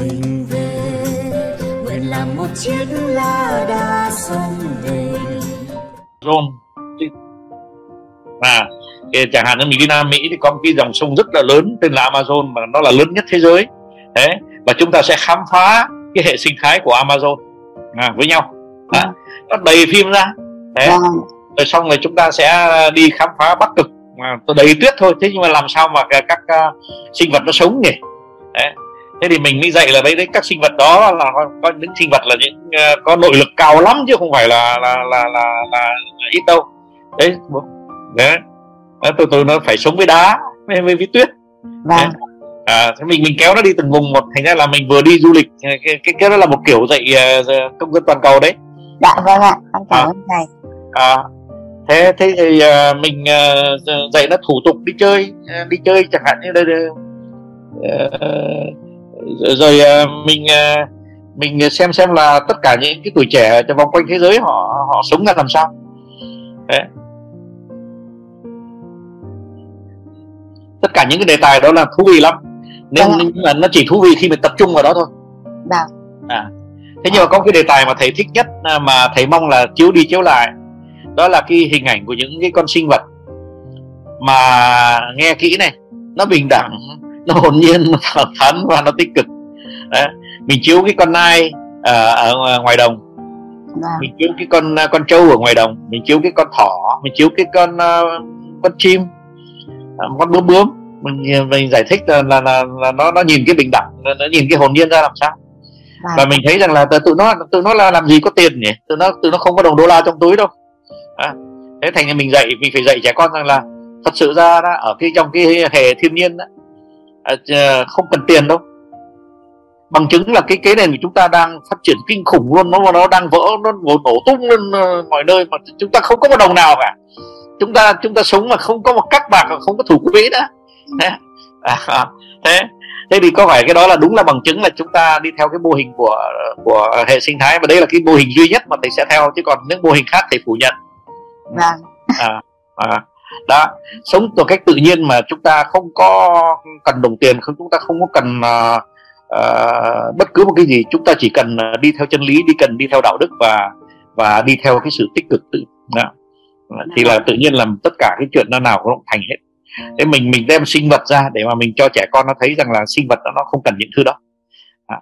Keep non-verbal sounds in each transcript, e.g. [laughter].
mình về. Nguyện làm một chiếc lá đa sông về. Amazon à chẳng hạn như mình đi Nam Mỹ thì có một cái dòng sông rất là lớn tên là Amazon mà nó là lớn nhất thế giới. Thế và chúng ta sẽ khám phá cái hệ sinh thái của Amazon. À, với nhau. À, nó đầy phim ra. Thế vâng. rồi xong rồi chúng ta sẽ đi khám phá Bắc Cực. Mà đầy tuyết thôi thế nhưng mà làm sao mà các, các uh, sinh vật nó sống nhỉ? Đấy. Thế thì mình mới dạy là đấy đấy các sinh vật đó là có, những sinh vật là những uh, có nội lực cao lắm chứ không phải là là là là, là, là ít đâu. Đấy đấy Đó, từ từ nó phải sống với đá với, với, với tuyết. Vâng. À, thế mình mình kéo nó đi từng vùng một. Thành ra là mình vừa đi du lịch cái cái, cái đó là một kiểu dạy uh, công dân toàn cầu đấy. Dạ vâng ạ. Con cảm À. ơn thầy. À, thế thế thì uh, mình uh, dạy nó thủ tục đi chơi uh, đi chơi chẳng hạn như đây uh, rồi uh, mình uh, mình xem xem là tất cả những cái tuổi trẻ trong vòng quanh thế giới họ họ sống ra làm sao. Đấy. tất cả những cái đề tài đó là thú vị lắm. Nên Vâng mà nó chỉ thú vị khi mình tập trung vào đó thôi. Vâng. À thế nhưng mà có cái đề tài mà thầy thích nhất à, mà thầy mong là chiếu đi chiếu lại đó là cái hình ảnh của những cái con sinh vật mà nghe kỹ này nó bình đẳng nó hồn nhiên nó [laughs] thẳng thắn và nó tích cực. Đấy. mình chiếu cái con nai ờ, ở ngoài đồng. Vâng. Mình chiếu cái con con trâu ở ngoài đồng. Mình chiếu cái con thỏ. Mình chiếu cái con ờ, con chim. Con bướm bướm. Mình mình giải thích là là, là, là nó nó nhìn cái bình đẳng nó nó nhìn cái hồn nhiên ra làm sao. Vâng. Và mình thấy rằng là tụi nó tụi nó là làm gì có tiền nhỉ? Tụi nó tụi nó không có đồng đô la trong túi đâu. À, thế thành ra mình dạy mình phải dạy trẻ con rằng là thật sự ra đó, ở cái trong cái hệ thiên nhiên đó, à, ch- không cần tiền đâu. Bằng chứng là cái cái nền của chúng ta đang phát triển kinh khủng luôn nó nó đang vỡ nó nổ, nổ tung lên ờ, mọi nơi mà chúng ta không có một đồng nào cả. Chúng ta chúng ta sống mà không có một cắt bạc không có thủ quỹ nữa. Thế à, thế thế thì có phải cái đó là đúng là bằng chứng là chúng ta đi theo cái mô hình của của hệ sinh thái? Và đấy là cái mô hình duy nhất mà thầy sẽ theo chứ còn những mô hình khác thầy phủ nhận. Vâng. À, à, đó sống một cách tự nhiên mà chúng ta không có cần đồng tiền không chúng ta không có cần uh, bất cứ một cái gì chúng ta chỉ cần ờ, đi theo chân lý đi cần đi theo đạo đức và và đi theo cái sự tích cực tự đó. thì là tự nhiên làm tất cả cái chuyện nó nào cũng thành hết thế mình mình đem sinh vật ra để mà mình cho trẻ con nó thấy rằng là sinh vật đó nó không cần những thứ đó à.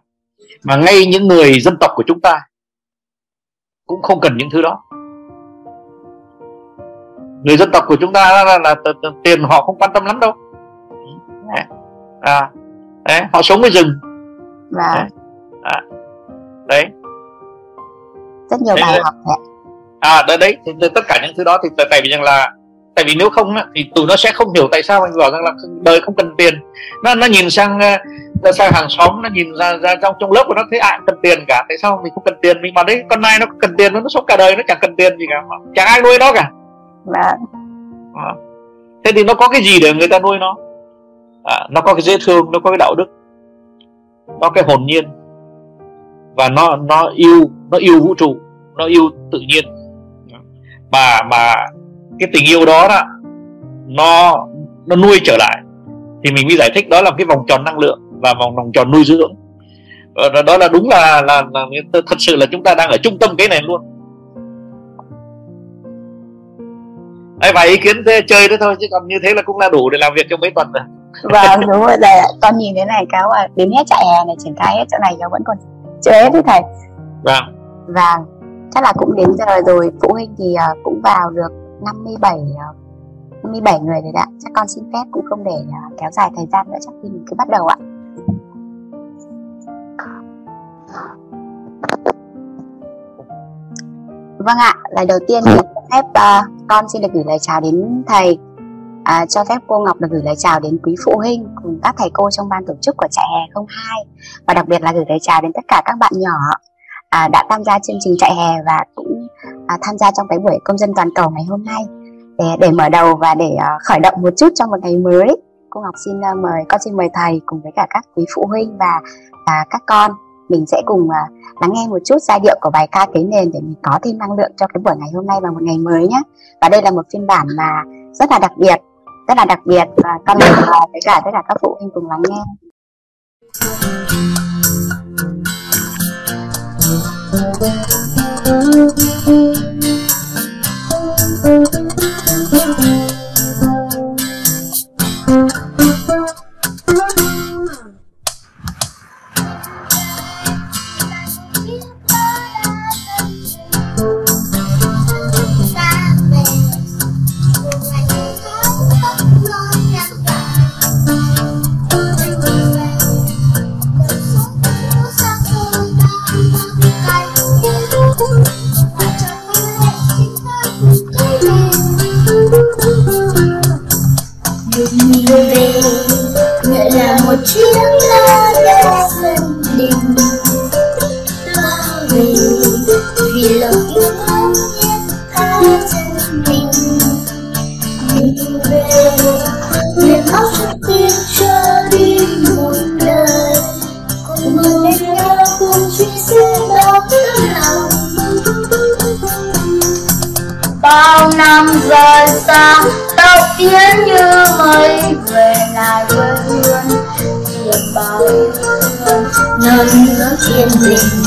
mà ngay những người dân tộc của chúng ta cũng không cần những thứ đó người dân tộc của chúng ta là, là, là, là, tiền họ không quan tâm lắm đâu. Đấy. à, đấy, họ sống với rừng. Vâng. Đấy. Rất nhiều Đấy, bài đấy. học ạ. à đấy đấy thì, tất cả những thứ đó thì tại vì rằng là tại vì nếu không thì tụi nó sẽ không hiểu tại sao anh bảo rằng là đời không cần tiền. Nó nó nhìn sang ờ, sang hàng xóm nó nhìn ra, ra trong trong lớp của nó thấy ai cần tiền cả. Tại sao mình không cần tiền? Mình bảo đấy con nai nó cần tiền nó sống cả đời nó chẳng cần tiền gì cả. Chẳng ai nuôi nó cả vâng. À. thế thì nó có cái gì để người ta nuôi nó? À, nó có cái dễ thương nó có cái đạo đức nó cái hồn nhiên và nó nó yêu nó yêu vũ trụ nó yêu tự nhiên. Mà mà cái tình yêu đó đó nó nó nuôi trở lại thì mình mới giải thích đó là cái vòng tròn năng lượng và vòng vòng tròn nuôi dưỡng. Ờ, đó, đó là đúng là, là là thật sự là chúng ta đang ở trung tâm cái này luôn. Đấy, vài ý kiến thế, chơi đó thôi chứ còn như thế là cũng là đủ để làm việc trong mấy tuần rồi. Vâng đúng rồi thầy ạ. Con nhìn thế này cáo à đến hết trại hè này triển khai hết chỗ này cháu vẫn còn chưa hết đấy thầy. Vâng. Vâng chắc là cũng đến giờ rồi phụ huynh thì ờ, cũng vào được 57 uh, 57 người rồi đã chắc con xin phép cũng không để ờ, kéo dài thời gian nữa chắc khi mình cứ bắt đầu ạ Vâng ạ, lời đầu tiên thì cho phép ờ, con xin được gửi lời chào đến thầy. À, cho phép cô Ngọc được gửi lời chào đến quý phụ huynh cùng các thầy cô trong ban tổ chức của trại hè 02 và đặc biệt là gửi lời chào đến tất cả các bạn nhỏ à, đã tham gia chương trình trại hè và cũng à, tham gia trong cái buổi công dân toàn cầu ngày hôm nay. Để, để mở đầu và để à, khởi động một chút trong một ngày mới. Cô Ngọc xin à, mời con xin mời thầy cùng với cả các quý phụ huynh và à, các con mình sẽ cùng uh, lắng nghe một chút giai điệu của bài ca kế nền để mình có thêm năng lượng cho cái buổi ngày hôm nay và một ngày mới nhé và đây là một phiên bản mà rất là đặc biệt rất là đặc biệt và con uh, với cả tất cả các phụ huynh cùng lắng nghe một chiếc lá đa dân đình bao vì vì lòng yêu thương nhất ta dân mình. Mình về miền bắc rất tiên cho đi một đời. Cùng một đêm đã cùng truy sẽ đau lòng bao năm rời xa, tóc tiến như mây về lại quê hương bao hương nơi nước yên bình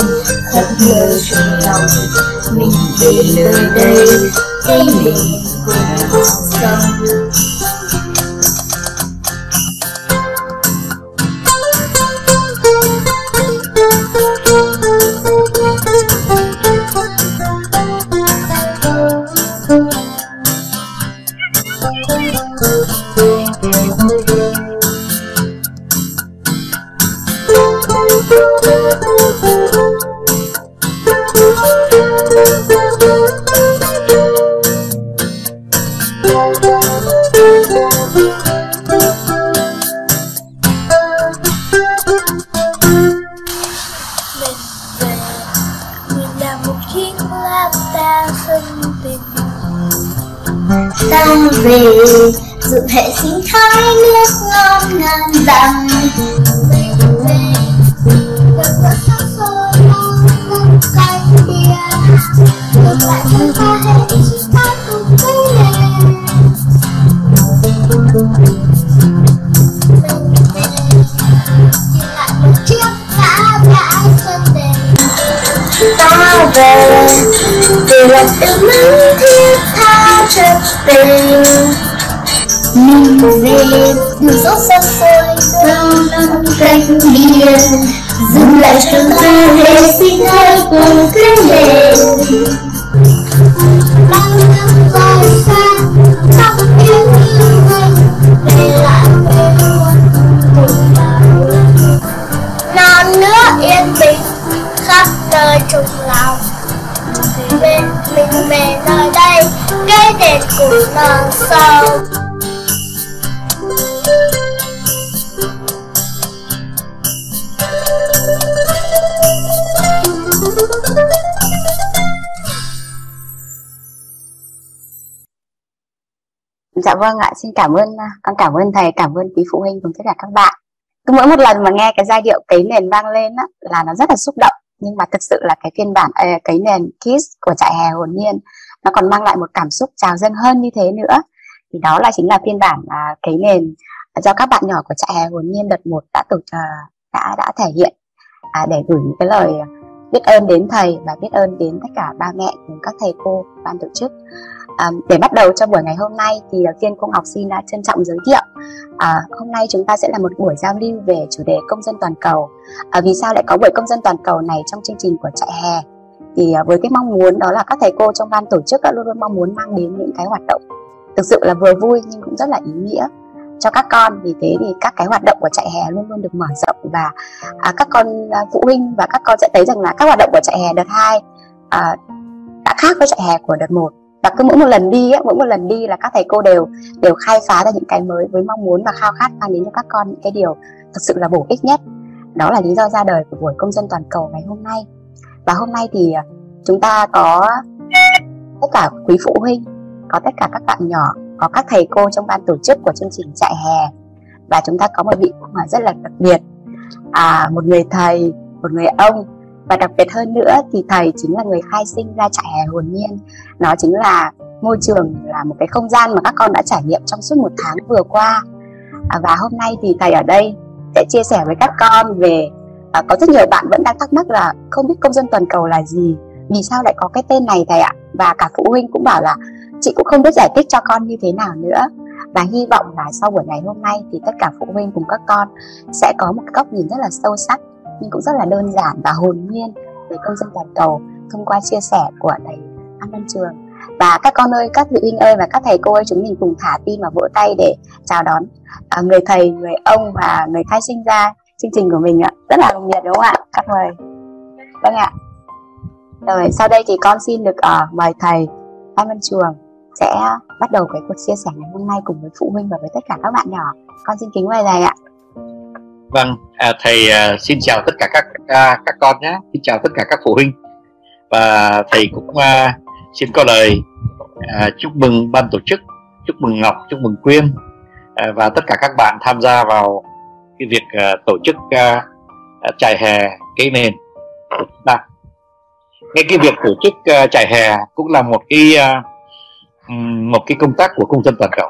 thật nhiều chuyện lòng, mình về nơi đây cây mình quên lòng sông vâng ạ, xin cảm ơn à, con cảm ơn thầy, cảm ơn quý phụ huynh cùng tất cả các bạn. Cứ mỗi một lần mà nghe cái giai điệu cấy nền vang lên á, là nó rất là xúc động. Nhưng mà thực sự là cái phiên bản à, cấy nền Kiss của trại hè hồn nhiên nó còn mang lại một cảm xúc trào dâng hơn như thế nữa. Thì đó là chính là phiên bản uh, cấy nền do các bạn nhỏ của trại hè hồn nhiên đợt 1 đã tổ đã đã thể hiện. Để gửi những cái lời biết ơn đến thầy và biết ơn đến tất cả ba mẹ cùng các thầy cô ban tổ chức. À, để bắt đầu cho buổi ngày hôm nay thì ờ, đầu tiên cô Ngọc xin đã trân trọng giới thiệu. À, hôm nay chúng ta sẽ là một buổi giao lưu về chủ đề công dân toàn cầu. À, vì sao lại có buổi công dân toàn cầu này trong chương trình của trại hè? Thì à, với cái mong muốn đó là các thầy cô trong ban tổ chức đã luôn luôn mong muốn mang đến những cái hoạt động thực sự là vừa vui nhưng cũng rất là ý nghĩa cho các con. Vì thế thì các cái hoạt động của trại hè luôn luôn được mở rộng và à, các con à, phụ huynh và các con sẽ thấy rằng là các hoạt động của trại hè đợt 2 à, đã khác với trại hè của đợt 1 và cứ mỗi một lần đi á, mỗi một lần đi là các thầy cô đều đều khai phá ra những cái mới với mong muốn và khao khát mang đến cho các con những cái điều thực sự là bổ ích nhất. Đó là lý do ra đời của buổi công dân toàn cầu ngày hôm nay. Và hôm nay thì à, chúng ta có tất cả quý phụ huynh có tất cả các bạn nhỏ có các thầy cô trong ban tổ chức của chương trình trại hè. Và chúng ta có một vị mà rất là đặc biệt. À, một người thầy một người ông và đặc biệt hơn nữa thì thầy chính là người khai sinh ra trại hè hồn nhiên. Nó chính là môi trường là một cái không gian mà các con đã trải nghiệm trong suốt một tháng vừa qua. À, và hôm nay thì thầy ở đây sẽ chia sẻ với các con về à, có rất nhiều bạn vẫn đang thắc mắc là không biết công dân toàn cầu là gì vì sao lại có cái tên này thầy ạ? Và cả phụ huynh cũng bảo là chị cũng không biết giải thích cho con như thế nào nữa. Và hy vọng là sau buổi ngày hôm nay thì tất cả phụ huynh cùng các con sẽ có một góc nhìn rất là sâu sắc nhưng cũng rất là đơn giản và hồn nhiên về công dân toàn cầu thông qua chia sẻ của thầy An Văn Trường. Và các con ơi, các vị huynh ơi và các thầy cô ơi chúng mình cùng thả tim và vỗ tay để chào đón à, người thầy, người ông và người khai sinh ra chương trình của mình ạ. Rất là nồng nhiệt đúng không ạ? Các mời. Vâng ạ. Rồi sau đây thì con xin được uh, mời thầy An Văn Trường sẽ bắt đầu cái cuộc chia sẻ ngày hôm nay cùng với phụ huynh và với tất cả các bạn nhỏ. Con xin kính mời thầy ạ vâng à, thầy à, xin chào tất cả các à, các con nhé. Xin chào tất cả các phụ huynh. Và thầy cũng à, xin có lời à, chúc mừng ban tổ chức chúc mừng ngọc chúc mừng quyên à, và tất cả các bạn tham gia vào cái việc à, tổ chức à, à trại hè cây nền của chúng ta. Ngay cái việc tổ chức uh, trại hè cũng là một cái uh, một cái công tác của công dân toàn cầu.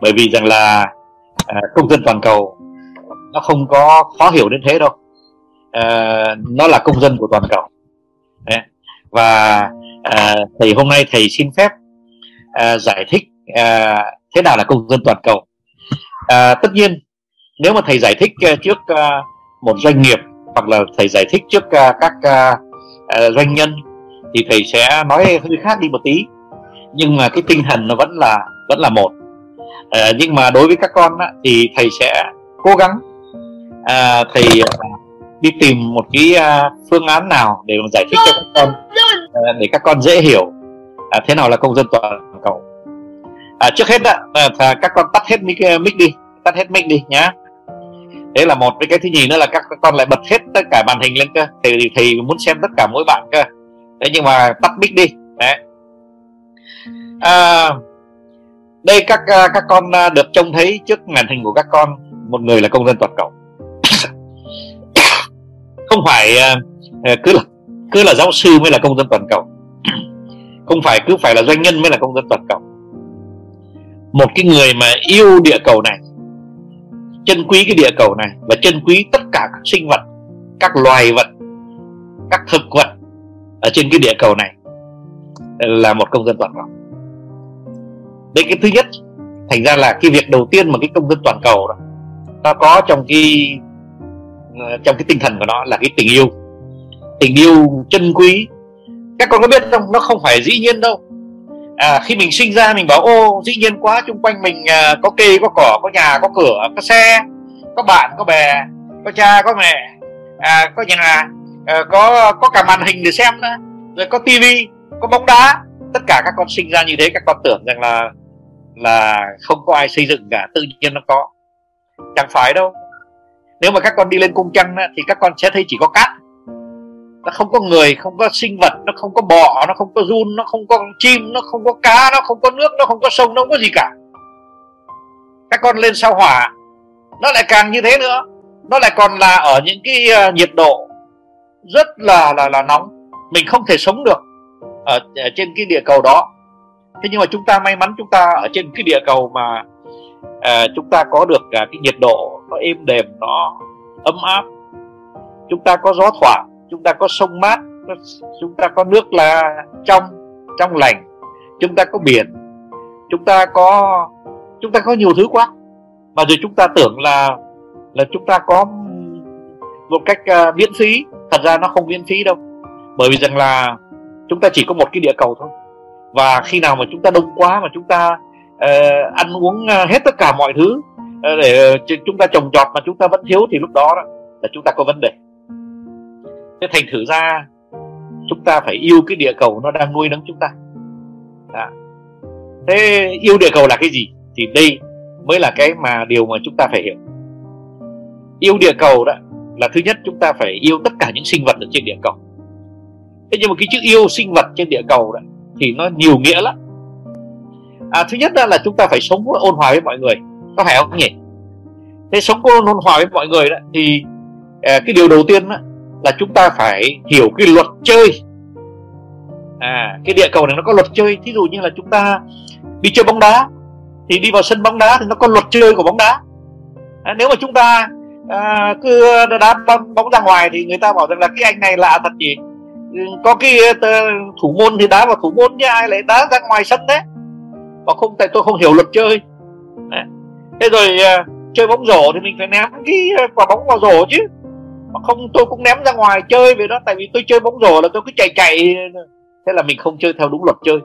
Bởi vì rằng là à, công dân toàn cầu nó không có khó hiểu đến thế đâu. Uh, nó là công dân của toàn cầu. Đấy. và uh, thầy hôm nay thầy xin phép uh, giải thích uh, thế nào là công dân toàn cầu. Uh, tất nhiên nếu mà thầy giải thích uh, trước uh, một doanh nghiệp hoặc là thầy giải thích trước uh, các uh, uh, doanh nhân thì thầy sẽ nói hơi khác đi một tí. Nhưng mà cái tinh thần nó vẫn là vẫn là một. À, nhưng mà đối với các con á, thì thầy sẽ cố gắng à, thầy à, đi tìm một cái à, phương án nào để mà giải thích cho các con à, để các con dễ hiểu à, thế nào là công dân toàn cầu. À, trước hết đó, à, các con tắt hết mic, mic đi tắt hết mic đi nhá. Thế là một với cái thứ nhì nữa là các con lại bật hết tất cả màn hình lên cơ. Thì thì muốn xem tất cả mỗi bạn cơ. Thế nhưng mà tắt mic đi đấy. À, đây các các con được trông thấy trước màn hình của các con một người là công dân toàn cầu không phải ờ, ờ, cứ là cứ là giáo sư mới là công dân toàn cầu. [clears throat] Không phải cứ phải là doanh nhân mới là công dân toàn cầu. Một cái người mà yêu địa cầu này, trân quý cái địa cầu này và trân quý tất cả các sinh vật, các loài vật, các thực vật ở trên cái địa cầu này ờ, là một công dân toàn cầu. Đây cái thứ nhất, thành ra là cái việc đầu tiên mà cái công dân toàn cầu đó, nó có trong cái Ờ, trong cái tinh thần của nó là cái tình yêu. Tình yêu chân quý. Các con có biết không? Nó không phải dĩ nhiên đâu. À, khi mình sinh ra mình bảo ô dĩ nhiên quá chung quanh mình à, có cây có cỏ có nhà có cửa có xe có bạn có bè có cha có mẹ à, có nhà à, có có cả màn hình để xem nữa rồi có tivi có bóng đá. Tất cả các con sinh ra như thế các con tưởng rằng là là không có ai xây dựng cả tự nhiên nó có. Chẳng phải đâu nếu mà các con đi lên cung trăng thì các con sẽ thấy chỉ có cát. Nó không có người không có sinh vật nó không có bọ nó không có run nó không có chim nó không có cá nó không có nước nó không có sông nó không có gì cả. Các con lên sao hỏa nó lại càng như thế nữa. Nó lại còn là ở những cái ờ, nhiệt độ rất là là là nóng. Mình không thể sống được ở, ở trên cái địa cầu đó. Thế nhưng mà chúng ta may mắn chúng ta ở trên cái địa cầu mà uh, chúng ta có được uh, cái nhiệt độ nó êm đềm nó ấm áp. Chúng ta có gió thoảng chúng ta có sông mát chúng ta có nước là trong trong lành. Chúng ta có biển chúng ta có chúng ta có nhiều thứ quá. Mà rồi chúng ta tưởng là là chúng ta có một cách uh, miễn phí. Thật ra nó không miễn phí đâu. Bởi vì rằng là chúng ta chỉ có một cái địa cầu thôi. Và khi nào mà chúng ta đông quá mà chúng ta uh, ăn uống à, hết tất cả mọi thứ Ờ, để ờ, chúng ta trồng trọt mà chúng ta vẫn thiếu thì lúc đó, đó là chúng ta có vấn đề. Thế thành thử ra chúng ta phải yêu cái địa cầu nó đang nuôi nấng chúng ta. Đó. thế yêu địa cầu là cái gì thì đây mới là cái mà điều mà chúng ta phải hiểu. Yêu địa cầu đó là thứ nhất chúng ta phải yêu tất cả những sinh vật ở trên địa cầu. Thế nhưng mà cái chữ yêu sinh vật trên địa cầu đó thì nó nhiều nghĩa lắm. À, thứ nhất là chúng ta phải sống ôn hòa với mọi người có phải không nhỉ? Thế sống ôn hòa với mọi người đó thì à, cái điều đầu tiên đó, là chúng ta phải hiểu cái luật chơi. À cái địa cầu này nó có luật chơi. Thí dụ như là chúng ta đi chơi bóng đá thì đi vào sân bóng đá thì nó có luật chơi của bóng đá. À, nếu mà chúng ta à, cứ đá bóng, bóng ra ngoài thì người ta bảo rằng là cái anh này lạ thật gì có cái thủ môn thì đá vào thủ môn chứ ai lại đá ra ngoài sân đấy. Mà không tại tôi không hiểu luật chơi. Đấy thế rồi uh, chơi bóng rổ thì mình phải ném cái à, quả bóng vào rổ chứ. Mà không tôi cũng ném ra ngoài chơi về đó tại vì tôi chơi bóng rổ là tôi cứ chạy chạy. Thế là mình không chơi theo đúng luật chơi.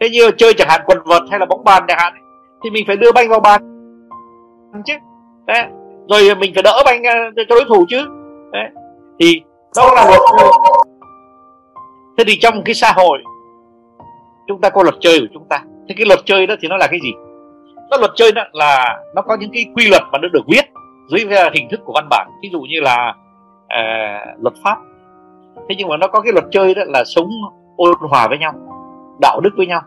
Thế như chơi chẳng hạn quần vợt hay là bóng bàn chẳng hạn thì mình phải đưa banh vào bàn chứ. Đấy. rồi mình phải đỡ banh à, cho đối thủ chứ. Đấy. thì đó là luật thế thì trong cái xã hội chúng ta có luật chơi của chúng ta. Thế cái luật chơi đó thì nó là cái gì? Nó luật chơi đó là nó có những cái quy luật mà nó được viết dưới à, hình thức của văn bản ví dụ như là uh, luật pháp thế nhưng mà nó có cái luật chơi đó là sống ôn hòa với nhau đạo đức với nhau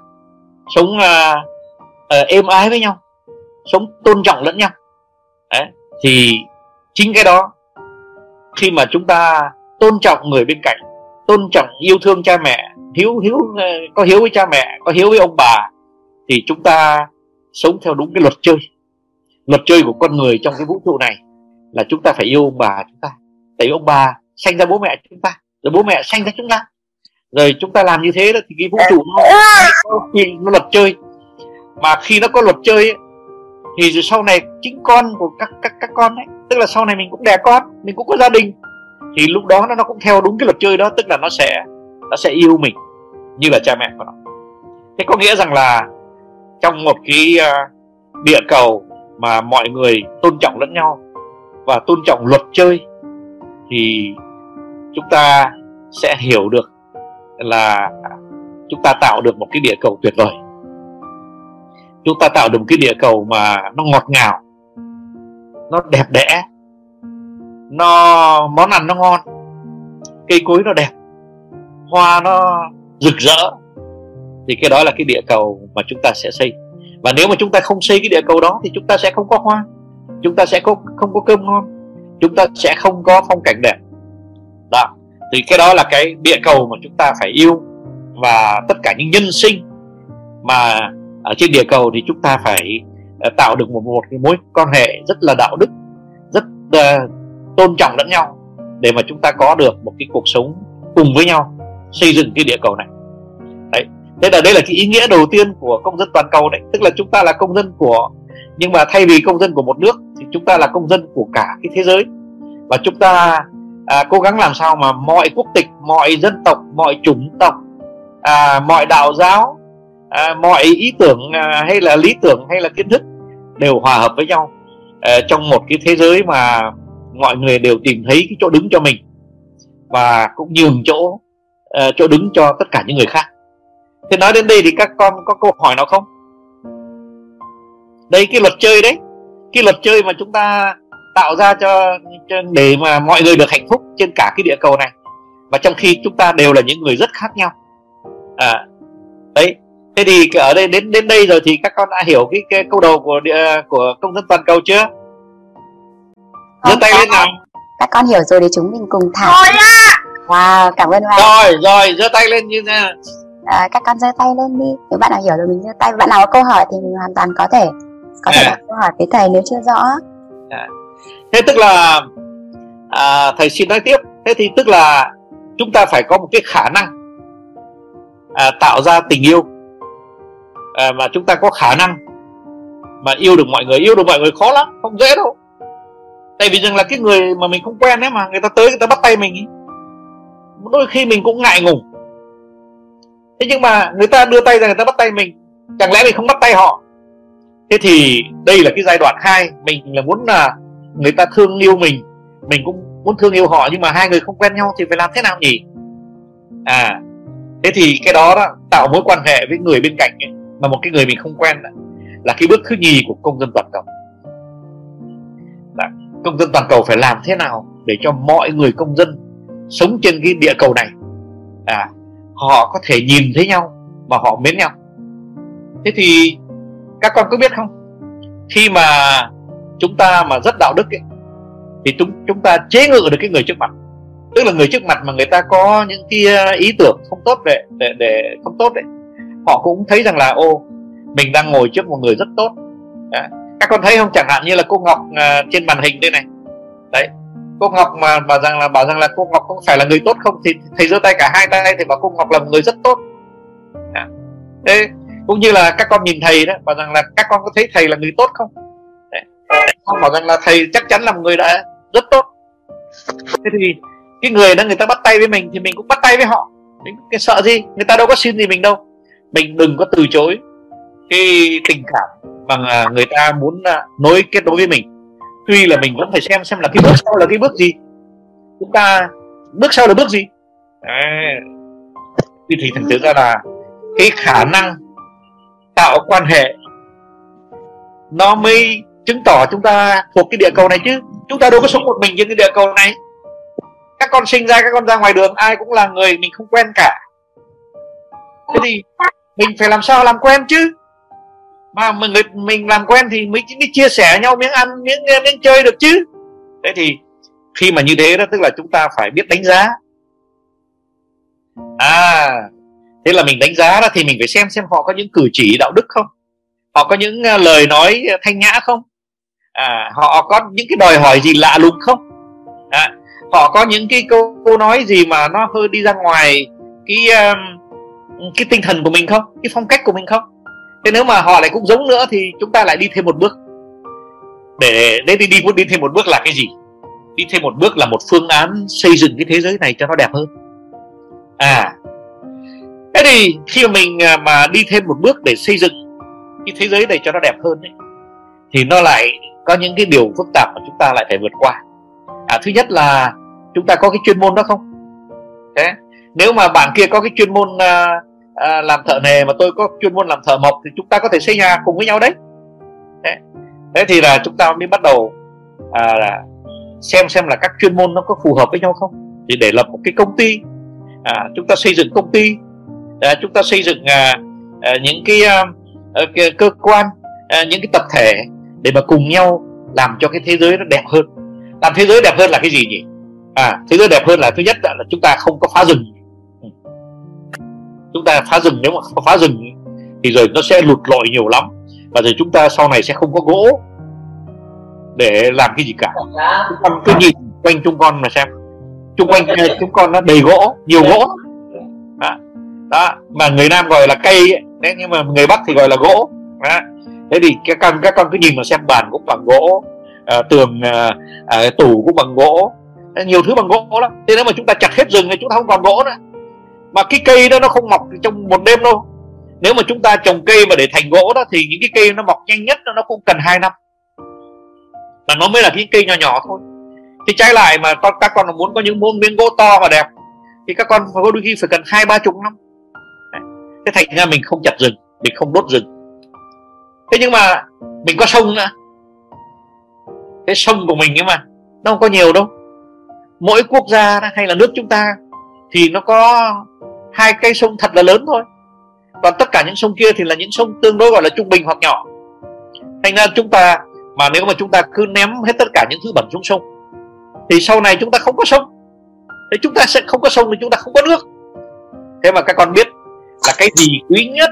sống uh, uh, êm ái với nhau sống tôn trọng lẫn nhau Đấy. thì chính cái đó khi mà chúng ta tôn trọng người bên cạnh tôn trọng yêu thương cha mẹ hiếu hiếu ờ, có hiếu với cha mẹ có hiếu với ông bà thì chúng ta sống theo đúng cái luật chơi. Luật chơi của con người trong cái vũ trụ này là chúng ta phải yêu ông bà chúng ta. Tại vì ông bà sanh ra bố mẹ chúng ta rồi bố mẹ sanh ra chúng ta. Rồi chúng ta làm như thế đó thì cái vũ trụ nó nó luật chơi. Mà khi nó có luật chơi ấy, thì rồi sau này chính con của các các các con ấy tức là sau này mình cũng đẻ con mình cũng có gia đình thì lúc đó nó nó cũng theo đúng cái luật chơi đó tức là nó sẽ nó sẽ yêu mình như là cha mẹ của nó. Thế có nghĩa rằng là trong một cái uh, địa cầu mà mọi người tôn trọng lẫn nhau và tôn trọng luật chơi thì chúng ta sẽ hiểu được là chúng ta tạo được một cái địa cầu tuyệt vời. Chúng ta tạo được một cái địa cầu mà nó ngọt ngào nó đẹp đẽ nó món ăn nó ngon cây cối nó đẹp hoa nó rực rỡ thì cái đó là cái địa cầu mà chúng ta sẽ xây. Và nếu mà chúng ta không xây cái địa cầu đó thì chúng ta sẽ không có hoa. Chúng ta sẽ không không có cơm ngon. Chúng ta sẽ không có phong cảnh đẹp. Đó. Thì cái đó là cái địa cầu mà chúng ta phải yêu. Và tất cả những nhân sinh mà ở trên địa cầu thì chúng ta phải ờ, tạo được một một cái mối quan hệ rất là đạo đức rất uh, tôn trọng lẫn nhau để mà chúng ta có được một cái cuộc sống cùng với nhau xây dựng cái địa cầu này đấy thế là đây là cái ý nghĩa đầu tiên của công dân toàn cầu đấy. Tức là chúng ta là công dân của nhưng mà thay vì công dân của một nước thì chúng ta là công dân của cả cái thế giới. Và chúng ta à, cố gắng làm sao mà mọi quốc tịch mọi dân tộc mọi chủng tộc à, mọi đạo giáo à, mọi ý tưởng à, hay là lý tưởng hay là kiến thức đều hòa hợp với nhau à, trong một cái thế giới mà mọi người đều tìm thấy cái chỗ đứng cho mình và cũng nhường chỗ uh, chỗ đứng cho tất cả những người khác thế nói đến đây thì các con có câu hỏi nào không? Đây cái luật chơi đấy. Cái luật chơi mà chúng ta tạo ra cho, cho để mà mọi người được hạnh phúc trên cả cái địa cầu này. Và trong khi chúng ta đều là những người rất khác nhau. À đấy. Thế thì ở đây đến đến đây rồi thì các con đã hiểu cái, cái câu đầu của địa, của công dân toàn cầu chưa? Giơ tay lên nào. Các con hiểu rồi để chúng mình cùng thảo. Rồi á. Wow cảm ơn Hoàng rồi rồi giơ tay lên như thế à, các con giơ tay lên đi. Nếu bạn nào hiểu rồi mình giơ tay bạn nào có câu hỏi thì mình hoàn toàn có thể có thể À. đặt câu hỏi với thầy nếu chưa rõ. Thế tức là à, thầy xin nói tiếp. Thế thì tức là chúng ta phải có một cái khả năng à, tạo ra tình yêu. À, mà chúng ta có khả năng mà yêu được mọi người. Yêu được mọi người khó lắm không dễ đâu. Tại vì rằng là cái người mà mình không quen ấy mà người ta tới người ta bắt tay mình ý. đôi khi mình cũng ngại ngùng thế nhưng mà người ta đưa tay ra người ta bắt tay mình. Chẳng lẽ mình không bắt tay họ? Thế thì đây là cái giai đoạn hai. Mình là muốn là người ta thương yêu mình. Mình cũng muốn thương yêu họ nhưng mà hai người không quen nhau thì phải làm thế nào nhỉ? À thế thì cái đó, đó tạo mối quan hệ với người bên cạnh ấy, mà một cái người mình không quen đó, là cái bước thứ nhì của công dân toàn cầu. Đó, công dân toàn cầu phải làm thế nào để cho mọi người công dân sống trên cái địa cầu này? À họ có thể nhìn thấy nhau và họ mến nhau. Thế thì các con có biết không? Khi mà chúng ta mà rất đạo đức ấy, thì chúng chúng ta chế ngự được cái người trước mặt. Tức là người trước mặt mà người ta có những cái à, ý tưởng không tốt để để, để không tốt đấy họ cũng thấy rằng là ô mình đang ngồi trước một người rất tốt. Đấy. các con thấy không? Chẳng hạn như là cô ngọc à, trên màn hình đây này. Đấy cô ngọc mà, bảo rằng là, bảo rằng là cô ngọc không phải là người tốt không? Thì thầy giơ tay cả hai tay thì bảo cô ngọc là một người rất tốt. À. thế, cũng như là các con nhìn thầy đó, bảo rằng là các con có thấy thầy là người tốt không? Dạ. Đấy. không bảo rằng là thầy chắc chắn là một người đã rất tốt. Thế thì cái người đó người ta bắt tay với mình thì mình cũng bắt tay với họ. Mình cái sợ gì? Người ta đâu có xin gì mình đâu. Mình đừng có từ chối cái tình cảm mà người ta muốn à, nối kết nối với mình tuy là mình vẫn phải xem xem là cái bước sau là cái bước gì. Chúng ta bước sau là bước gì? À, thì thì thành thử ra là cái khả năng tạo quan hệ nó mới chứng tỏ chúng ta thuộc cái địa cầu này chứ. Chúng ta đâu có sống một mình trên cái địa cầu này. Các con sinh ra các con ra ngoài đường ai cũng là người mình không quen cả. Thế thì mình phải làm sao làm quen chứ? Mà người mình làm quen thì mới, mới chia sẻ nhau miếng ăn miếng miếng chơi được chứ. Thế thì khi mà như thế đó tức là chúng ta phải biết đánh giá. À thế là mình đánh giá đó thì mình phải xem xem họ có những cử chỉ đạo đức không? Họ có những à, lời nói thanh nhã không? À, họ có những cái đòi hỏi gì lạ lùng không? À, họ có những cái câu, câu nói gì mà nó hơi đi ra ngoài cái um, cái tinh thần của mình không? Cái phong cách của mình không? Thế nếu mà họ lại cũng giống nữa thì chúng ta lại đi thêm một bước. Để đến đi đi muốn đi thêm một bước là cái gì? Đi thêm một bước là một phương án xây dựng cái thế giới này cho nó đẹp hơn. À thế thì khi mà mình à, mà đi thêm một bước để xây dựng cái thế giới này cho nó đẹp hơn ấy, thì nó lại có những cái điều phức tạp mà chúng ta lại phải vượt qua. À, thứ nhất là chúng ta có cái chuyên môn đó không? Thế nếu mà bạn kia có cái chuyên môn uh, à, làm thợ nề mà tôi có chuyên môn làm thợ mộc thì chúng ta có thể xây nhà cùng với nhau đấy. Thế, thế thì là chúng ta mới bắt đầu à, là xem xem là các chuyên môn nó có phù hợp với nhau không. Thì để lập một cái công ty à, chúng ta xây dựng công ty à, chúng ta xây dựng à, à, những cái, à, ờ, cái cơ quan à, những cái tập thể để mà cùng nhau làm cho cái thế giới nó đẹp hơn. Làm thế giới đẹp hơn là cái gì nhỉ? À thế giới đẹp hơn là thứ nhất là chúng ta không có phá rừng chúng ta phá rừng nếu mà phá rừng thì rồi nó sẽ lụt lội nhiều lắm. Và rồi chúng ta sau này sẽ không có gỗ để làm cái gì cả. Chúng con cứ nhìn quanh chúng con mà xem. Chung quanh chúng con nó đầy gỗ nhiều gỗ. Đó, đó. mà người nam gọi là cây ấy. Đấy, nhưng mà người bắc thì gọi là gỗ. Đó. thế thì các con các con cứ nhìn mà xem bàn cũng bằng gỗ à, tường à, à, tủ cũng bằng gỗ. Nhiều thứ bằng gỗ lắm. Thế nếu mà chúng ta chặt hết rừng thì chúng ta không còn gỗ nữa mà cái cây đó nó không mọc trong một đêm đâu. Nếu mà chúng ta trồng cây mà để thành gỗ đó thì những cái cây nó mọc nhanh nhất nó cũng cần 2 năm. Và nó mới là cái cây nhỏ nhỏ thôi. Thì trái lại mà con các con muốn có những môn miếng gỗ to và đẹp, thì các con có đôi khi phải cần hai, ba chục năm. Thế thành ra mình không chặt rừng, mình không đốt rừng. Thế nhưng mà mình có sông nữa. Cái sông của mình ấy mà, nó không có nhiều đâu. Mỗi quốc gia hay là nước chúng ta, thì nó có hai cây sông thật là lớn thôi. Còn tất cả những sông kia thì là những sông tương đối gọi là trung bình hoặc nhỏ. Thành ra chúng ta mà nếu mà chúng ta cứ ném hết tất cả những thứ bẩn xuống sông thì sau này chúng ta không có sông. Thì chúng ta sẽ không có sông thì chúng ta không có nước. Thế mà các con biết là cái gì quý nhất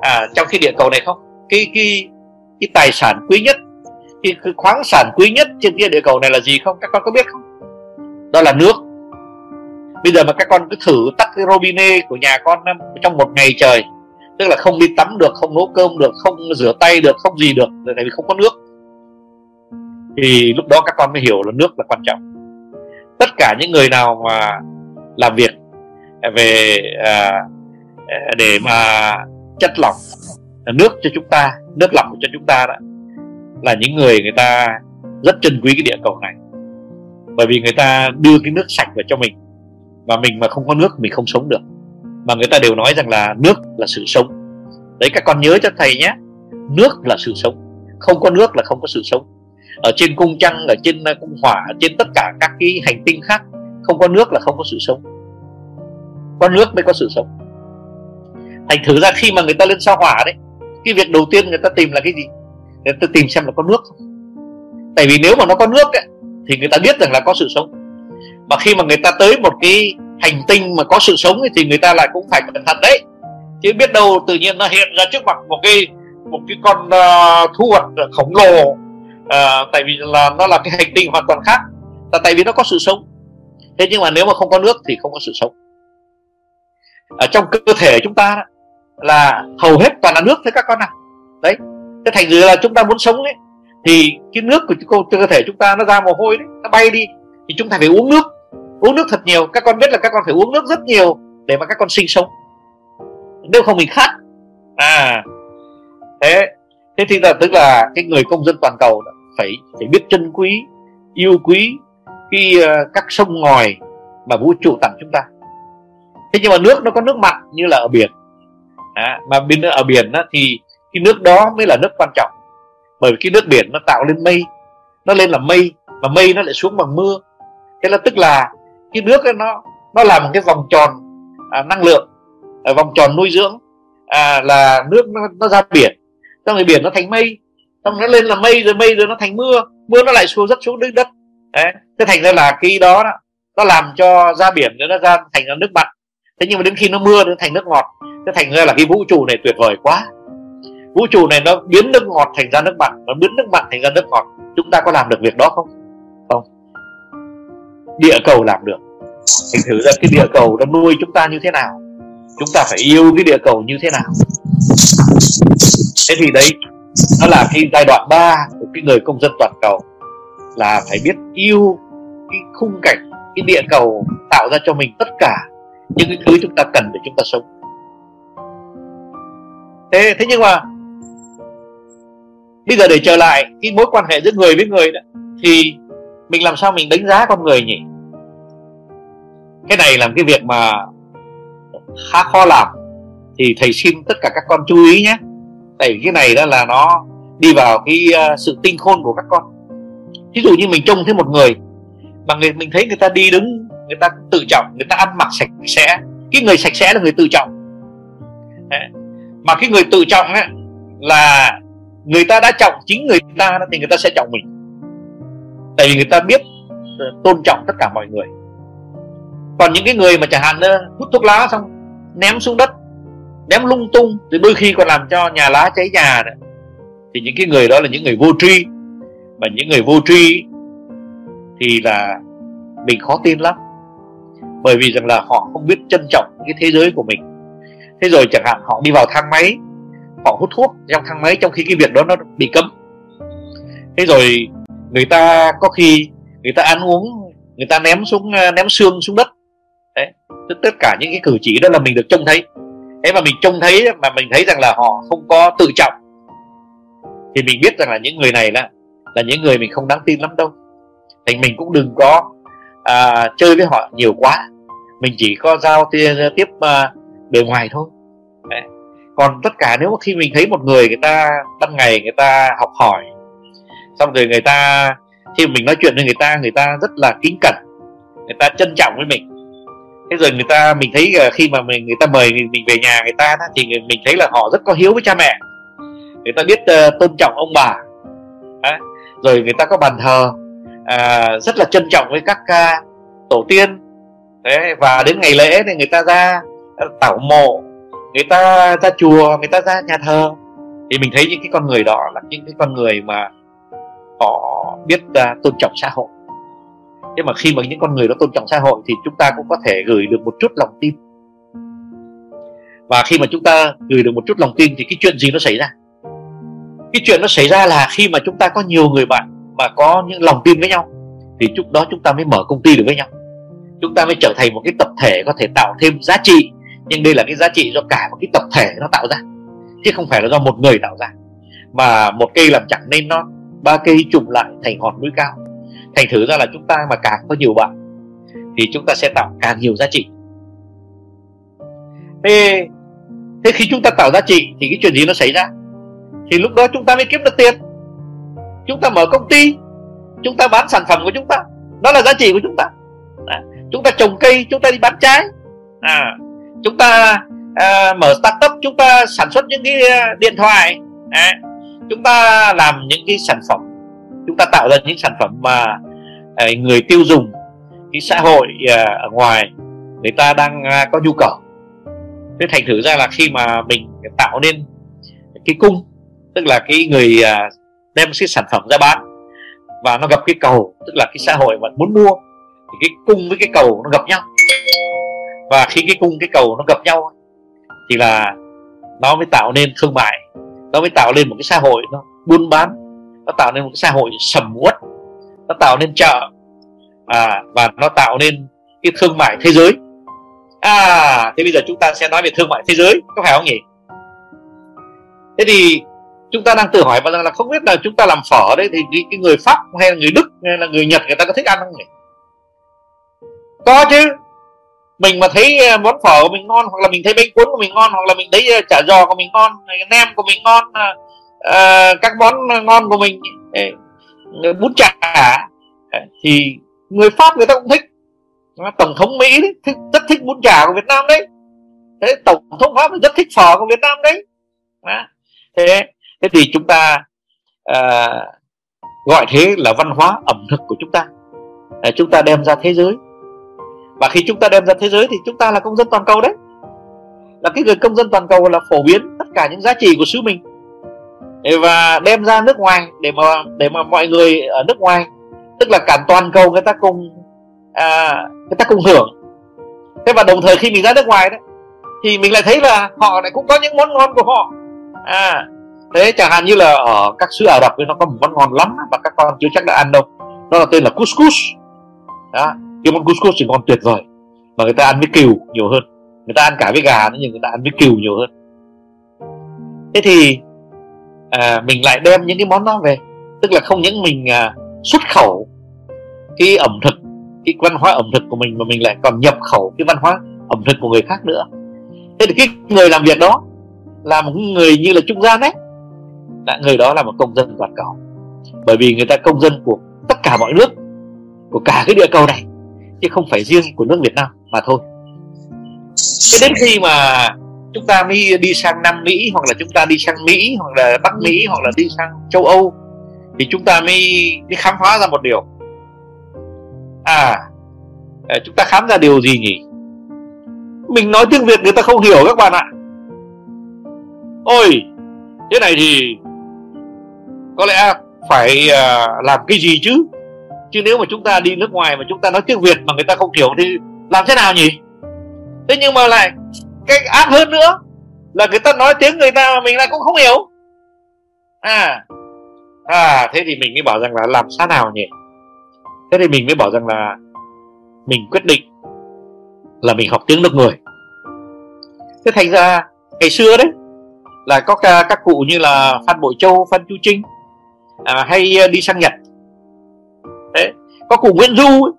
à, trong khi địa cầu này không? Cái cái cái tài sản quý nhất cái, cái khoáng sản quý nhất trên kia địa cầu này là gì không? Các con có biết không? Đó là nước bây giờ mà các con cứ thử tắt cái robinet của nhà con trong một ngày trời tức là không đi tắm được không nấu cơm được không rửa tay được không gì được tại vì không có nước. Thì lúc đó các con mới hiểu là nước là quan trọng. Tất cả những người nào mà làm việc về à, để mà chất lỏng nước cho chúng ta nước lọc cho chúng ta đó là những người người ta rất trân quý cái địa cầu này. Bởi vì người ta đưa cái nước sạch vào cho mình và mình mà không có nước mình không sống được. Mà người ta đều nói rằng là nước là sự sống. Đấy các con nhớ cho thầy nhé. Nước là sự sống. Không có nước là không có sự sống. Ở trên cung trăng ở trên ờ, cung hỏa ở trên tất cả các cái hành tinh khác không có nước là không có sự sống. Có nước mới có sự sống. Thành thử ra khi mà người ta lên sao hỏa đấy cái việc đầu tiên người ta tìm là cái gì? Người ta tìm xem là có nước không? Tại vì nếu mà nó có nước ấy, thì người ta biết rằng là có sự sống mà khi mà người ta tới một cái hành tinh mà có sự sống thì người ta lại cũng phải cẩn thận đấy. Chứ biết đâu tự nhiên nó hiện ra trước mặt một cái một cái con uh, thu hoạch khổng lồ. Uh, tại vì là nó là cái hành tinh hoàn toàn khác. Là tại vì nó có sự sống. Thế nhưng mà nếu mà không có nước thì không có sự sống. Ở trong cơ thể chúng ta đó, là hầu hết toàn là nước thế các con à đấy. Thế thành ra là chúng ta muốn sống ấy thì cái nước của cơ thể chúng ta nó ra mồ hôi đấy nó bay đi. Thì chúng ta phải uống nước uống nước thật nhiều các con biết là các con phải uống nước rất nhiều để mà các con sinh sống. Nếu không mình khát. À thế thế thì là tức là cái người công dân toàn cầu phải phải biết trân quý yêu quý cái uh, các sông ngòi mà vũ trụ tặng chúng ta. Thế nhưng mà nước nó có nước mặn như là ở biển. À, mà bên ở biển đó, thì cái nước đó mới là nước quan trọng. Bởi vì cái nước biển nó tạo lên mây nó lên là mây mà mây nó lại xuống bằng mưa. Thế là tức là cái nước ấy nó nó là một cái vòng tròn à, năng lượng à, vòng tròn nuôi dưỡng à, là nước nó, nó ra biển. Trong rồi biển nó thành mây xong nó lên là mây rồi mây rồi nó thành mưa mưa nó lại xuống rất xuống đất đất. Đấy thế thành ra là cái đó, đó nó làm cho ra biển nó ra thành ra nước mặn. Thế nhưng mà đến khi nó mưa nó thành nước ngọt thế thành ra là cái vũ trụ này tuyệt vời quá. Vũ trụ này nó biến nước ngọt thành ra nước mặn nó biến nước mặn thành ra nước ngọt. Chúng ta có làm được việc đó không? Không địa cầu làm được. Thành thử ra cái địa cầu nó nuôi chúng ta như thế nào? Chúng ta phải yêu cái địa cầu như thế nào? Thế thì đấy, nó là cái giai đoạn 3 của cái người công dân toàn cầu, là phải biết yêu cái khung cảnh, cái địa cầu tạo ra cho mình tất cả những cái thứ chúng ta cần để chúng ta sống. Thế thế nhưng mà bây giờ để trở lại cái mối quan hệ giữa người với người đó, thì mình làm sao mình đánh giá con người nhỉ? Cái này làm cái việc mà khá khó làm. Thì thầy xin tất cả các con chú ý nhé. Tại vì cái này đó là nó đi vào cái uh, sự tinh khôn của các con. Ví dụ như mình trông thấy một người mà người mình thấy người ta đi đứng người ta tự trọng người ta ăn mặc sạch sẽ. Cái người sạch sẽ là người tự trọng. Mà cái người tự trọng ấy, là người ta đã trọng chính người ta thì người ta sẽ trọng mình. Tại vì người ta biết ờ, tôn trọng tất cả mọi người còn những cái người mà chẳng hạn hút thuốc lá xong, ném xuống đất, ném lung tung, thì đôi khi còn làm cho nhà lá cháy nhà nữa. Thì những cái người đó là những người vô tri. Và những người vô tri thì là mình khó tin lắm. Bởi vì rằng là họ không biết trân trọng cái thế giới của mình. Thế rồi chẳng hạn họ đi vào thang máy, họ hút thuốc trong thang máy trong khi cái việc đó nó bị cấm. Thế rồi người ta có khi người ta ăn uống, người ta ném xuống, ném xương xuống đất tất cả những cái cử chỉ đó là mình được trông thấy. Thế mà mình trông thấy mà mình thấy rằng là họ không có tự trọng thì mình biết rằng là những người này là là những người mình không đáng tin lắm đâu. Thành mình cũng đừng có à, chơi với họ nhiều quá. Mình chỉ có giao tiếp, tiếp bề ngoài thôi. Đấy. còn tất cả nếu khi mình thấy một người người ta ban ngày người ta học hỏi xong rồi người ta khi mình nói chuyện với người ta người ta rất là kính cẩn người ta trân trọng với mình thế rồi người ta mình thấy khi mà mình người ta mời mình, về nhà người ta thì mình thấy là họ rất có hiếu với cha mẹ. Người ta biết uh, tôn trọng ông bà. À, rồi người ta có bàn thờ à, rất là trân trọng với các uh, tổ tiên. Đấy, và đến ngày lễ thì người ta ra à, tảo mộ người ta ra chùa người ta ra nhà thờ. Thì mình thấy những cái con người đó là những cái con người mà họ biết uh, tôn trọng xã hội nhưng mà khi mà những con người đó tôn trọng xã hội thì chúng ta cũng có thể gửi được một chút lòng tin. Và khi mà chúng ta gửi được một chút lòng tin thì cái chuyện gì nó xảy ra? Cái chuyện nó xảy ra là khi mà chúng ta có nhiều người bạn mà có những lòng tin với nhau, thì lúc đó chúng ta mới mở công ty được với nhau. Chúng ta mới trở thành một cái tập thể có thể tạo thêm giá trị, nhưng đây là cái giá trị do cả một cái tập thể nó tạo ra, chứ không phải là do một người tạo ra. Mà một cây làm chẳng nên nó ba cây trùng lại thành hòn núi cao thành thử ra là chúng ta mà càng có nhiều bạn thì chúng ta sẽ tạo càng nhiều giá trị. Thế, thế khi chúng ta tạo giá trị thì cái chuyện gì nó xảy ra? Thì lúc đó chúng ta mới kiếm được tiền. Chúng ta mở công ty chúng ta bán sản phẩm của chúng ta. Đó là giá trị của chúng ta. À, chúng ta trồng cây chúng ta đi bán trái. À, chúng ta à, mở startup chúng ta sản xuất những cái à, điện thoại. À, chúng ta làm những cái sản phẩm ta tạo ra những sản phẩm mà ờ, người tiêu dùng, cái xã hội ờ, ở ngoài, người ta đang à, có nhu cầu. Thế thành thử ra là khi mà mình tạo nên cái cung, tức là cái người à, đem cái sản phẩm ra bán và nó gặp cái cầu, tức là cái xã hội mà muốn mua, thì cái cung với cái cầu nó gặp nhau. Và khi cái cung, cái cầu nó gặp nhau thì là nó mới tạo nên thương mại, nó mới tạo nên một cái xã hội nó buôn bán nó tạo nên một cái xã hội sầm uất nó tạo nên chợ à, và nó tạo nên cái thương mại thế giới. À thế bây giờ chúng ta sẽ nói về thương mại thế giới có phải không nhỉ? Thế thì chúng ta đang tự hỏi và rằng là không biết là chúng ta làm phở đấy thì cái người pháp hay là người đức hay là người nhật người ta có thích ăn không nhỉ? Có chứ. Mình mà thấy à, món phở của mình ngon hoặc là mình thấy bánh cuốn của mình ngon hoặc là mình thấy à, chả giò của mình ngon à, nem của mình ngon Ờ, các món ngon của mình bún chả thì người pháp người ta cũng thích. Tổng thống mỹ đấy, thích, rất thích bún chả của việt nam đấy. Thế tổng thống pháp rất thích phở của việt nam đấy. À, thế thế thì chúng ta à, gọi thế là văn hóa ẩm thực của chúng ta. À, chúng ta đem ra thế giới. Và khi chúng ta đem ra thế giới thì chúng ta là công dân toàn cầu đấy. Là cái người công dân toàn cầu là phổ biến tất cả những giá trị của xứ mình và đem ra nước ngoài để mà để mà mọi người ở nước ngoài tức là cả toàn cầu người ta cùng à, người ta cùng hưởng. Thế và đồng thời khi mình ra nước ngoài đấy thì mình lại thấy là họ lại cũng có những món ngon của họ. À thế chẳng hạn như là ở các xứ Ả Rập nó có một món ngon lắm mà các con chưa chắc đã ăn đâu. Đó là tên là couscous. Đó cái món couscous thì ngon tuyệt vời mà người ta ăn với cừu nhiều hơn. Người ta ăn cả với gà nhưng người ta ăn với cừu nhiều hơn. Thế thì à, mình lại đem những cái món đó về. Tức là không những mình à, xuất khẩu cái ẩm thực cái văn hóa ẩm thực của mình mà mình lại còn nhập khẩu cái văn hóa ẩm thực của người khác nữa. Thế thì cái người làm việc đó là một người như là trung gian đấy. Là người đó là một công dân toàn cầu. Bởi vì người ta công dân của tất cả mọi nước của cả cái địa cầu này chứ không phải riêng của nước Việt Nam mà thôi. Thế đến khi mà chúng ta mới đi sang Nam Mỹ hoặc là chúng ta đi sang Mỹ hoặc là Bắc Mỹ hoặc là đi sang châu Âu thì chúng ta mới, mới khám phá ra một điều. À, à chúng ta khám ra điều gì nhỉ? Mình nói tiếng Việt người ta không hiểu các bạn ạ. Ôi thế này thì có lẽ phải uh, làm cái gì chứ? Chứ nếu mà chúng ta đi nước ngoài mà chúng ta nói tiếng Việt mà người ta không hiểu thì làm thế nào nhỉ? Thế nhưng mà lại cái ác hơn nữa là người ta nói tiếng người ta mà mình lại cũng không hiểu. À à thế thì mình mới bảo rằng là làm sao nào nhỉ? Thế thì mình mới bảo rằng là mình quyết định là mình học tiếng nước người. Thế thành ra ngày xưa đấy là có các, các cụ như là phan bội châu phan chu trinh à, hay đi sang nhật. Đấy có cụ nguyễn du ấy,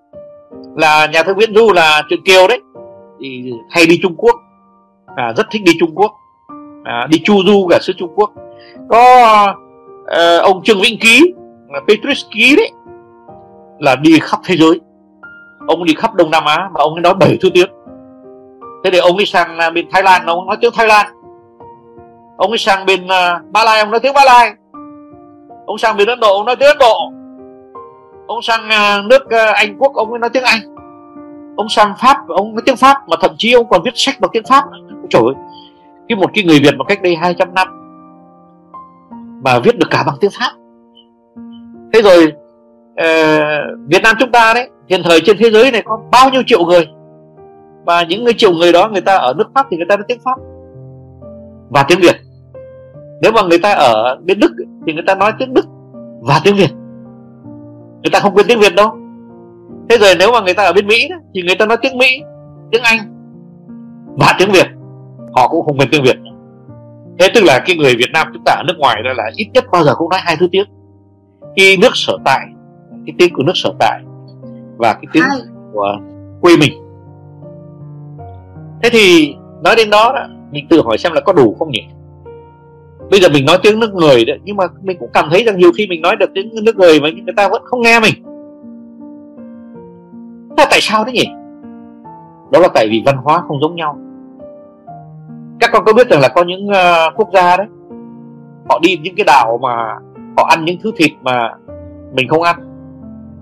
là nhà thơ nguyễn du là truyện kiều đấy thì hay đi trung quốc à, rất thích đi trung quốc. À, đi chu du cả xứ trung quốc. Có à, ông trương vĩnh ký petrus ký đấy là đi khắp thế giới. Ông đi khắp đông nam á mà ông ấy nói bảy thứ tiếng. Thế để ông ấy sang à, bên thái lan ông nói tiếng thái lan. Ông ấy sang bên uh, ba lai ông nói tiếng ba lai. Ông sang bên ấn độ ông nói tiếng ấn độ. Ông sang uh, nước uh, anh quốc ông ấy nói tiếng anh. Ông sang pháp ông nói tiếng pháp mà thậm chí ông còn viết sách bằng tiếng pháp trời ơi. Cái một cái người việt mà cách đây 200 năm mà viết được cả bằng tiếng pháp. Thế rồi uh, việt nam chúng ta đấy hiện thời trên thế giới này có bao nhiêu triệu người và những người triệu người đó người ta ở nước pháp thì người ta nói tiếng pháp và tiếng việt. Nếu mà người ta ở bên đức thì người ta nói tiếng đức và tiếng việt. Người ta không quên tiếng việt đâu. Thế rồi nếu mà người ta ở bên mỹ thì người ta nói tiếng mỹ tiếng anh và tiếng việt họ cũng không quên tiếng việt. Thế tức là cái người việt nam chúng ta ở nước ngoài đó là ít nhất bao giờ cũng nói hai thứ tiếng. Cái nước sở tại cái tiếng của nước sở tại và cái tiếng của quê mình. Thế thì nói đến đó, đó mình tự hỏi xem là có đủ không nhỉ? Bây giờ mình nói tiếng nước người đấy nhưng mà mình cũng cảm thấy rằng nhiều khi mình nói được tiếng nước người mà người ta vẫn không nghe mình. Là tại sao thế nhỉ? Đó là tại vì văn hóa không giống nhau các con có biết rằng là có những uh, quốc gia đấy họ đi những cái đảo mà họ ăn những thứ thịt mà mình không ăn.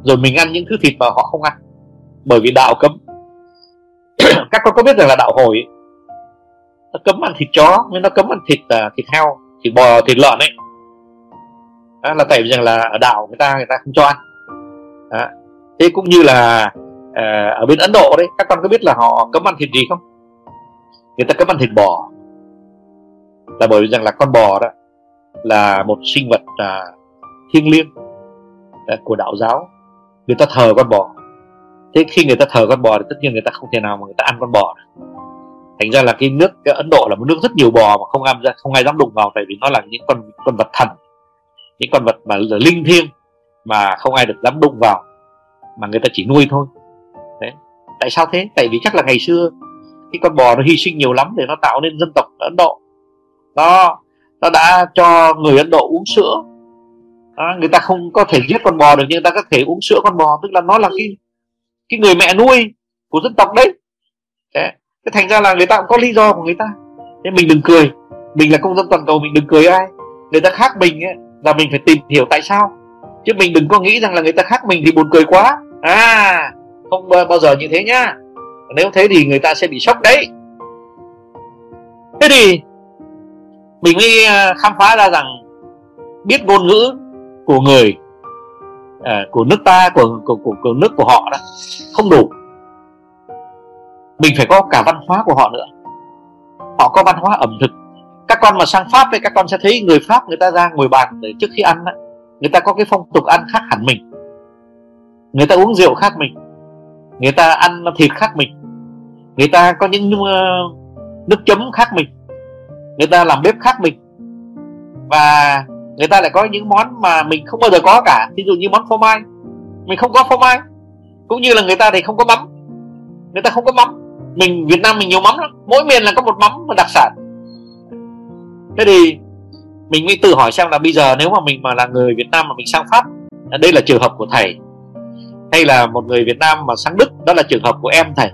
Rồi mình ăn những thứ thịt mà họ không ăn bởi vì đạo cấm. [clears throat] Các con có biết rằng là đạo hồi nó cấm ăn thịt chó nhưng nó cấm ăn thịt uh, thịt heo thịt bò thịt lợn ấy. Đó là tại vì rằng là ở đạo người ta người ta không cho ăn. Đó. thế cũng như là uh, ở bên ấn độ đấy các con có biết là họ cấm ăn thịt gì không? Người ta cấm ăn thịt bò. Là bởi vì rằng là con bò đó là một sinh vật à, thiêng liêng à, của đạo giáo. Người ta thờ con bò. Thế khi người ta thờ con bò thì tất nhiên người ta không thể nào mà người ta ăn con bò thành ra là cái nước cái ấn độ là một nước rất nhiều bò mà không ăn ra không ai dám đụng vào tại vì nó là những con con vật thần những con vật mà là linh thiêng mà không ai được dám đụng vào mà người ta chỉ nuôi thôi. Đấy. Tại sao thế? Tại vì chắc là ngày xưa cái con bò nó hy sinh nhiều lắm để nó tạo nên dân tộc ấn độ. Đó nó đã cho người ấn độ uống sữa. Đó, người ta không có thể giết con bò được nhưng người ta có thể uống sữa con bò tức là nó là cái cái người mẹ nuôi của dân tộc đấy. Thế, Thế thành ra là người ta cũng có lý do của người ta. Nên mình đừng cười. Mình là công dân toàn cầu mình đừng cười ai. Người ta khác mình ấy, là mình phải tìm hiểu tại sao. Chứ mình đừng có nghĩ rằng là người ta khác mình thì buồn cười quá. À không bao giờ như thế nhá nếu thế thì người ta sẽ bị sốc đấy. Thế thì mình mới à, khám phá ra rằng biết ngôn ngữ của người à, của nước ta của, của của của nước của họ đó không đủ. Mình phải có cả văn hóa của họ nữa. Họ có văn hóa ẩm thực. Các con mà sang pháp thì các con sẽ thấy người pháp người ta ra ngồi bàn để trước khi ăn đó, người ta có cái phong tục ăn khác hẳn mình. Người ta uống rượu khác mình người ta ăn thịt khác mình. Người ta có những uh, nước chấm khác mình. Người ta làm bếp khác mình. Và người ta lại có những món mà mình không bao giờ có cả. Ví dụ như món phô mai. Mình không có phô mai. Cũng như là người ta thì không có mắm. Người ta không có mắm. Mình Việt Nam mình nhiều mắm lắm. Mỗi miền là có một mắm đặc sản. Thế thì mình mới tự hỏi xem là bây giờ nếu mà mình mà là người Việt Nam mà mình sang Pháp đây là trường hợp của thầy hay là một người Việt Nam mà sang Đức đó là trường hợp của em thầy.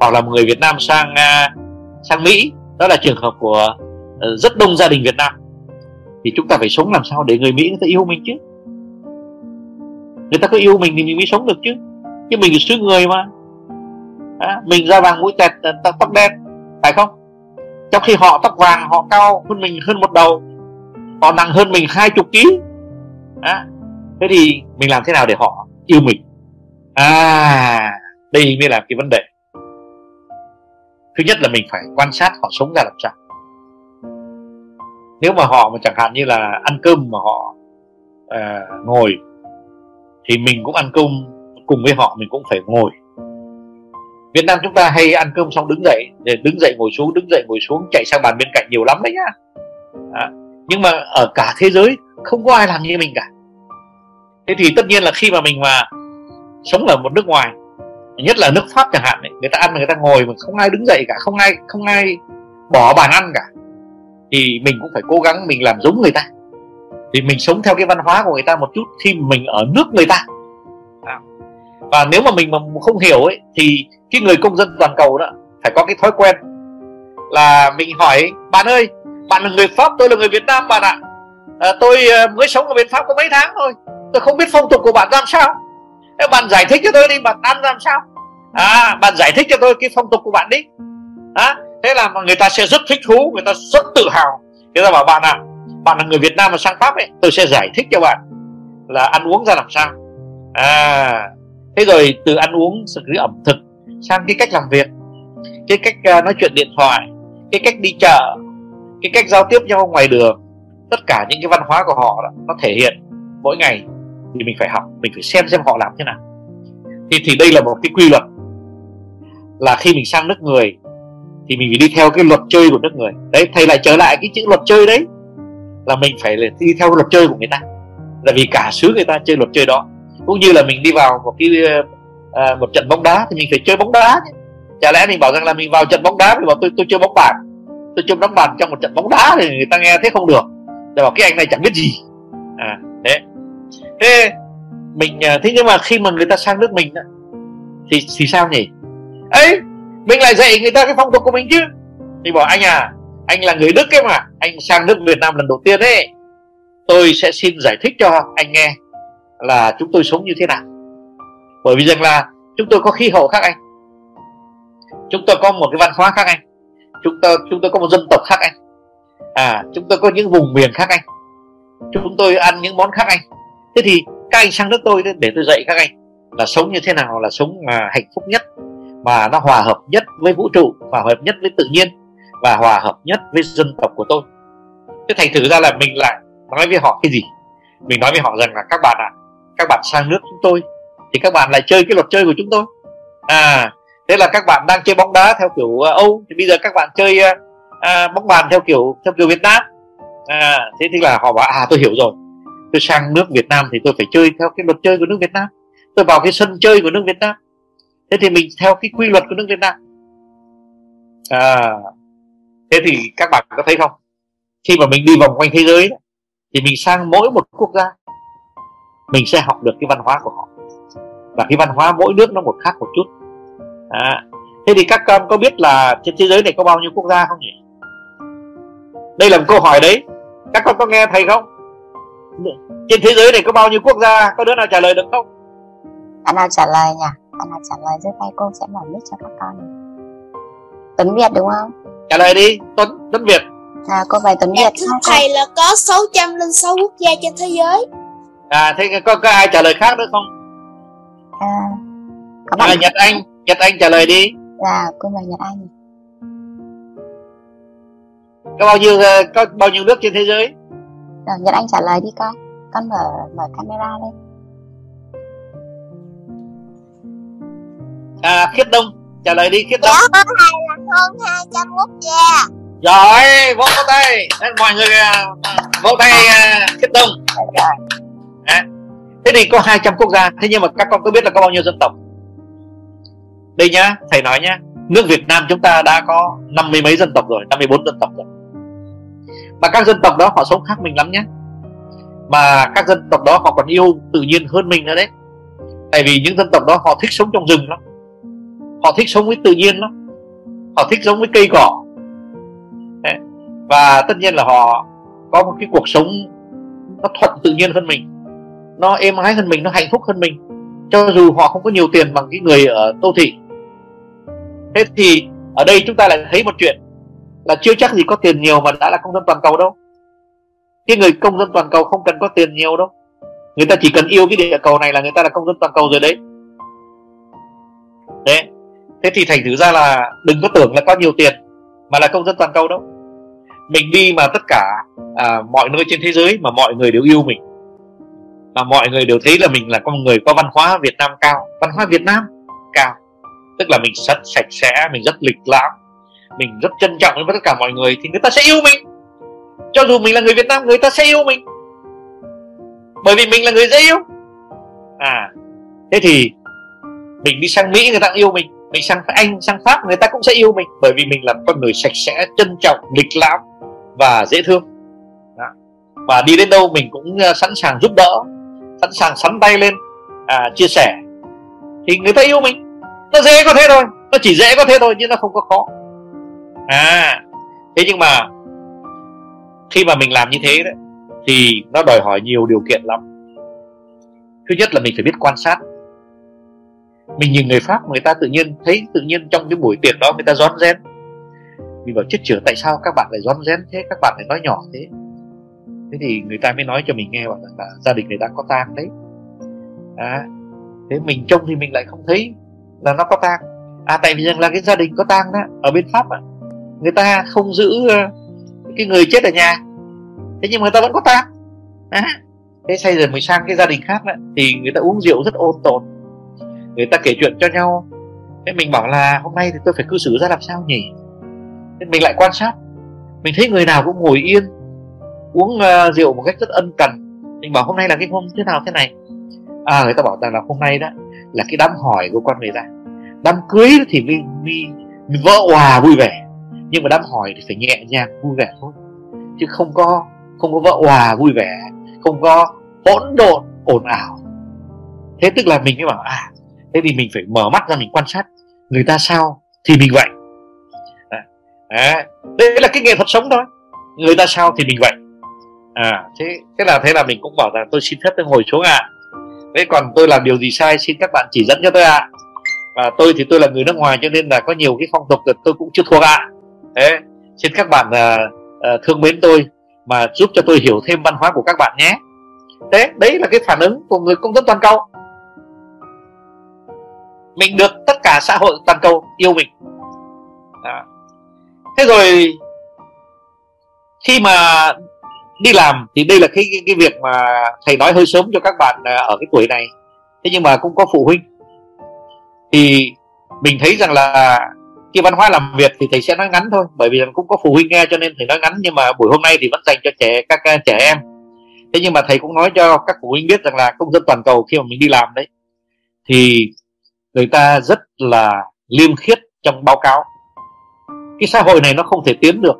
Hoặc là một người Việt Nam sang uh, sang Mỹ đó là trường hợp của uh, rất đông gia đình Việt Nam. Thì chúng ta phải sống làm sao để người Mỹ người ta yêu mình chứ? Người ta có yêu mình thì mình mới sống được chứ? Chứ mình là xứ người mà. À, mình da vàng mũi tẹt ờ, tóc đen phải không? Trong khi họ tóc vàng họ cao hơn mình hơn một đầu họ nặng hơn mình hai chục ký. À, thế thì mình làm thế nào để họ yêu mình? À đây mới là cái vấn đề. Thứ nhất là mình phải quan sát họ sống ra làm sao. Nếu mà họ mà chẳng hạn như là ăn cơm mà họ à, ngồi thì mình cũng ăn cơm cùng với họ mình cũng phải ngồi. Việt Nam chúng ta hay ăn cơm xong đứng dậy để đứng dậy ngồi xuống đứng dậy ngồi xuống chạy sang bàn bên cạnh nhiều lắm đấy nhá. À, nhưng mà ở cả thế giới không có ai làm như mình cả. Thế thì tất nhiên là khi mà mình mà sống ở một nước ngoài nhất là nước pháp chẳng hạn ấy, người ta ăn người ta ngồi mà không ai đứng dậy cả không ai không ai bỏ bàn ăn cả thì mình cũng phải cố gắng mình làm giống người ta. Thì mình sống theo cái văn hóa của người ta một chút khi mình ở nước người ta. À, và nếu mà mình mà không hiểu ấy thì cái người công dân toàn cầu đó phải có cái thói quen là mình hỏi bạn ơi bạn là người pháp tôi là người việt nam bạn ạ. À, tôi ờ, mới sống ở bên pháp có mấy tháng thôi tôi không biết phong tục của bạn làm sao. Thế bạn giải thích cho tôi đi bạn ăn làm sao? À bạn giải thích cho tôi cái phong tục của bạn đi. À, thế là người ta sẽ rất thích thú người ta rất tự hào. Người ta bảo bạn à bạn là người Việt Nam mà sang Pháp ấy tôi sẽ giải thích cho bạn là ăn uống ra làm sao. À thế rồi từ ăn uống sự cái ẩm thực sang cái cách làm việc cái cách uh, nói chuyện điện thoại cái cách đi chợ cái cách giao tiếp nhau ngoài đường. Tất cả những cái văn hóa của họ đó, nó thể hiện mỗi ngày thì mình phải học mình phải xem xem họ làm thế nào. Thì thì đây là một cái quy luật là khi mình sang nước người thì mình phải đi theo cái luật chơi của nước người. Đấy thầy lại trở lại cái chữ luật chơi đấy là mình phải đi theo luật chơi của người ta. Là vì cả xứ người ta chơi luật chơi đó. Cũng như là mình đi vào một cái à, một trận bóng đá thì mình phải chơi bóng đá chứ. Chả lẽ mình bảo rằng là mình vào trận bóng đá thì bảo tôi tôi chơi bóng bàn. Tôi chơi bóng bàn trong một trận bóng đá thì người ta nghe thế không được. Để bảo cái anh này chẳng biết gì. À thế mình à, thế nhưng mà khi mà người ta sang nước mình thì thì sao nhỉ? Ấy mình lại dạy người ta cái phong tục của mình chứ. Thì bảo, anh à anh là người đức ấy mà, anh sang nước việt nam lần đầu tiên ấy. Tôi sẽ xin giải thích cho anh nghe là chúng tôi sống như thế nào. Bởi vì rằng là chúng tôi có khí hậu khác anh. Chúng tôi có một cái văn hóa khác anh. Chúng tôi chúng tôi có một dân tộc khác anh. À chúng tôi có những vùng miền khác anh. Chúng tôi ăn những món khác anh thế thì các anh sang nước tôi để tôi dạy các anh là sống như thế nào là sống mà hạnh phúc nhất. Mà nó hòa hợp nhất với vũ trụ hòa hợp nhất với tự nhiên và hòa hợp nhất với dân tộc của tôi. Thế thành thử ra là mình lại nói với họ cái gì? Mình nói với họ rằng là các bạn ạ à, các bạn sang nước chúng tôi thì các bạn lại chơi cái luật chơi của chúng tôi. À thế là các bạn đang chơi bóng đá theo kiểu à, âu thì bây giờ các bạn chơi à, à, bóng bàn theo kiểu theo kiểu việt nam. À thế thì là họ bảo à tôi hiểu rồi tôi sang nước việt nam thì tôi phải chơi theo cái luật chơi của nước việt nam. Tôi vào cái sân chơi của nước việt nam. Thế thì mình theo cái quy luật của nước việt nam. À thế thì các bạn có thấy không? Khi mà mình đi vòng quanh thế giới thì mình sang mỗi một quốc gia mình sẽ học được cái văn hóa của họ. Và cái văn hóa mỗi nước nó một khác một chút. À, thế thì các con có biết là trên thế giới này có bao nhiêu quốc gia không nhỉ? Đây là một câu hỏi đấy. Các con có nghe thầy không? Trên thế giới này có bao nhiêu quốc gia có đứa nào trả lời được không? Anh nào trả lời nhỉ? Bạn nào trả lời giơ tay cô sẽ mở mic cho các con Tuấn Việt đúng không? Trả lời đi Tuấn Tuấn Việt. À cô phải Tuấn dạ, Việt. Thưa thầy là có 606 quốc gia trên thế giới. À thế có, có ai trả lời khác nữa không? À, có bạn à, Nhật Anh Nhật Anh trả lời đi. Là cô mời Nhật Anh. Có bao nhiêu ờ, có bao nhiêu nước trên thế giới rồi Nhật Anh trả lời đi con con mở mở camera lên à khiết đông trả lời đi khiết đông. Dạ thưa thầy là hơn 200 quốc gia. Rồi vỗ tay. Đấy, mọi người à, vỗ tay à, khiết đông. À, thế thì có 200 quốc gia. Thế nhưng mà các con có biết là có bao nhiêu dân tộc. Đây nhá thầy nói nhá. Nước Việt Nam chúng ta đã có năm mươi mấy dân tộc rồi 54 dân tộc rồi mà các dân tộc đó họ sống khác mình lắm nhé mà các dân tộc đó họ còn yêu tự nhiên hơn mình nữa đấy. Tại vì những dân tộc đó họ thích sống trong rừng lắm. Họ thích sống với tự nhiên lắm. Họ thích sống với cây cỏ. Đấy. và tất nhiên là họ có một cái cuộc sống nó thuận tự nhiên hơn mình. Nó êm ái hơn mình, nó hạnh phúc hơn mình. Cho dù họ không có nhiều tiền bằng cái người ở đô thị. Thế thì ở đây chúng ta lại thấy một chuyện là chưa chắc gì có tiền nhiều mà đã là công dân toàn cầu đâu. Cái người công dân toàn cầu không cần có tiền nhiều đâu. Người ta chỉ cần yêu cái địa cầu này là người ta là công dân toàn cầu rồi đấy. Đấy. Thế thì thành thử ra là đừng có tưởng là có nhiều tiền mà là công dân toàn cầu đâu. Mình đi mà tất cả à, mọi nơi trên thế giới mà mọi người đều yêu mình mà mọi người đều thấy là mình là con người có văn hóa Việt Nam cao văn hóa Việt Nam cao. Tức là mình rất sạch sẽ mình rất lịch lãm mình rất trân trọng với tất cả mọi người thì người ta sẽ yêu mình. Cho dù mình là người Việt Nam người ta sẽ yêu mình. Bởi vì mình là người dễ yêu. À thế thì mình đi sang Mỹ người ta cũng yêu mình. Mình sang Anh sang Pháp người ta cũng sẽ yêu mình. Bởi vì mình là con người sạch sẽ trân trọng lịch lãm và dễ thương. Đó. và đi đến đâu mình cũng ờ, sẵn sàng giúp đỡ sẵn sàng sắn tay lên à, chia sẻ. Thì người ta yêu mình. Nó dễ có thế thôi. Nó chỉ dễ có thế thôi chứ nó không có khó à thế nhưng mà khi mà mình làm như thế đấy thì nó đòi hỏi nhiều điều kiện lắm. Thứ nhất là mình phải biết quan sát. Mình nhìn người pháp người ta tự nhiên thấy tự nhiên trong cái buổi tiệc đó người ta rón rén. Mình bảo chết chửa tại sao các bạn lại rón rén thế? Các bạn lại nói nhỏ thế? Thế thì người ta mới nói cho mình nghe bảo rằng là gia đình người ta có tang đấy. À, thế mình trông thì mình lại không thấy là nó có tang. À tại vì rằng là cái gia đình có tang đó ở bên pháp à, người ta không giữ ờ, cái người chết ở nhà. Thế nhưng mà người ta vẫn có tang. À, thế xây dựng mình sang cái gia đình khác đó, thì người ta uống rượu rất ôn tồn. Người ta kể chuyện cho nhau. Thế mình bảo là hôm nay thì tôi phải cư xử ra làm sao nhỉ? Thế mình lại quan sát. Mình thấy người nào cũng ngồi yên uống uh, rượu một cách rất ân cần. Mình bảo hôm nay là cái hôm thế nào thế này? À người ta bảo rằng là hôm nay đó là cái đám hỏi của con người ta. Đám cưới thì mình, mình, mình vỡ hòa vui vẻ nhưng mà đám hỏi thì phải nhẹ nhàng vui vẻ thôi chứ không có không có vỡ hòa vui vẻ không có hỗn độn ồn ào thế tức là mình mới bảo à thế thì mình phải mở mắt ra mình quan sát người ta sao thì mình vậy à, à đấy là cái nghệ thuật sống thôi người ta sao thì mình vậy à thế thế là thế là mình cũng bảo rằng tôi xin phép tôi ngồi xuống ạ à. thế còn tôi làm điều gì sai xin các bạn chỉ dẫn cho tôi ạ à. và tôi thì tôi là người nước ngoài cho nên là có nhiều cái phong tục tôi cũng chưa thuộc ạ à thế xin các bạn uh, uh, thương mến tôi mà giúp cho tôi hiểu thêm văn hóa của các bạn nhé. Thế đấy là cái phản ứng của người công dân toàn cầu. Mình được tất cả xã hội toàn cầu yêu mình. Đó. thế rồi khi mà đi làm thì đây là cái, cái cái việc mà thầy nói hơi sớm cho các bạn ờ, ở cái tuổi này. Thế nhưng mà cũng có phụ huynh. Thì mình thấy rằng là khi văn hóa làm việc thì thầy sẽ nói ngắn thôi, bởi vì cũng có phụ huynh nghe cho nên thầy nói ngắn, nhưng mà buổi hôm nay thì vẫn dành cho trẻ, các trẻ em. Thế nhưng mà thầy cũng nói cho các phụ huynh biết rằng là công dân toàn cầu khi mà mình đi làm đấy, thì người ta rất là liêm khiết trong báo cáo. Cái xã hội này nó không thể tiến được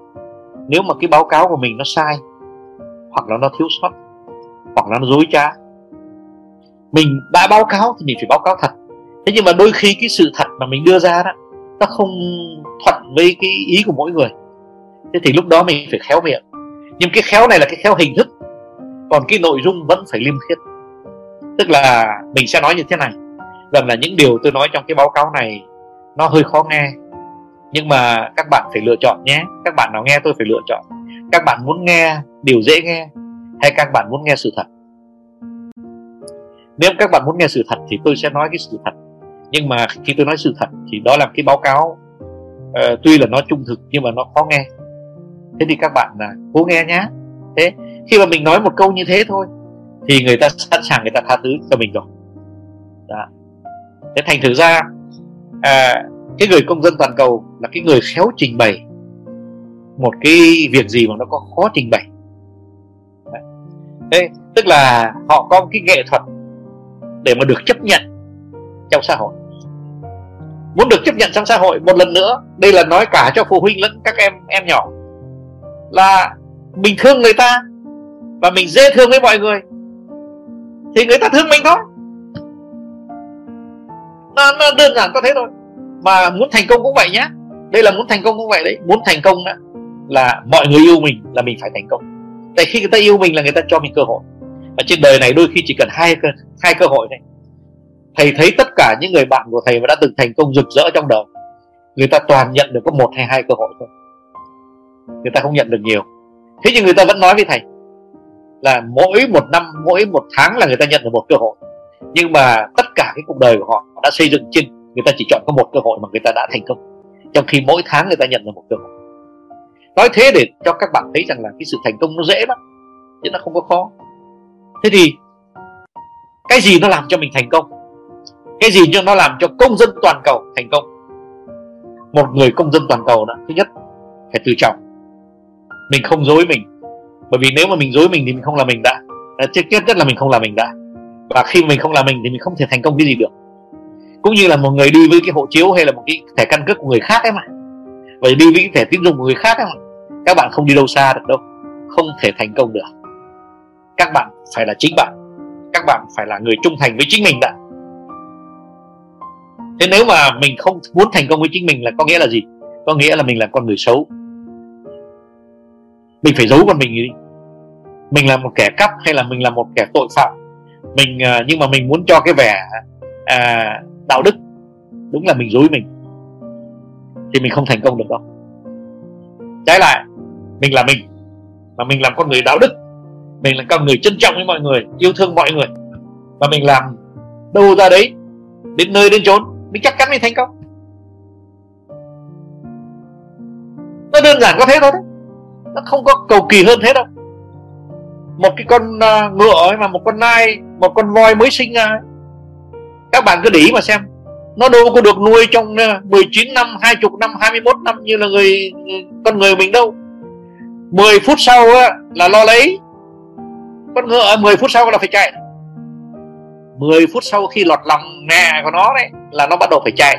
nếu mà cái báo cáo của mình nó sai, hoặc là nó thiếu sót, hoặc là nó dối trá. Mình đã báo cáo thì mình phải báo cáo thật. Thế nhưng mà đôi khi cái sự thật mà mình đưa ra đó nó không thuận với cái ý của mỗi người. Thế thì lúc đó mình phải khéo miệng. Nhưng cái khéo này là cái khéo hình thức. Còn cái nội dung vẫn phải liêm khiết. Tức là mình sẽ nói như thế này. Rằng là những điều tôi nói trong cái báo cáo này, nó hơi khó nghe. Nhưng mà các bạn phải lựa chọn nhé. Các bạn nào nghe tôi phải lựa chọn. Các bạn muốn nghe điều dễ nghe, hay các bạn muốn nghe sự thật? Nếu các bạn muốn nghe sự thật thì tôi sẽ nói cái sự thật nhưng mà khi tôi nói sự thật thì đó là cái báo cáo uh, tuy là nó trung thực nhưng mà nó khó nghe. Thế thì các bạn là cố nghe nhá. Thế khi mà mình nói một câu như thế thôi thì người ta sẵn sàng người ta tha thứ cho mình rồi. Đó. thế thành thử ra à, cái người công dân toàn cầu là cái người khéo trình bày một cái việc gì mà nó có khó trình bày. Dạ. Đấy. tức là họ có một cái nghệ thuật để mà được chấp nhận trong xã hội muốn được chấp nhận trong xã hội. Một lần nữa đây là nói cả cho phụ huynh lẫn các em em nhỏ. Là mình thương người ta và mình dễ thương với mọi người. Thì người ta thương mình thôi. Nó, nó đơn giản có thế thôi. Mà muốn thành công cũng vậy nhé đây là muốn thành công cũng vậy đấy. Muốn thành công đó, là mọi người yêu mình là mình phải thành công. Tại khi người ta yêu mình là người ta cho mình cơ hội. Và trên đời này đôi khi chỉ cần hai hai cơ hội này thầy thấy tất cả những người bạn của thầy mà đã từng thành công rực rỡ trong đời, người ta toàn nhận được có một hay hai cơ hội thôi. Người ta không nhận được nhiều. Thế nhưng người ta vẫn nói với thầy là mỗi một năm, mỗi một tháng là người ta nhận được một cơ hội. Nhưng mà tất cả cái cuộc đời của họ đã xây dựng trên, người ta chỉ chọn có một cơ hội mà người ta đã thành công. Trong khi mỗi tháng người ta nhận được một cơ hội. Nói thế để cho các bạn thấy rằng là cái sự thành công nó dễ lắm, chứ nó không có khó. Thế thì cái gì nó làm cho mình thành công? Cái gì cho nó làm cho công dân toàn cầu thành công? Một người công dân toàn cầu đó, thứ nhất, phải tự trọng. Mình không dối mình. Bởi vì nếu mà mình dối mình thì mình không là mình đã. Trước nhất nhất là mình không là mình đã. Và khi mình không là mình thì mình không thể thành công cái gì được. Cũng như là một người đi với cái hộ chiếu hay là một cái thẻ căn cước của người khác ấy mà. Và đi với cái thẻ tín dụng của người khác ấy mà. Các bạn không đi đâu xa được đâu. Không thể thành công được. Các bạn phải là chính bạn. Các bạn phải là người trung thành với chính mình đã thế nếu mà mình không muốn thành công với chính mình là có nghĩa là gì? Có nghĩa là mình là con người xấu. Mình phải giấu con mình đi. Mình là một kẻ cắp hay là mình là một kẻ tội phạm? Mình à, nhưng mà mình muốn cho cái vẻ à, đạo đức đúng là mình dối mình thì mình không thành công được đâu. Trái lại mình là mình mà mình làm con người đạo đức. Mình là con người trân trọng với mọi người yêu thương mọi người. Và mình làm đâu ra đấy đến nơi đến chốn? Mình chắc chắn mình thành công. Nó đơn giản có thế thôi đấy. Nó không có cầu kỳ hơn thế đâu. Một cái con uh, ngựa ấy mà một con nai một con voi mới sinh ra ấy. các bạn cứ để ý mà xem. Nó đâu có được nuôi trong à, 19 năm 20 năm 21 năm như là người con người mình đâu. 10 phút sau á, là lo lấy. Con ngựa 10 phút sau là phải chạy. 10 phút sau khi lọt lòng mẹ của nó đấy là nó bắt đầu phải chạy.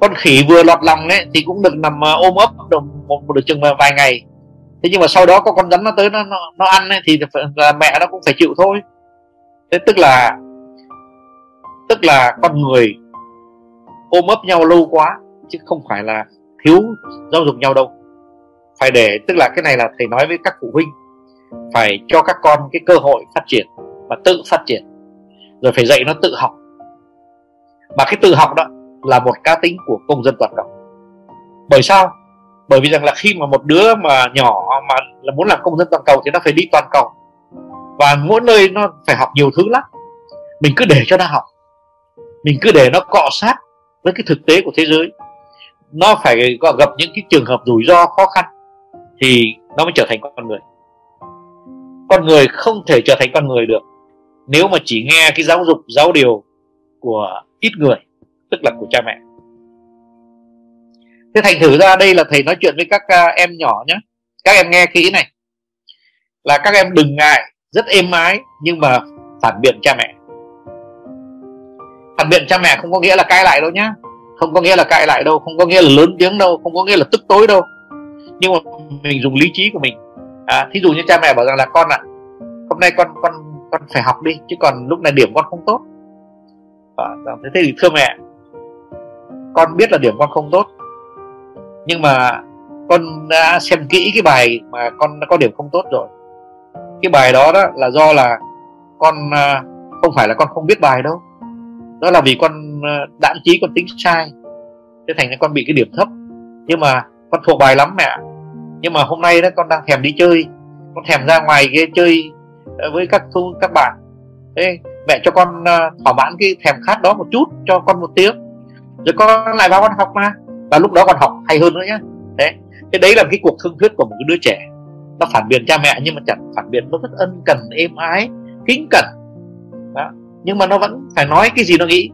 Con khỉ vừa lọt lòng ấy thì cũng được nằm à, ôm ấp được một, một được chừng vài ngày. Thế nhưng mà sau đó có con rắn nó tới nó nó, nó ăn ấy, thì là mẹ nó cũng phải chịu thôi. Thế tức là tức là con người ôm ấp nhau lâu quá chứ không phải là thiếu giáo dục nhau đâu. Phải để tức là cái này là thầy nói với các phụ huynh phải cho các con cái cơ hội phát triển và tự phát triển. Rồi phải dạy nó tự học mà cái tự học đó là một cá tính của công dân toàn cầu. Bởi sao? Bởi vì rằng là khi mà một đứa mà nhỏ mà là muốn làm công dân toàn cầu thì nó phải đi toàn cầu. Và mỗi nơi nó phải học nhiều thứ lắm. Mình cứ để cho nó học. Mình cứ để nó cọ sát với cái thực tế của thế giới. Nó phải gặp những cái trường hợp rủi ro khó khăn thì nó mới trở thành con người. Con người không thể trở thành con người được nếu mà chỉ nghe cái giáo dục, giáo điều của ít người tức là của cha mẹ. Thế thành thử ra đây là thầy nói chuyện với các à, em nhỏ nhé các em nghe kỹ này. Là các em đừng ngại rất êm ái nhưng mà phản biện cha mẹ. Phản biện cha mẹ không có nghĩa là cãi lại đâu nhá. Không có nghĩa là cãi lại đâu không có nghĩa là lớn tiếng đâu không có nghĩa là tức tối đâu. Nhưng mà mình dùng lý trí của mình. À, thí dụ như cha mẹ bảo rằng là con ạ à, hôm nay con con con phải học đi chứ còn lúc này điểm con không tốt à, thế thì thưa mẹ con biết là điểm con không tốt nhưng mà con đã xem kỹ cái bài mà con đã có điểm không tốt rồi. Cái bài đó đó là do là con à, không phải là con không biết bài đâu. Đó là vì con à, ờ, trí con tính sai thế thành ra con bị cái điểm thấp. Nhưng mà con thuộc bài lắm mẹ nhưng mà hôm nay đó con đang thèm đi chơi con thèm ra ngoài cái chơi à, với các thu các bạn. Thế mẹ cho con uh, thỏa mãn cái thèm khát đó một chút cho con một tiếng. Rồi con lại vào con học mà và lúc đó con học hay hơn nữa nhé thế thế đấy là cái cuộc thương thuyết của một cái đứa trẻ. Nó phản biện cha mẹ nhưng mà chẳng phản biện nó rất ân cần êm ái kính cẩn. Đó. nhưng mà nó vẫn phải nói cái gì nó nghĩ.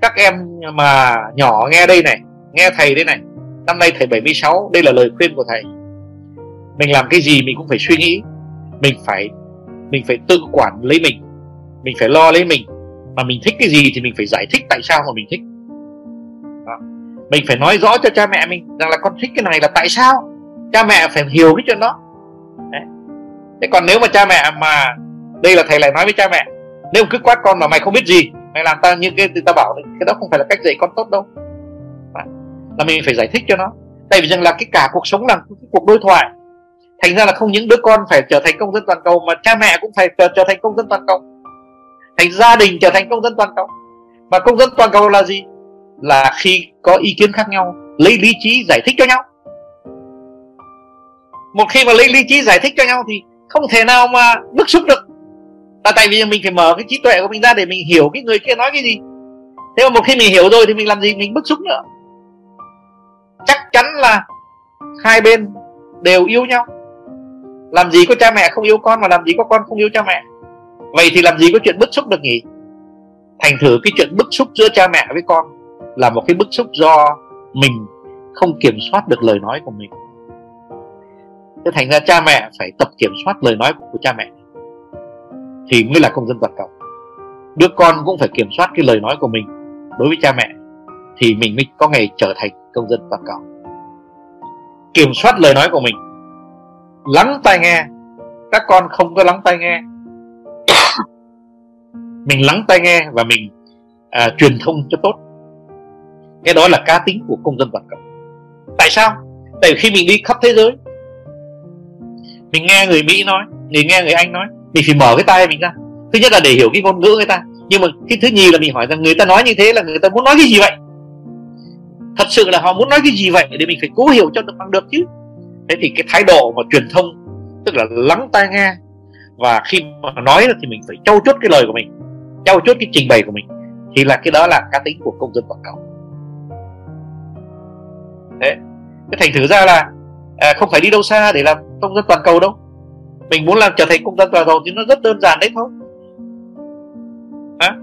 Các em mà nhỏ nghe đây này nghe thầy đây này năm nay thầy 76 đây là lời khuyên của thầy. Mình làm cái gì mình cũng phải suy nghĩ mình phải mình phải tự quản lấy mình mình phải lo lấy mình. Mà mình thích cái gì thì mình phải giải thích tại sao mà mình thích. Đó. mình phải nói rõ cho cha mẹ mình rằng là con thích cái này là tại sao. Cha mẹ phải hiểu cái chuyện đó. Đấy. thế còn nếu mà cha mẹ mà, đây là thầy lại nói với cha mẹ, nếu cứ quát con mà mày không biết gì, mày làm ta như cái ta bảo cái đó không phải là cách dạy con tốt đâu. Là mình phải giải thích cho nó. Tại vì rằng là cái cả cuộc sống là cái cuộc đối thoại. Thành ra là không những đứa con phải trở thành công dân toàn cầu mà cha mẹ cũng phải trở thành công dân toàn cầu thành gia đình trở thành công dân toàn cầu. Và công dân toàn cầu là gì? Là khi có ý kiến khác nhau, lấy lý trí giải thích cho nhau. Một khi mà lấy lý trí giải thích cho nhau thì không thể nào mà bức xúc được. Là tại vì mình phải mở cái trí tuệ của mình ra để mình hiểu cái người kia nói cái gì. Thế mà một khi mình hiểu rồi thì mình làm gì? Mình bức xúc nữa. Chắc chắn là hai bên đều yêu nhau. Làm gì có cha mẹ không yêu con mà làm gì có con không yêu cha mẹ vậy thì làm gì có chuyện bức xúc được nhỉ? Thành thử cái chuyện bức xúc giữa cha mẹ với con là một cái bức xúc do mình không kiểm soát được lời nói của mình. Thế thành ra cha mẹ phải tập kiểm soát lời nói của cha mẹ. Thì mới là công dân toàn cầu. Đứa con cũng phải kiểm soát cái lời nói của mình đối với cha mẹ, thì mình mới có ngày trở thành công dân toàn cầu. Kiểm soát lời nói của mình. Lắng tai nghe. Các con không có lắng tai nghe. [coughs] mình lắng tai nghe và mình à, truyền thông cho tốt. Cái đó là cá tính của công dân toàn cầu. Tại sao? Tại vì khi mình đi khắp thế giới mình nghe người mỹ nói mình nghe người anh nói mình phải mở cái tai mình ra. Thứ nhất là để hiểu cái ngôn ngữ người ta. Nhưng mà cái thứ nhì là mình hỏi rằng người ta nói như thế là người ta muốn nói cái gì vậy? Thật sự là họ muốn nói cái gì vậy để mình phải cố hiểu cho được bằng được chứ? Thế thì cái thái độ mà truyền thông tức là lắng tai nghe và khi mà nói thì mình phải trau chuốt cái lời của mình trau chuốt cái trình bày của mình. Thì là cái đó là cá tính của công dân toàn cầu. Thế cái thành thử ra là à, không phải đi đâu xa để làm công dân toàn cầu đâu. Mình muốn làm trở thành công dân toàn cầu thì nó rất đơn giản đấy thôi. À,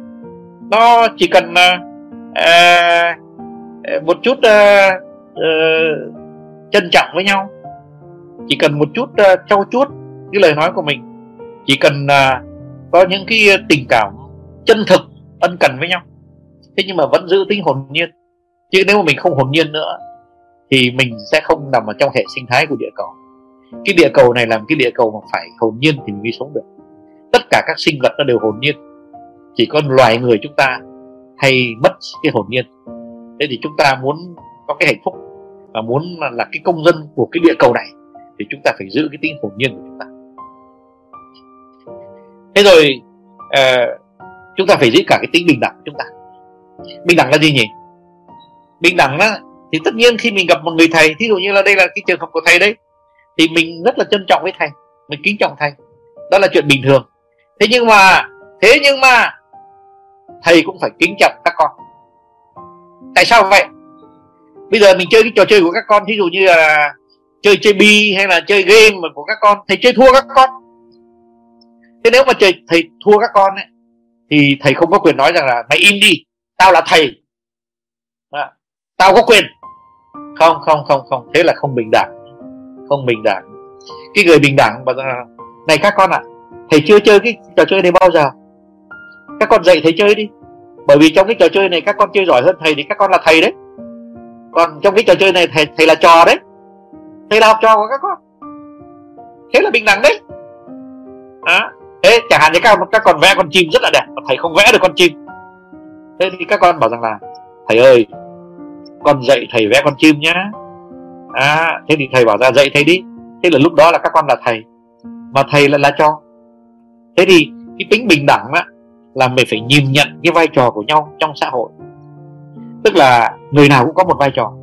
nó chỉ cần à, à, một chút à, à, trân trọng với nhau. Chỉ cần một chút uh, trau chuốt cái lời nói của mình chỉ cần uh, có những cái à, tình cảm chân thực ân cần với nhau. Thế nhưng mà vẫn giữ tính hồn nhiên. Chứ nếu mà mình không hồn nhiên nữa thì mình sẽ không nằm ở trong hệ sinh thái của địa cầu. Cái địa cầu này làm cái địa cầu mà phải hồn nhiên thì mình mới sống được. Tất cả các sinh vật nó đều hồn nhiên. Chỉ có loài người chúng ta hay mất cái hồn nhiên. Thế thì chúng ta muốn có cái hạnh phúc và muốn là cái công dân của cái địa cầu này thì chúng ta phải giữ cái tính hồn nhiên của chúng ta thế rồi uh, chúng ta phải giữ cả cái tính bình đẳng của chúng ta. Bình đẳng là gì nhỉ? Bình đẳng đó thì tất nhiên khi mình gặp một người thầy thí dụ như là đây là cái trường hợp của thầy đấy thì mình rất là trân trọng với thầy mình kính trọng thầy. Đó là chuyện bình thường. Thế nhưng mà thế nhưng mà thầy cũng phải kính trọng các con. Tại sao vậy? Bây giờ mình chơi cái trò chơi của các con thí dụ như là chơi chơi bi hay là chơi game của các con thầy chơi thua các con thế nếu mà chơi thầy thua các con ấy, thì thầy không có quyền nói rằng là mày im đi tao là thầy. À, tao có quyền. Không không không không. Thế là không bình đẳng. Không bình đẳng. Cái người bình đẳng mà này các con ạ à, thầy chưa chơi cái trò chơi này bao giờ? Các con dạy thầy chơi đi. Bởi vì trong cái trò chơi này các con chơi giỏi hơn thầy thì các con là thầy đấy. Còn trong cái trò chơi này thầy thầy là trò đấy. Thầy là học trò của các con. Thế là bình đẳng đấy. À, thế chẳng hạn như các, các con vẽ con chim rất là đẹp mà thầy không vẽ được con chim. Thế thì các con bảo rằng là thầy ơi con dạy thầy vẽ con chim nhá. À thế thì thầy bảo ra dạy thầy đi. Thế là lúc đó là các con là thầy mà thầy là là cho. Thế thì cái tính bình đẳng á là mình phải nhìn nhận cái vai trò của nhau trong xã hội. Tức là người nào cũng có một vai trò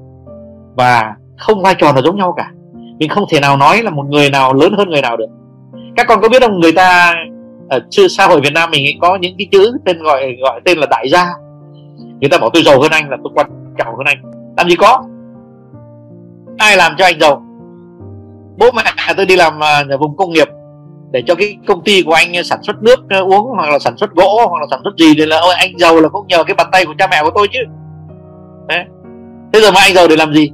và không vai trò nào giống nhau cả. Mình không thể nào nói là một người nào lớn hơn người nào được. Các con có biết không người ta Ờ, ở xã hội Việt Nam mình có những cái chữ tên gọi gọi tên là đại gia. Người ta bảo tôi giàu hơn anh là tôi quan trọng hơn anh. Làm gì có. Ai làm cho anh giàu? Bố mẹ tôi đi làm à, ở vùng công nghiệp để cho cái công ty của anh sản xuất nước à, uống hoặc là sản xuất gỗ hoặc là sản xuất gì thì là ôi anh giàu là cũng nhờ cái bàn tay của cha mẹ của tôi chứ. Đấy. thế giờ mà anh giàu để làm gì?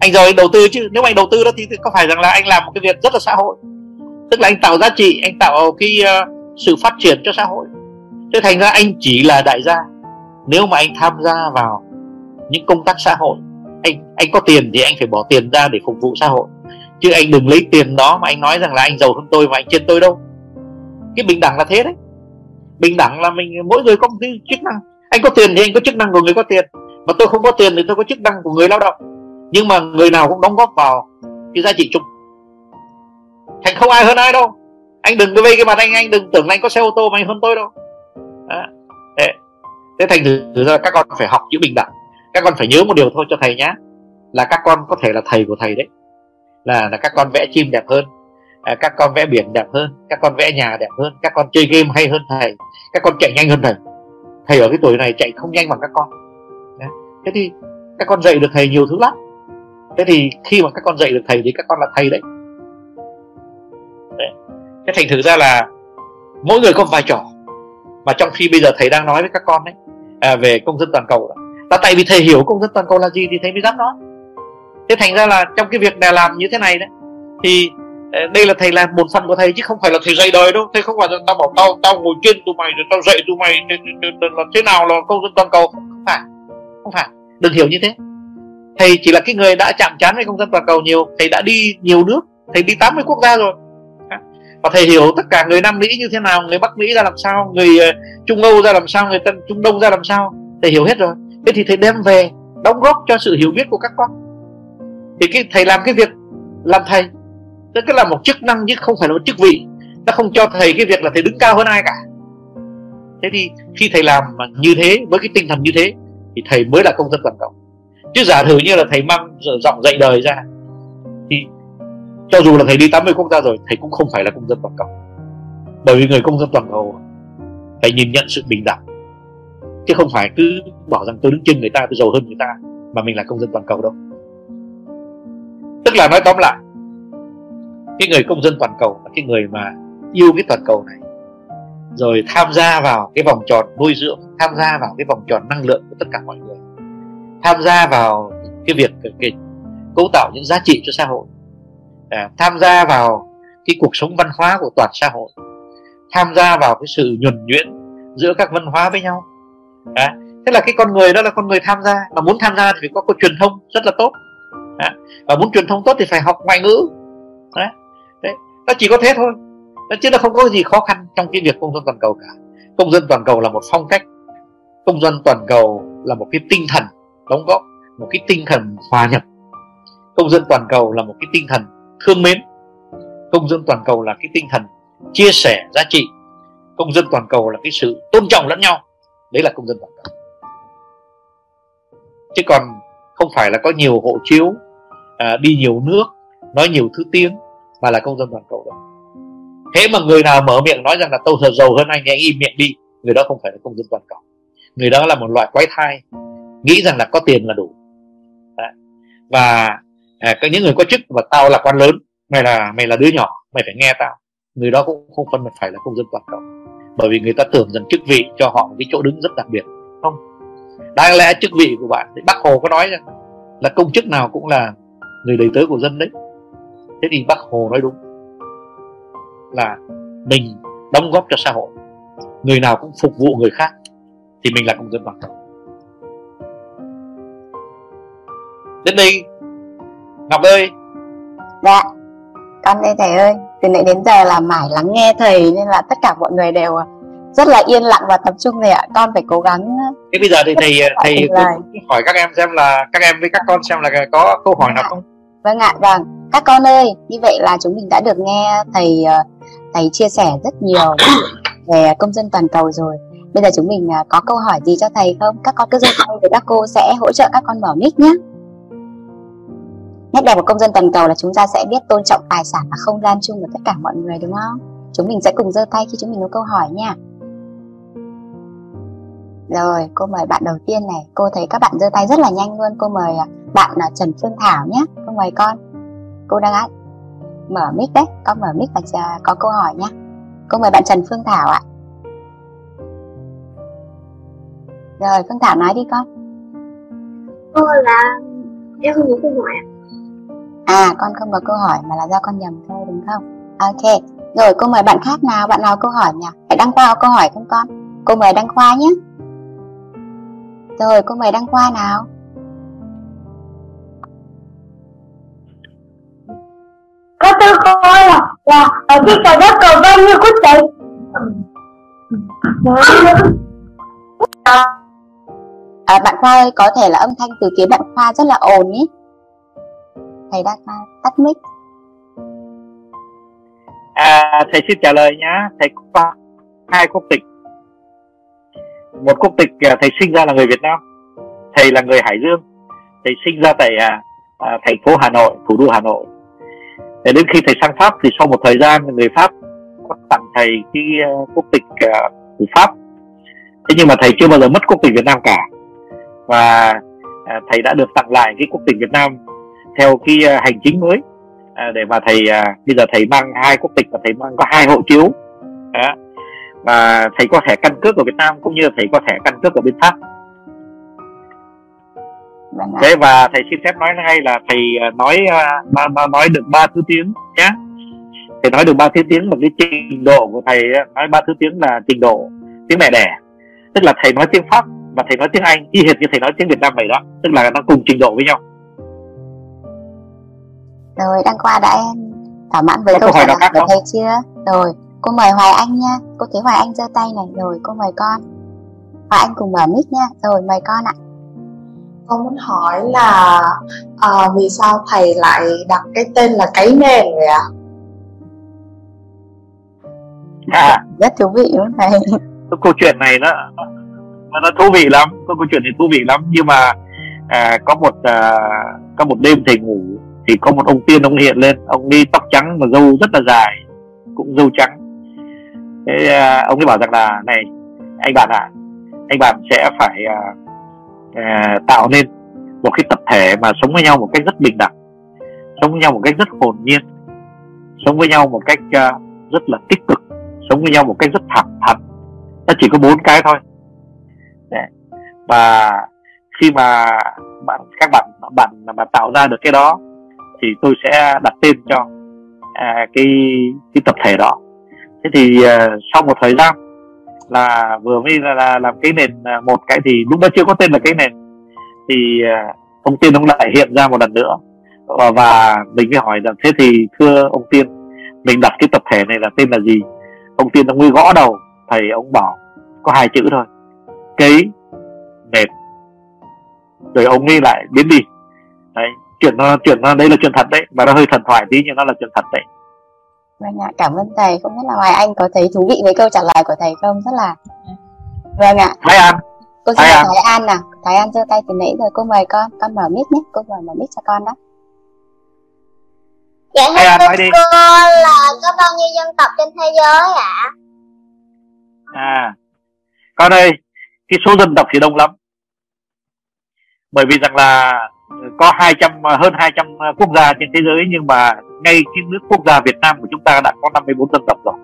Anh giàu anh đầu tư chứ. Nếu mà anh đầu tư đó thì có phải rằng là anh làm một cái việc rất là xã hội. Tức là anh tạo giá trị anh tạo cái uh, sự phát triển cho xã hội. Thế thành ra anh chỉ là đại gia. Nếu mà anh tham gia vào những công tác xã hội, anh anh có tiền thì anh phải bỏ tiền ra để phục vụ xã hội. Chứ anh đừng lấy tiền đó mà anh nói rằng là anh giàu hơn tôi và anh trên tôi đâu. Cái bình đẳng là thế đấy. Bình đẳng là mình, mỗi người có một cái chức năng. Anh có tiền thì anh có chức năng của người có tiền. Mà tôi không có tiền thì tôi có chức năng của người lao động. Nhưng mà người nào cũng đóng góp vào cái giá trị chung. Thành không ai hơn ai đâu anh đừng vây cái mặt anh anh đừng tưởng anh có xe ô tô mà anh hơn tôi đâu đó. thế, thế thành thử ra các con phải học chữ bình đẳng các con phải nhớ một điều thôi cho thầy nhá là các con có thể là thầy của thầy đấy là là các con vẽ chim đẹp hơn à, các con vẽ biển đẹp hơn các con vẽ nhà đẹp hơn các con chơi game hay hơn thầy các con chạy nhanh hơn thầy thầy ở cái tuổi này chạy không nhanh bằng các con Đấy. thế thì các con dạy được thầy nhiều thứ lắm thế thì khi mà các con dạy được thầy thì các con là thầy đấy thế thành thử ra là mỗi người có một vai trò mà trong khi bây giờ thầy đang nói với các con đấy à, về công dân toàn cầu đó. Là tại vì thầy hiểu công dân toàn cầu là gì thì thầy mới dám nói. Thế thành ra là trong cái việc này làm như thế này đấy thì ờ, đây là thầy làm một phần của thầy chứ không phải là thầy dạy đời đâu. Thầy không phải là tao bảo tao tao ngồi trên tụi mày rồi tao dạy tụi mày là thế nào là công dân toàn cầu. Không phải không phải. Đừng hiểu như thế. Thầy chỉ là cái người đã chạm trán với công dân toàn cầu nhiều thầy đã đi nhiều nước thầy đi 80 quốc gia rồi và thầy hiểu tất cả người Nam Mỹ như thế nào, người Bắc Mỹ ra làm sao, người ờ, Trung Âu ra làm sao, người Tân, Trung Đông ra làm sao? Thầy hiểu hết rồi. Thế thì thầy đem về đóng góp cho sự hiểu biết của các con. Thì cái thầy làm cái việc làm thầy, tức là một chức năng chứ không phải là một chức vị. Nó không cho thầy cái việc là thầy đứng cao hơn ai cả. Thế thì khi thầy làm mà như thế, với cái tinh thần như thế, thì thầy mới là công dân toàn cầu. Chứ giả thử như là thầy mang giọng dạy đời ra, thì cho dù là thầy đi 80 quốc gia rồi thầy cũng không phải là công dân toàn cầu. Bởi vì người công dân toàn cầu phải nhìn nhận sự bình đẳng. Chứ không phải cứ bảo rằng tôi đứng trên người ta tôi giàu hơn người ta mà mình là công dân toàn cầu đâu. Tức là nói tóm lại cái người công dân toàn cầu là cái người mà yêu cái toàn cầu này rồi tham gia vào cái vòng tròn nuôi dưỡng tham gia vào cái vòng tròn năng lượng của tất cả mọi người tham gia vào cái việc cái, cấu tạo những giá trị cho xã hội à, tham gia vào cái cuộc sống văn hóa của toàn xã hội tham gia vào cái sự nhuần nhuyễn giữa các văn hóa với nhau. À, thế là cái con người đó là con người tham gia mà muốn tham gia thì phải có, có truyền thông rất là tốt. À, và muốn truyền thông tốt thì phải học ngoại ngữ. À, đấy nó chỉ có thế thôi. Nó chứ nó không có gì khó khăn trong cái việc công dân toàn cầu cả. Công dân toàn cầu là một phong cách công dân toàn cầu là một cái tinh thần đóng góp một cái tinh thần hòa nhập. Công dân toàn cầu là một cái tinh thần thương mến. Công dân toàn cầu là cái tinh thần chia sẻ giá trị. Công dân toàn cầu là cái sự tôn trọng lẫn nhau. Đấy là công dân toàn cầu. Chứ còn không phải là có nhiều hộ chiếu à, đi nhiều nước nói nhiều thứ tiếng mà là công dân toàn cầu đâu. Thế mà người nào mở miệng nói rằng là tôi giàu hơn anh thì anh im miệng đi người đó không phải là công dân toàn cầu. Người đó là một loại quái thai nghĩ rằng là có tiền là đủ. Đấy. và à, những người có chức và tao là quan lớn. Mày là mày là đứa nhỏ mày phải nghe tao. Người đó cũng không phân phải là công dân toàn cầu. Bởi vì người ta tưởng rằng chức vị cho họ một cái chỗ đứng rất đặc biệt. Không. Đáng lẽ chức vị của bạn thì bác hồ có nói rằng là công chức nào cũng là người đầy tớ của dân đấy. Thế thì bác hồ nói đúng. Là mình đóng góp cho xã hội. Người nào cũng phục vụ người khác thì mình là công dân toàn cầu. Đến đây ngọc ơi. Dạ. Con đây thầy ơi từ nãy đến giờ là mãi lắng nghe thầy nên là tất cả mọi người đều rất là yên lặng và tập trung thầy ạ. Con phải cố gắng thế bây giờ thì thầy thầy hỏi các em xem là các em với các con xem là có câu hỏi nào không? Vâng ạ vâng. Các con ơi như vậy là chúng mình đã được nghe thầy ờ, thầy chia sẻ rất nhiều [coughs] về công dân toàn cầu rồi. Bây giờ chúng mình à, có câu hỏi gì cho thầy không? Các con cứ giơ tay thì các cô sẽ hỗ trợ các con mở mic nhé nét đẹp của công dân toàn cầu là chúng ta sẽ biết tôn trọng tài sản và không gian chung của tất cả mọi người, đúng không? Chúng mình sẽ cùng giơ tay khi chúng mình có câu hỏi nha. Rồi, cô mời bạn đầu tiên này. Cô thấy các bạn giơ tay rất là nhanh luôn. Cô mời à, bạn là Trần Phương Thảo nhé. Cô mời con. Cô đang á mở mic đấy. Con mở mic và chờ có câu hỏi nhé cô mời bạn Trần Phương Thảo ạ. Rồi, Phương Thảo nói đi con. Cô là, em không có câu hỏi à con không có câu hỏi mà là do con nhầm thôi đúng không? Ok. Rồi cô mời bạn khác nào? Bạn nào câu hỏi nhỉ? Hãy đăng khoa có câu hỏi không con. Cô mời đăng khoa nhé. Rồi cô mời đăng khoa nào. Có tư cô là là ở trên cầu đất cầu bao nhiêu quốc tịch à, bạn khoa ơi có thể là âm thanh từ phía bạn khoa rất là ồn ý thầy đã tắt mic. À, thầy xin trả lời nhá. Thầy có hai quốc tịch. Một quốc tịch à, thầy sinh ra là người Việt Nam. Thầy là người Hải Dương. Thầy sinh ra tại à, à, thành phố Hà Nội thủ đô Hà Nội. Để đến khi thầy sang Pháp thì sau một thời gian người Pháp có tặng thầy cái à, uh, quốc tịch uh, của Pháp. Thế nhưng mà thầy chưa bao giờ mất quốc tịch Việt Nam cả. Và uh, thầy đã được tặng lại cái quốc tịch Việt Nam theo cái uh, hành chính mới. Uh, để mà thầy uh, bây giờ thầy mang hai quốc tịch và thầy mang có hai hộ chiếu. Đó. và thầy có thẻ căn cước ở Việt Nam cũng như thầy có thẻ căn cước ở bên Pháp. Vâng thế và thầy xin phép nói ngay là thầy à, nói à, nói, được ba thứ tiếng nhé thầy nói được ba thứ tiếng mà cái trình độ của thầy nói ba thứ tiếng là trình độ tiếng mẹ đẻ. Tức là thầy nói tiếng pháp và thầy nói tiếng anh y hệt như thầy nói tiếng việt nam vậy đó. Tức là nó cùng trình độ với nhau rồi đăng khoa đã thỏa mãn với câu câu hỏi không? thầy chưa? Rồi cô mời hoài anh nha. Cô thấy hoài anh giơ tay này. Rồi cô mời con. Hoài anh cùng mở mic nha. Rồi mời con ạ. Con muốn hỏi là à, vì sao thầy lại đặt cái tên là cái nền vậy ạ? à. Rất thú vị đúng không thầy? Cái câu chuyện này nó nó, nó thú vị lắm. Cái câu chuyện này thú vị lắm. Nhưng mà à, có một à, có một đêm thầy ngủ thì có một ông tiên ông hiện lên ông đi tóc trắng mà râu rất là dài cũng râu trắng thế à, ông ấy bảo rằng là này anh bạn ạ anh bạn sẽ phải à, à, tạo nên một cái tập thể mà sống với nhau một cách rất bình đẳng sống với nhau một cách rất hồn nhiên sống với nhau một cách à, rất là tích cực sống với nhau một cách rất thẳng thắn nó chỉ có bốn cái thôi Đấy. và khi mà bạn các bạn bạn mà tạo ra được cái đó thì tôi sẽ đặt tên cho à, cái cái tập thể đó. Thế thì à, sau một thời gian là vừa mới là, là làm cái nền à, một cái thì lúc đó chưa có tên là cái nền thì à, ông tiên ông lại hiện ra một lần nữa. Và, và mình mới hỏi rằng thế thì thưa ông tiên mình đặt cái tập thể này là tên là gì? Ông tiên ông mới gõ đầu thầy ông bảo có hai chữ thôi cấy nền. Rồi ông ấy lại biến đi. Đấy chuyện nó chuyện nó đây là chuyện thật đấy. Và nó hơi thần thoại tí nhưng nó là chuyện thật đấy. Vâng ạ cảm ơn thầy. Không biết là hoài anh có thấy thú vị với câu trả lời của thầy không? Rất là vâng ạ. Thái An. Cô xin Thái An. thái an nào. Thái an giơ tay từ nãy rồi cô mời con con mở mic nhé. Cô mời mở mic cho con đó. Dạ à, thưa nói đi. cô là có bao nhiêu dân tộc trên thế giới ạ? à con ơi cái số dân tộc thì đông lắm. Bởi vì rằng là có 200 hơn 200 ờ, quốc gia trên thế giới nhưng mà ngay cái nước quốc gia Việt Nam của chúng ta đã có 54 dân tộc rồi.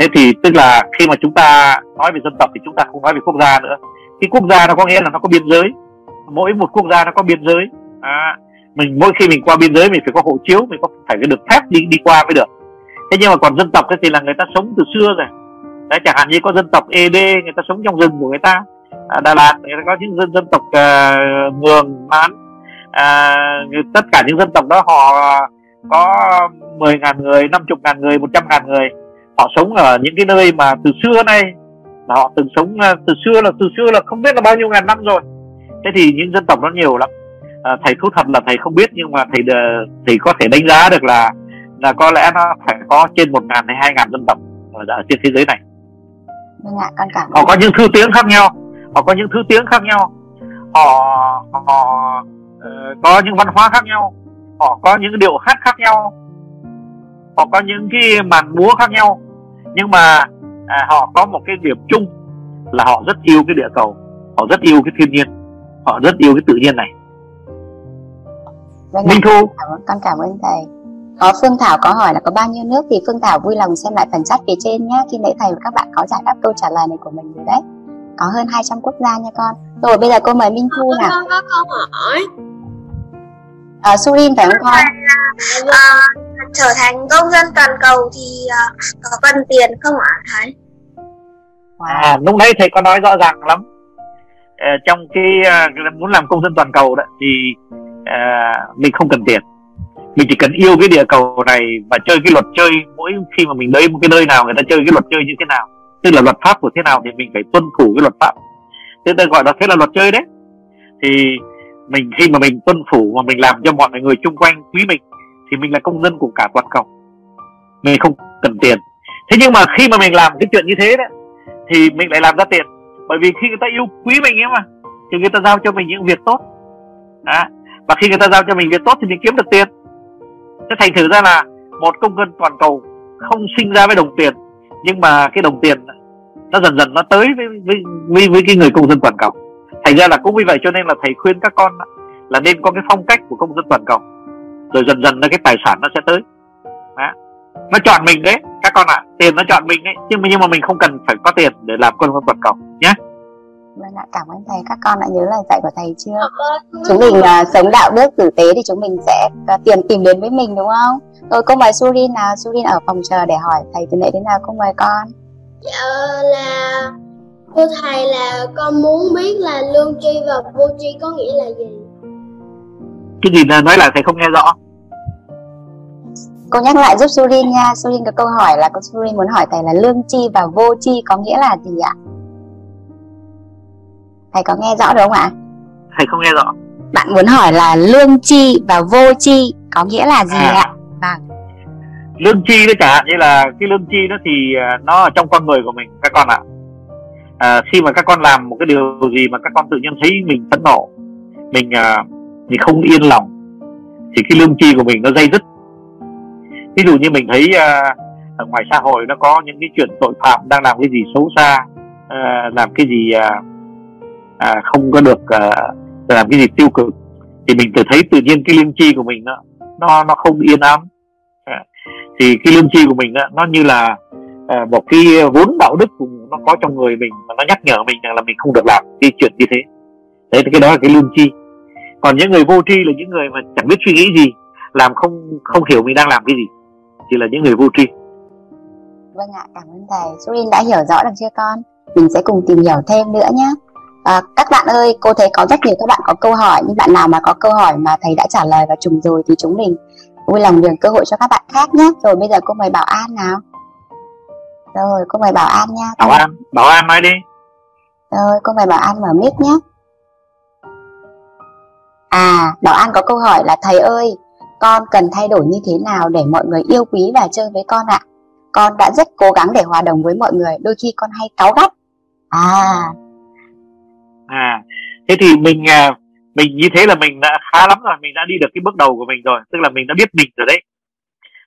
Thế thì tức là khi mà chúng ta nói về dân tộc thì chúng ta không nói về quốc gia nữa. Cái quốc gia nó có nghĩa là nó có biên giới. Mỗi một quốc gia nó có biên giới. À, mình mỗi khi mình qua biên giới mình phải có hộ chiếu mình có phải có được phép đi đi qua mới được. Thế nhưng mà còn dân tộc thì là người ta sống từ xưa rồi. Đấy chẳng hạn như có dân tộc ED người ta sống trong rừng của người ta à, Đà Lạt ta có những dân dân tộc uh, Mường Mán. À, tất cả những dân tộc đó họ có 10 ngàn người 50 ngàn người 100 ngàn người. Họ sống ở những cái nơi mà từ xưa nay là họ từng sống à, từ xưa là từ xưa là không biết là bao nhiêu ngàn năm rồi. Thế thì những dân tộc nó nhiều lắm. À, thầy thú thật là thầy không biết nhưng mà thầy thầy có thể đánh giá được là là có lẽ nó phải có trên một ngàn hay hai ngàn dân tộc ở, ở trên thế giới này. Vâng ạ con cảm họ có những thứ tiếng khác nhau họ có những thứ tiếng khác nhau. Họ họ uh, có những văn hóa khác nhau. Họ có những điệu hát khác nhau. Họ có những cái màn múa khác nhau. Nhưng mà à, họ có một cái điểm chung là họ rất yêu cái địa cầu. Họ rất yêu cái thiên nhiên. Họ rất yêu cái tự nhiên này. Vâng Minh Thu. Con cảm ơn thầy. Có Phương Thảo có hỏi là có bao nhiêu nước thì Phương Thảo vui lòng xem lại phần chat phía trên nhé khi nãy thầy và các bạn có giải đáp câu trả lời này của mình rồi đấy có hơn 200 quốc gia nha con. Rồi bây giờ cô mời Minh Thu nào. Con có câu hỏi. À, Surin phải không con? À, trở thành công dân toàn cầu thì uh, có cần tiền không ạ thầy wow. à, lúc nãy thầy có nói rõ ràng lắm. À, trong cái uh, muốn làm công dân toàn cầu đó thì uh, mình không cần tiền. Mình chỉ cần yêu cái địa cầu này và chơi cái luật chơi. Mỗi khi mà mình đến một cái nơi nào người ta chơi cái luật chơi như thế nào tức là luật pháp của thế nào thì mình phải tuân thủ cái luật pháp. Thế ta gọi là thế là luật chơi đấy. Thì mình khi mà mình tuân thủ mà mình làm cho mọi người chung quanh quý mình thì mình là công dân của cả toàn cầu. Mình không cần tiền. Thế nhưng mà khi mà mình làm cái chuyện như thế đấy thì mình lại làm ra tiền. Bởi vì khi người ta yêu quý mình ấy mà thì người ta giao cho mình những việc tốt. À, và khi người ta giao cho mình việc tốt thì mình kiếm được tiền. Thế thành thử ra là một công dân toàn cầu không sinh ra với đồng tiền nhưng mà cái đồng tiền nó dần dần nó tới với với với, với cái người công dân toàn cầu. Thành ra là cũng vì vậy cho nên là thầy khuyên các con là nên có cái phong cách của công dân toàn cầu. Rồi dần dần là cái tài sản nó sẽ tới. Đó. nó chọn mình đấy các con ạ. À, tiền nó chọn mình đấy. Nhưng mà nhưng mà mình không cần phải có tiền để làm công dân toàn cầu nhé Vâng ạ, cảm ơn thầy. Các con đã nhớ lời dạy của thầy chưa? Chúng mình uh, sống đạo đức tử tế thì chúng mình sẽ uh, tiền tìm đến với mình đúng không? Rồi cô mời Surin nào, Surin ở phòng chờ để hỏi thầy từ nãy đến nào cô mời con. Dạ là thưa thầy là con muốn biết là lương tri và vô tri có nghĩa là gì? Cái gì nói là thầy không nghe rõ. Cô nhắc lại giúp Surin nha. Surin có câu hỏi là cô Surin muốn hỏi thầy là lương tri và vô tri có nghĩa là gì ạ? Thầy có nghe rõ được không ạ? Thầy không nghe rõ. Bạn muốn hỏi là lương chi và vô chi có nghĩa là gì à. ạ? Vâng. Lương chi đó chẳng hạn như là cái lương chi đó thì à, nó ở trong con người của mình các con ạ. À, khi mà các con làm một cái điều gì mà các con tự nhiên thấy mình phẫn nộ mình à, mình không yên lòng thì cái lương chi của mình nó dây dứt. Ví dụ như mình thấy à, ở ngoài xã hội nó có những cái chuyện tội phạm đang làm cái gì xấu xa à, làm cái gì à, à, không có được à, làm cái gì tiêu cực thì mình tự thấy tự nhiên cái lương chi của mình nó nó nó không yên ấm à, thì cái lương chi của mình đó, nó như là à, một cái vốn đạo đức của nó có trong người mình mà nó nhắc nhở mình rằng là mình không được làm cái chuyện như thế. Đấy thì cái đó là cái lương chi. Còn những người vô tri là những người mà chẳng biết suy nghĩ gì làm không không hiểu mình đang làm cái gì thì là những người vô tri. Vâng ạ cảm ơn thầy. Surin đã hiểu rõ được chưa con? Mình sẽ cùng tìm hiểu thêm nữa nhé À, các bạn ơi, cô thấy có rất nhiều các bạn có câu hỏi nhưng bạn nào mà có câu hỏi mà thầy đã trả lời và trùng rồi thì chúng mình vui lòng nhường cơ hội cho các bạn khác nhé. Rồi bây giờ cô mời Bảo An nào. Rồi, cô mời Bảo An nha. Bảo An, Bảo An nói đi. Rồi, cô mời Bảo An mở mic nhé. À, Bảo An có câu hỏi là thầy ơi, con cần thay đổi như thế nào để mọi người yêu quý và chơi với con ạ? Con đã rất cố gắng để hòa đồng với mọi người, đôi khi con hay cáu gắt. À, à thế thì mình à, mình như thế là mình đã khá lắm rồi mình đã đi được cái bước đầu của mình rồi tức là mình đã biết mình rồi đấy.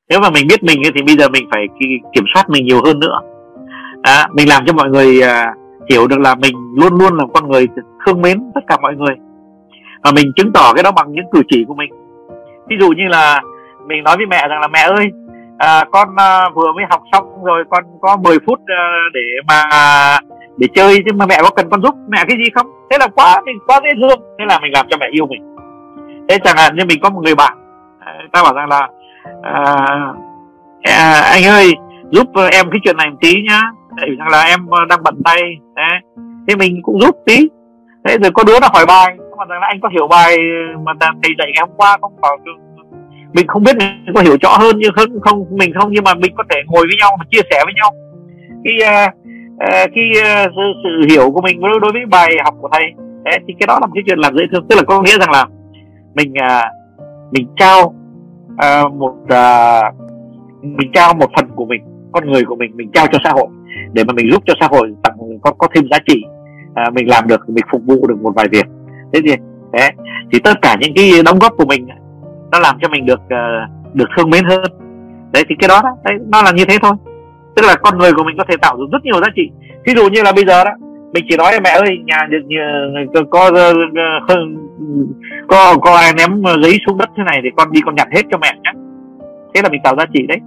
Nếu mà mình biết mình thì bây giờ mình phải kiểm soát mình nhiều hơn nữa. À, mình làm cho mọi người à, hiểu được là mình luôn luôn là con người thương mến tất cả mọi người. Và mình chứng tỏ cái đó bằng những cử chỉ của mình. Ví dụ như là mình nói với mẹ rằng là mẹ ơi à, con à, vừa mới học xong rồi con có 10 phút à, để mà để chơi chứ mà mẹ có cần con giúp mẹ cái gì không? Thế là quá mình quá dễ thương. Thế là mình làm cho mẹ yêu mình. Thế chẳng hạn như mình có một người bạn à, ta bảo rằng là à, à, anh ơi giúp em cái chuyện này một tí nhá. Tại rằng là em đang bận tay đấy. thế mình cũng giúp tí. Thế rồi có đứa nó hỏi bài mà rằng là anh có hiểu bài mà thầy dạy ngày hôm qua không? Bảo mình không biết mình có hiểu rõ hơn như không không mình không nhưng mà mình có thể ngồi với nhau và chia sẻ với nhau. Cái uh, à, Ờ, cái uh, sự, sự hiểu của mình đối với bài học của thầy Đấy, thì cái đó là một cái chuyện làm dễ thương. Tức là có nghĩa rằng là mình uh, mình trao uh, một uh, mình trao một phần của mình con người của mình mình trao cho xã hội. Để mà mình giúp cho xã hội tặng có có thêm giá trị à, mình làm được mình phục vụ được một vài việc. Thế thì thế thì tất cả những cái đóng góp của mình nó làm cho mình được uh, được thương mến hơn. Đấy thì cái đó đấy nó là như thế thôi tức là con người của mình có thể tạo được rất nhiều giá trị. Ví dụ như là bây giờ đó mình chỉ nói mẹ ơi nhà có có có, có ai ném giấy xuống đất thế này thì con đi con nhặt hết cho mẹ nhé. Thế là mình tạo giá trị đấy.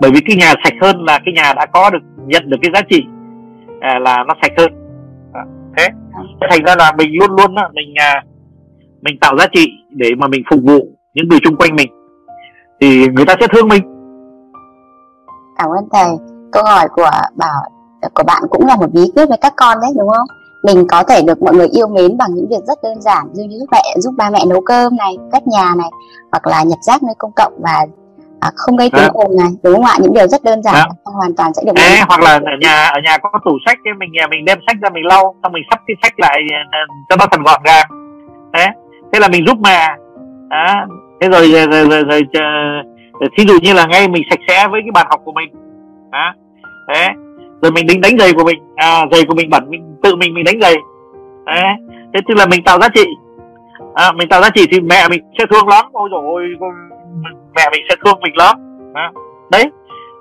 Bởi vì cái nhà sạch hơn là cái nhà đã có được nhận được cái giá trị à, là nó sạch hơn. À, thế. Thành ra là mình luôn luôn đó, mình à, mình tạo giá trị để mà mình phục vụ những người xung quanh mình. Thì người ta sẽ thương mình cảm ơn thầy. Câu hỏi của bảo của bạn cũng là một bí quyết với các con đấy đúng không? Mình có thể được mọi người yêu mến bằng những việc rất đơn giản như giúp mẹ giúp ba mẹ nấu cơm này cất nhà này hoặc là nhặt rác nơi công cộng và à, không gây tiếng ồn này đúng không ạ? Những điều rất đơn giản à. hoàn toàn sẽ được à, hoặc là ở nhà ở nhà có tủ sách thì mình nhà mình đem sách ra mình lau xong mình sắp cái sách lại ờ, cho nó thật gọn gàng. Thế thế là mình giúp mẹ à, thế rồi, rồi, rồi, rồi, rồi thí dụ như là ngay mình sạch sẽ với cái bàn học của mình. À, thế rồi mình đánh đánh giày của mình. À, giày của mình bẩn mình tự mình mình đánh giày. Đấy thế tức là mình tạo giá trị. À, mình tạo giá trị thì mẹ mình sẽ thương lắm. Ôi rồi mẹ mình sẽ thương mình lắm. À, đấy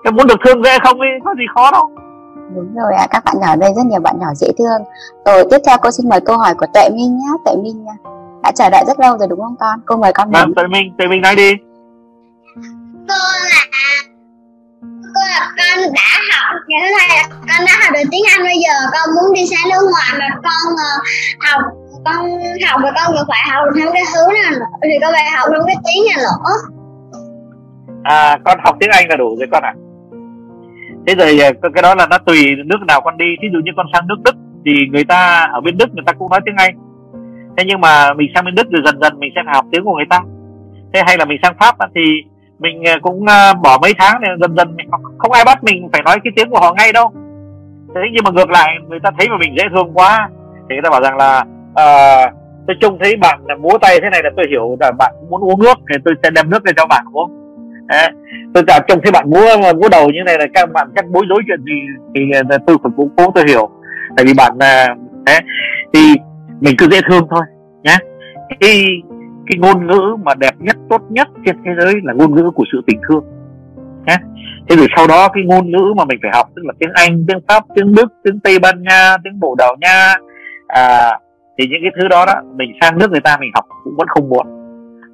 em muốn được thương dễ không ấy có gì khó đâu. Đúng rồi ạ à, các bạn nhỏ đây rất nhiều bạn nhỏ dễ thương. Rồi tiếp theo cô xin mời câu hỏi của tuệ minh nhá. Tuệ minh nha đã chờ đợi rất lâu rồi đúng không con? Cô mời con vâng tuệ minh tuệ minh nói đi cô là cô là con đã học như thế này con đã học được tiếng Anh bây giờ con muốn đi sang nước ngoài mà con uh, học con học và con vẫn phải học thêm cái thứ nào nữa thì con phải học thêm cái tiếng này nữa à con học tiếng Anh là đủ rồi con ạ. À? thế rồi ờ, cái đó là nó tùy nước nào con đi. Ví dụ như con sang nước Đức thì người ta ở bên Đức người ta cũng nói tiếng Anh. Thế nhưng mà mình sang bên Đức rồi dần dần mình sẽ học tiếng của người ta. Thế hay là mình sang Pháp thì mình ờ, cũng ờ, bỏ mấy tháng này dần dần mình không ai bắt mình phải nói cái tiếng của họ ngay đâu. Thế nhưng mà ngược lại người ta thấy mà mình dễ thương quá thì người ta bảo rằng là uh, tôi trông thấy bạn là múa tay thế này là tôi hiểu là bạn muốn uống nước thì tôi sẽ đem nước lên cho bạn uống. Đấy. tôi cả trông thấy bạn múa múa đầu như này là các bạn chắc bối rối chuyện gì thì tôi phải cố cố tôi hiểu. Tại vì bạn thế thì mình cứ dễ thương thôi nhé cái cái ngôn ngữ mà đẹp nhất tốt nhất trên thế giới là ngôn ngữ của sự tình thương nhé. Thế rồi sau đó cái ngôn ngữ mà mình phải học tức là tiếng anh tiếng pháp tiếng đức tiếng tây ban nha tiếng bồ đào nha à, thì những cái thứ đó đó mình sang nước người ta mình học cũng vẫn không muộn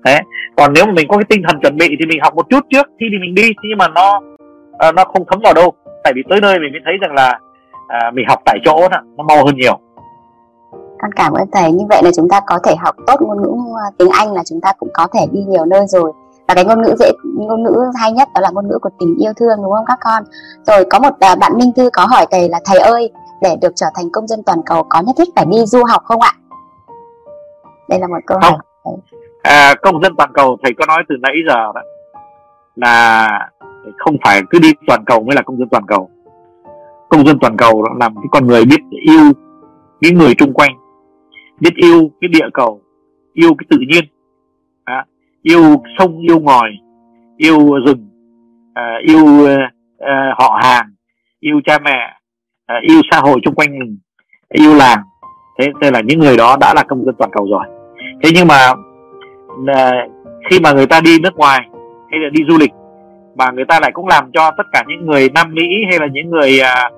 đấy. còn nếu mà mình có cái tinh thần chuẩn bị thì mình học một chút trước khi thì mình đi nhưng mà nó à, nó không thấm vào đâu. Tại vì tới nơi mình mới thấy rằng là à, mình học tại chỗ đó, nó mau hơn nhiều con cảm ơn thầy. Như vậy là chúng ta có thể học tốt ngôn ngữ à, tiếng Anh là chúng ta cũng có thể đi nhiều nơi rồi. Và cái ngôn ngữ dễ ngôn ngữ hay nhất đó là ngôn ngữ của tình yêu thương đúng không các con? Rồi có một à, bạn Minh Thư có hỏi thầy là thầy ơi để được trở thành công dân toàn cầu có nhất thiết phải đi du học không ạ? Đây là một câu hỏi. À, công dân toàn cầu thầy có nói từ nãy giờ đó là không phải cứ đi toàn cầu mới là công dân toàn cầu. Công dân toàn cầu đó làm cái con người biết yêu những người chung quanh biết yêu cái địa cầu yêu cái tự nhiên. À, yêu sông yêu ngòi yêu rừng à, yêu à, họ hàng yêu cha mẹ à, yêu xã hội chung quanh mình yêu làng. Thế đây là những người đó đã là công dân toàn cầu rồi. Thế nhưng mà à, khi mà người ta đi nước ngoài hay là đi du lịch mà người ta lại cũng làm cho tất cả những người Nam Mỹ hay là những người à,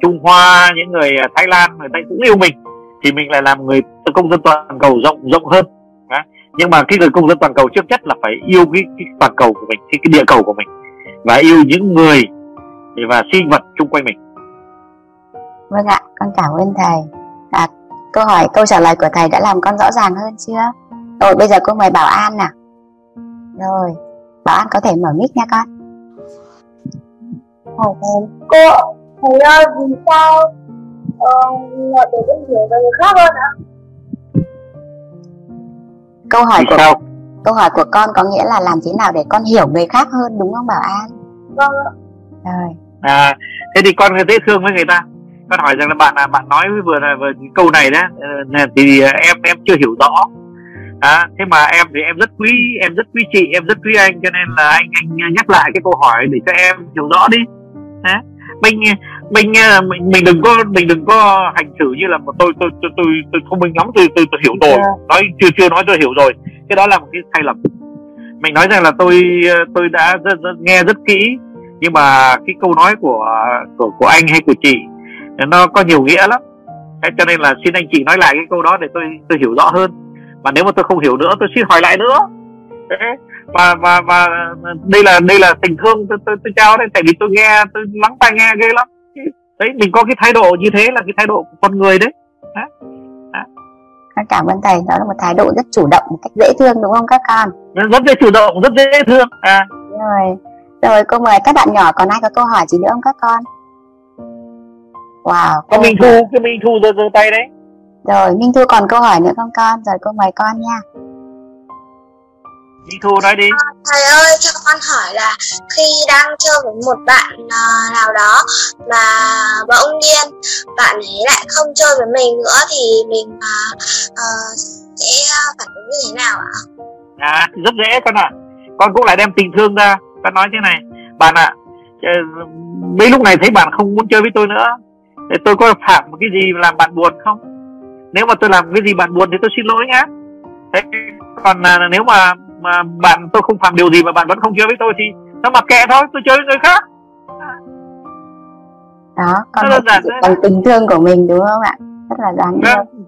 Trung Hoa những người à, Thái Lan người ta cũng yêu mình thì mình lại làm người công dân toàn cầu rộng rộng hơn. Đó. nhưng mà cái người công dân toàn cầu trước nhất là phải yêu cái, cái toàn cầu của mình cái, cái địa cầu của mình. Và yêu những người và sinh vật chung quanh mình. Vâng ạ con cảm ơn thầy. À, câu hỏi câu trả lời của thầy đã làm con rõ ràng hơn chưa? Rồi bây giờ cô mời bảo an nào. Rồi bảo an có thể mở mic nha con. Cô thầy ơi vì sao uh, để con hiểu về người khác hơn ạ câu hỏi của câu hỏi của con có nghĩa là làm thế nào để con hiểu người khác hơn đúng không bảo an? Vâng rồi. À thế thì con dễ thương với người ta. Con hỏi rằng là bạn là bạn nói vừa là vừa câu này đó ờ, thì em em chưa hiểu rõ. À, thế mà em thì em rất quý em rất quý chị em rất quý anh cho nên là anh anh nhắc lại cái câu hỏi để cho em hiểu rõ đi. À, mình mình mình mình đừng có mình đừng có hành xử như là một tôi tôi tôi tôi, tôi thông minh lắm tôi tôi tôi hiểu rồi. Yeah. nói chưa chưa nói tôi hiểu rồi. Cái đó là một cái sai lầm. Mình nói rằng là tôi tôi đã rất, rất, nghe rất kỹ nhưng mà cái câu nói của của của anh hay của chị nó có nhiều nghĩa lắm. Thế cho nên là xin anh chị nói lại cái câu đó để tôi tôi hiểu rõ hơn. Và nếu mà tôi không hiểu nữa tôi xin hỏi lại nữa. Và và và đây là đây là tình thương tôi tôi, tôi trao đấy tại vì tôi nghe tôi lắng tai nghe ghê lắm đấy mình có cái thái độ như thế là cái thái độ của con người đấy. Đó. Đó. cảm ơn thầy đó là một thái độ rất chủ động một cách dễ thương đúng không các con? Rất dễ chủ động rất dễ thương à. Rồi. Rồi cô mời các bạn nhỏ còn ai có câu hỏi gì nữa không các con? Wow có minh thu cái minh thu giơ giơ tay đấy. Rồi minh thu còn câu hỏi nữa không con? Rồi cô mời con nha Minh Thu nói đi. Thầy ơi cho con hỏi là Khi đang chơi với một bạn uh, nào đó Mà bỗng nhiên Bạn ấy lại không chơi với mình nữa Thì mình uh, sẽ phản ứng như thế nào ạ? À rất dễ con ạ. À. Con cũng lại đem tình thương ra. Con nói thế này Bạn ạ à, Mấy lúc này thấy bạn không muốn chơi với tôi nữa. Thì tôi có phạm một cái gì làm bạn buồn không? Nếu mà tôi làm cái gì bạn buồn Thì tôi xin lỗi nhá. Thế còn à, nếu mà mà bạn tôi không phạm điều gì mà bạn vẫn không chơi với tôi thì nó mặc kệ thôi tôi chơi với người khác. Đó con rất là bằng tình thương của mình đúng không ạ? Rất là đáng yêu. Vâng.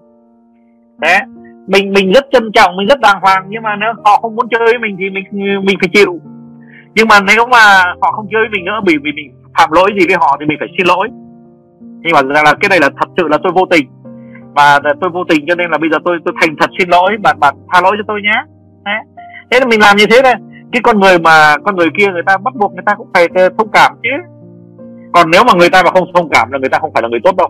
đấy mình mình rất trân trọng mình rất đàng hoàng nhưng mà nếu họ không muốn chơi với mình thì mình mình phải chịu. Nhưng mà nếu mà họ không chơi với mình nữa bởi vì mình phạm lỗi gì với họ thì mình phải xin lỗi. Nhưng mà là cái này là thật sự là tôi vô tình. Và tôi vô tình cho nên là bây giờ tôi tôi thành thật xin lỗi bạn bạn tha lỗi cho tôi nhé. Đấy thế là mình làm như thế này. Cái con người mà con người kia người ta bắt buộc người ta cũng phải ờ, thông cảm chứ. Còn nếu mà người ta mà không thông cảm là người ta không phải là người tốt đâu.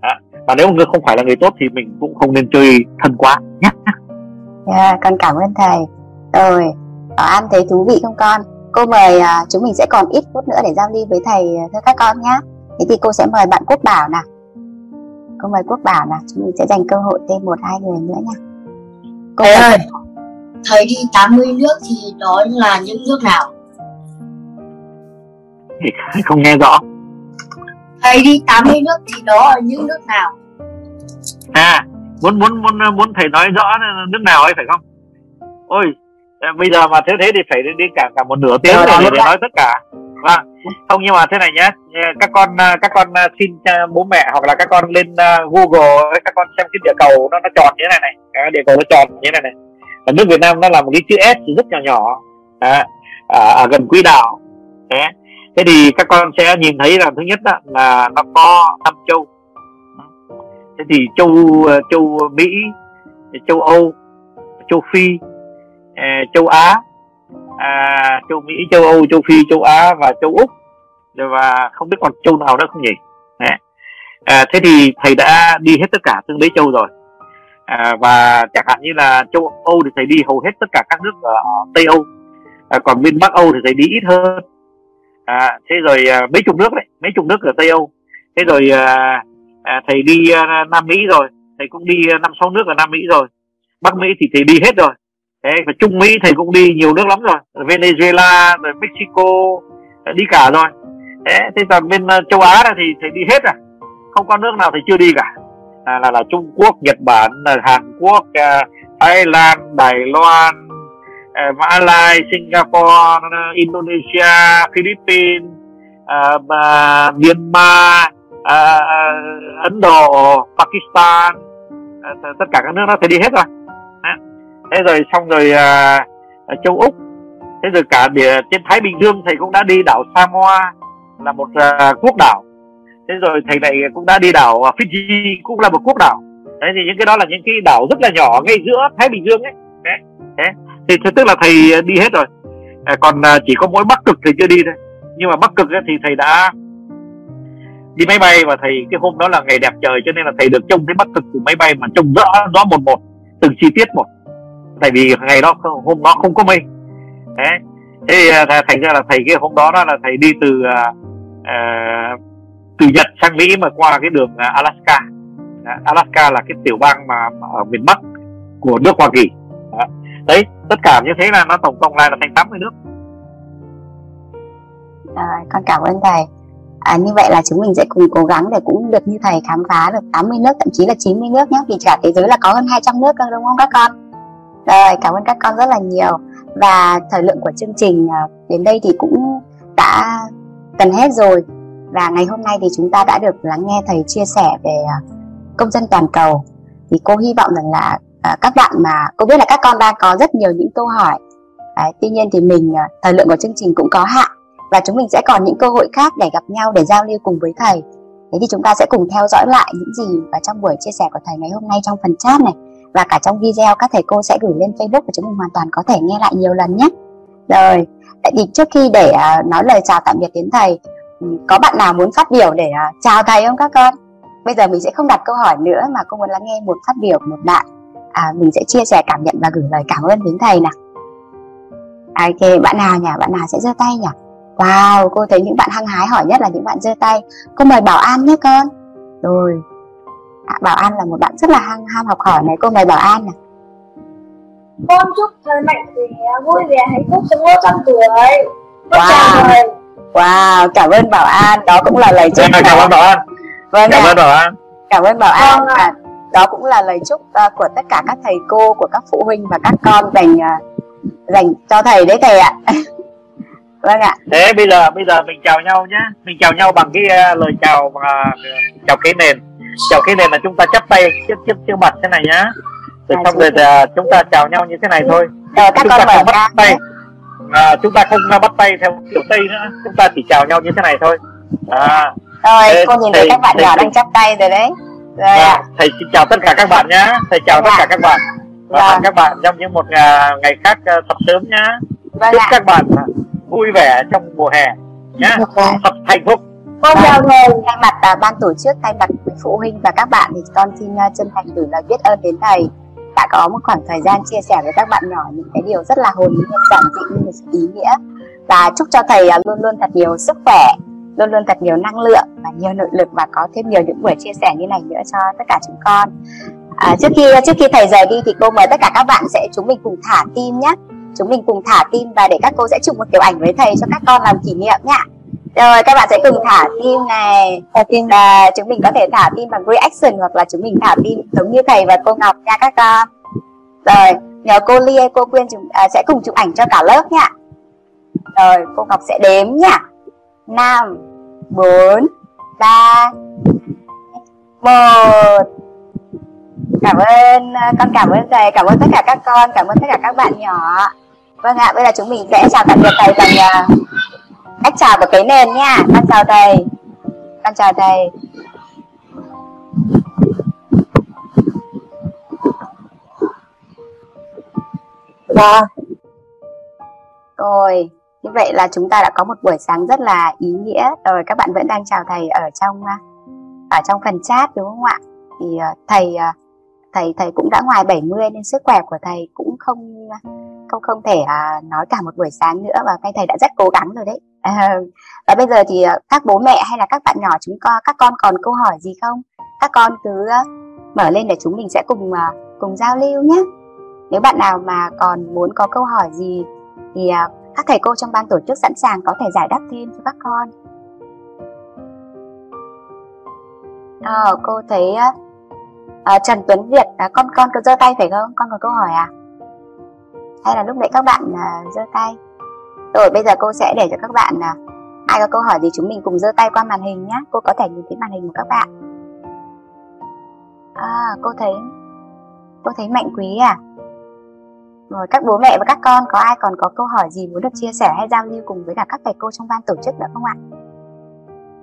À, và nếu mà người không phải là người tốt thì mình cũng không nên chơi thân quá nhé. Yeah, dạ, con cảm ơn thầy. Rồi ở an thấy thú vị không con? Cô mời à, chúng mình sẽ còn ít phút nữa để giao lưu với thầy à, thưa các con nhé. Thế thì cô sẽ mời bạn quốc bảo nào? Cô mời quốc bảo nào? Chúng mình sẽ dành cơ hội thêm một hai người nữa nha cô thầy ơi thầy đi 80 nước thì đó là những nước nào? [laughs] Không nghe rõ. Thầy đi 80 nước thì đó là những nước nào? À, muốn muốn muốn muốn thầy nói rõ nước nào ấy phải không? Ôi, à, bây giờ mà thế thế thì phải đi cả cả một nửa tiếng để, để, để nói tất cả. Vâng, không nhưng mà thế này nhé, các con à, các con à, xin bố mẹ hoặc là các con lên Google các con xem cái địa cầu nó nó tròn như thế này này, địa cầu nó tròn như thế này này ở nước Việt Nam nó là một cái chữ S rất nhỏ nhỏ. À, à, à, gần quỹ đạo. Thế. Thế thì các con sẽ nhìn thấy là thứ nhất đó, là nó có năm châu. Thế thì châu ờ, châu Mỹ châu Âu châu Phi à, châu Á à, châu Mỹ châu Âu châu Phi châu Á và châu Úc. Và không biết còn châu nào nữa không nhỉ? À, thế thì thầy đã đi hết tất cả tương đối châu rồi à, và chẳng hạn như là châu Âu thì thầy đi hầu hết tất cả các nước ở Tây Âu. À, còn bên Bắc Âu thì thầy đi ít hơn. À, thế rồi à, mấy chục nước đấy mấy chục nước ở Tây Âu. Thế rồi à, à, thầy đi à, Nam Mỹ rồi thầy cũng đi à, năm sáu nước ở Nam Mỹ rồi. Bắc Mỹ thì thầy đi hết rồi. Thế và Trung Mỹ thầy cũng đi nhiều nước lắm rồi. Venezuela rồi Mexico à, đi cả rồi. Thế thế còn bên à, châu Á thì thầy đi hết rồi không có nước nào thầy chưa đi cả là, là là Trung Quốc, Nhật Bản, là Hàn Quốc, à, Thái Lan, Đài Loan, à, Mã Lai, Singapore, Indonesia, Philippines, à, à, Myanmar, à, à, Ấn Độ, Pakistan, à, tất cả các nước đó thì đi hết rồi. À, thế rồi xong rồi à, châu Úc, thế rồi cả địa, trên Thái Bình Dương thầy cũng đã đi đảo Samoa là một à, quốc đảo thế rồi thầy này cũng đã đi đảo Fiji cũng là một quốc đảo. Đấy thì những cái đó là những cái đảo rất là nhỏ ngay giữa Thái Bình Dương ấy. Đấy, đấy. thì tức là thầy đi hết rồi. À, còn à, chỉ có mỗi Bắc Cực thì chưa đi thôi. Nhưng mà Bắc Cực ấy, thì thầy đã đi máy bay và thầy cái hôm đó là ngày đẹp trời cho nên là thầy được trông thấy Bắc Cực từ máy bay mà trông rõ rõ một một từng chi tiết một. Tại vì ngày đó hôm đó không có mây. Đấy. Thế à, thành ra là thầy cái hôm đó đó là thầy đi từ uh, từ Nhật sang Mỹ mà qua cái đường à, Alaska. Alaska là cái tiểu bang mà ở miền Bắc của nước Hoa Kỳ. Đấy. Tất cả như thế là nó tổng cộng lại là thành 80 nước. À, con cảm ơn thầy. À, như vậy là chúng mình sẽ cùng cố gắng để cũng được như thầy khám phá được 80 nước thậm chí là 90 nước nhé. Vì cả thế giới là có hơn 200 nước cơ đúng không các con? Rồi cảm ơn các con rất là nhiều. Và thời lượng của chương trình à, đến đây thì cũng đã gần hết rồi và ngày hôm nay thì chúng ta đã được lắng nghe thầy chia sẻ về à, công dân toàn cầu. Thì cô hy vọng rằng là à, các bạn mà cô biết là các con đang có rất nhiều những câu hỏi. Đấy, tuy nhiên thì mình à, thời lượng của chương trình cũng có hạn. Và chúng mình sẽ còn những cơ hội khác để gặp nhau để giao lưu cùng với thầy. Thế thì chúng ta sẽ cùng theo dõi lại những gì và trong buổi chia sẻ của thầy ngày hôm nay trong phần chat này. Và cả trong video các thầy cô sẽ gửi lên facebook và chúng mình hoàn toàn có thể nghe lại nhiều lần nhé. Rồi vậy thì trước khi để uh, nói lời chào tạm biệt đến thầy có bạn nào muốn phát biểu để uh, chào thầy không các con bây giờ mình sẽ không đặt câu hỏi nữa mà cô muốn lắng nghe một phát biểu một bạn à, mình sẽ chia sẻ cảm nhận và gửi lời cảm ơn đến thầy nào ok bạn nào nhỉ bạn nào sẽ giơ tay nhỉ Wow, cô thấy những bạn hăng hái hỏi nhất là những bạn giơ tay. Cô mời Bảo An nhé con. Rồi. À, Bảo An là một bạn rất là hăng ham học hỏi này. Cô mời Bảo An nè. Con chúc thời mạnh khỏe, vui vẻ, hạnh phúc sống lâu trăm tuổi. Con wow. chào thầy. Wow, cảm ơn Bảo An. Đó cũng là lời chúc. Vâng, cảm ơn Bảo An. Vâng cảm ơn Bảo An. Cảm ơn Bảo An. Vâng à, đó cũng là lời chúc uh, của tất cả các thầy cô, của các phụ huynh và các con dành uh, dành cho thầy đấy thầy ạ. [laughs] vâng ạ thế bây giờ bây giờ mình chào nhau nhé mình chào nhau bằng cái uh, lời chào bằng uh, chào cái nền chào cái nền là chúng ta chắp tay trước trước trước mặt thế này nhá rồi à, xong rồi uh, chúng ta chào nhau như thế này thôi rồi, các chúng con ta không bắt tay à, chúng ta không bắt tay theo kiểu tây nữa. Chúng ta chỉ chào nhau như thế này thôi. À, rồi thế, cô nhìn thấy các bạn nhỏ đang chắp tay rồi đấy. Rồi à, thầy xin chào tất cả các bạn nhé thầy chào tất cả các bạn. Và vâng. các bạn trong những một uh, ngày khác uh, thật sớm nhá. Vâng chúc các bạn vui vẻ trong mùa hè nhé thật hạnh phúc. Con chào thầy thay mặt uh, ban tổ chức thay mặt phụ huynh và các bạn thì con xin uh, chân thành gửi lời biết ơn đến thầy đã có một khoảng thời gian chia sẻ với các bạn nhỏ những cái điều rất là hồn nhiên giản dị nhưng mà ý nghĩa. Và chúc cho thầy à, luôn luôn thật nhiều sức khỏe luôn luôn thật nhiều năng lượng và nhiều nội lực và có thêm nhiều những buổi chia sẻ như này nữa cho tất cả chúng con. À, trước khi trước khi thầy rời đi thì cô mời tất cả các bạn sẽ chúng mình cùng thả tim nhé chúng mình cùng thả tim và để các cô sẽ chụp một kiểu ảnh với thầy cho các con làm kỷ niệm nhá rồi các bạn sẽ cùng thả tim này. Thả tim và chúng mình có thể thả tim bằng reaction hoặc là chúng mình thả tim giống như thầy và cô Ngọc nha các con. Rồi nhờ cô Ly cô Quyên chúng à, sẽ cùng chụp ảnh cho cả lớp nhá rồi cô Ngọc sẽ đếm nhá năm bốn ba một. Cảm ơn con cảm ơn thầy cảm ơn tất cả các con cảm ơn tất cả các bạn nhỏ. Vâng ạ, bây giờ chúng mình sẽ chào tạm biệt thầy bằng Bác chào một cái nền nha. Con chào thầy. Con chào thầy. Vâng. Rồi, như vậy là chúng ta đã có một buổi sáng rất là ý nghĩa. Rồi các bạn vẫn đang chào thầy ở trong à, ở trong phần chat đúng không ạ? Thì à, thầy à, thầy thầy cũng đã ngoài 70 nên sức khỏe của thầy cũng không không không thể à, nói cả một buổi sáng nữa và thầy thầy đã rất cố gắng rồi đấy. À, và bây giờ thì à, các bố mẹ hay là các bạn nhỏ chúng con các con còn câu hỏi gì không? Các con cứ à, mở lên để chúng mình sẽ cùng à, cùng giao lưu nhé. Nếu bạn nào mà còn muốn có câu hỏi gì thì các thầy cô trong ban tổ chức sẵn sàng có thể giải đáp thêm cho các con. À, cô thấy à, Trần Tuấn Việt à, con con có giơ tay phải không? Con có câu hỏi à? Hay là lúc nãy các bạn uh, giơ tay. Rồi bây giờ cô sẽ để cho các bạn uh, ai có câu hỏi gì chúng mình cùng giơ tay qua màn hình nhé cô có thể nhìn thấy màn hình của các bạn. À cô thấy cô thấy mạnh quý à? Rồi các bố mẹ và các con có ai còn có câu hỏi gì muốn được chia sẻ hay giao lưu cùng với cả các thầy cô trong ban tổ chức nữa không ạ?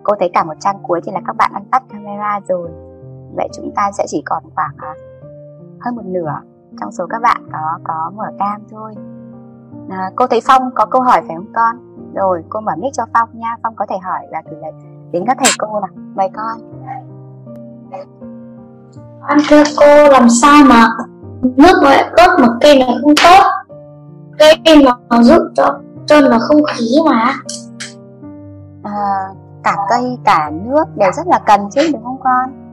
Cô thấy cả một trang cuối thì là các bạn ăn tắt camera rồi. Vậy chúng ta sẽ chỉ còn khoảng uh, hơn một nửa trong số các bạn có có mở cam thôi. À, cô thấy phong có câu hỏi phải không con? Rồi cô mở mic cho phong nha. Phong có thể hỏi và gửi lời đến các thầy cô nào. Mời con. Anh thưa cô làm sao mà nước lại tốt mà cây này không tốt? Cây nó giúp cho cho nó không khí mà. À, cả cây cả nước đều rất là cần chứ đúng không con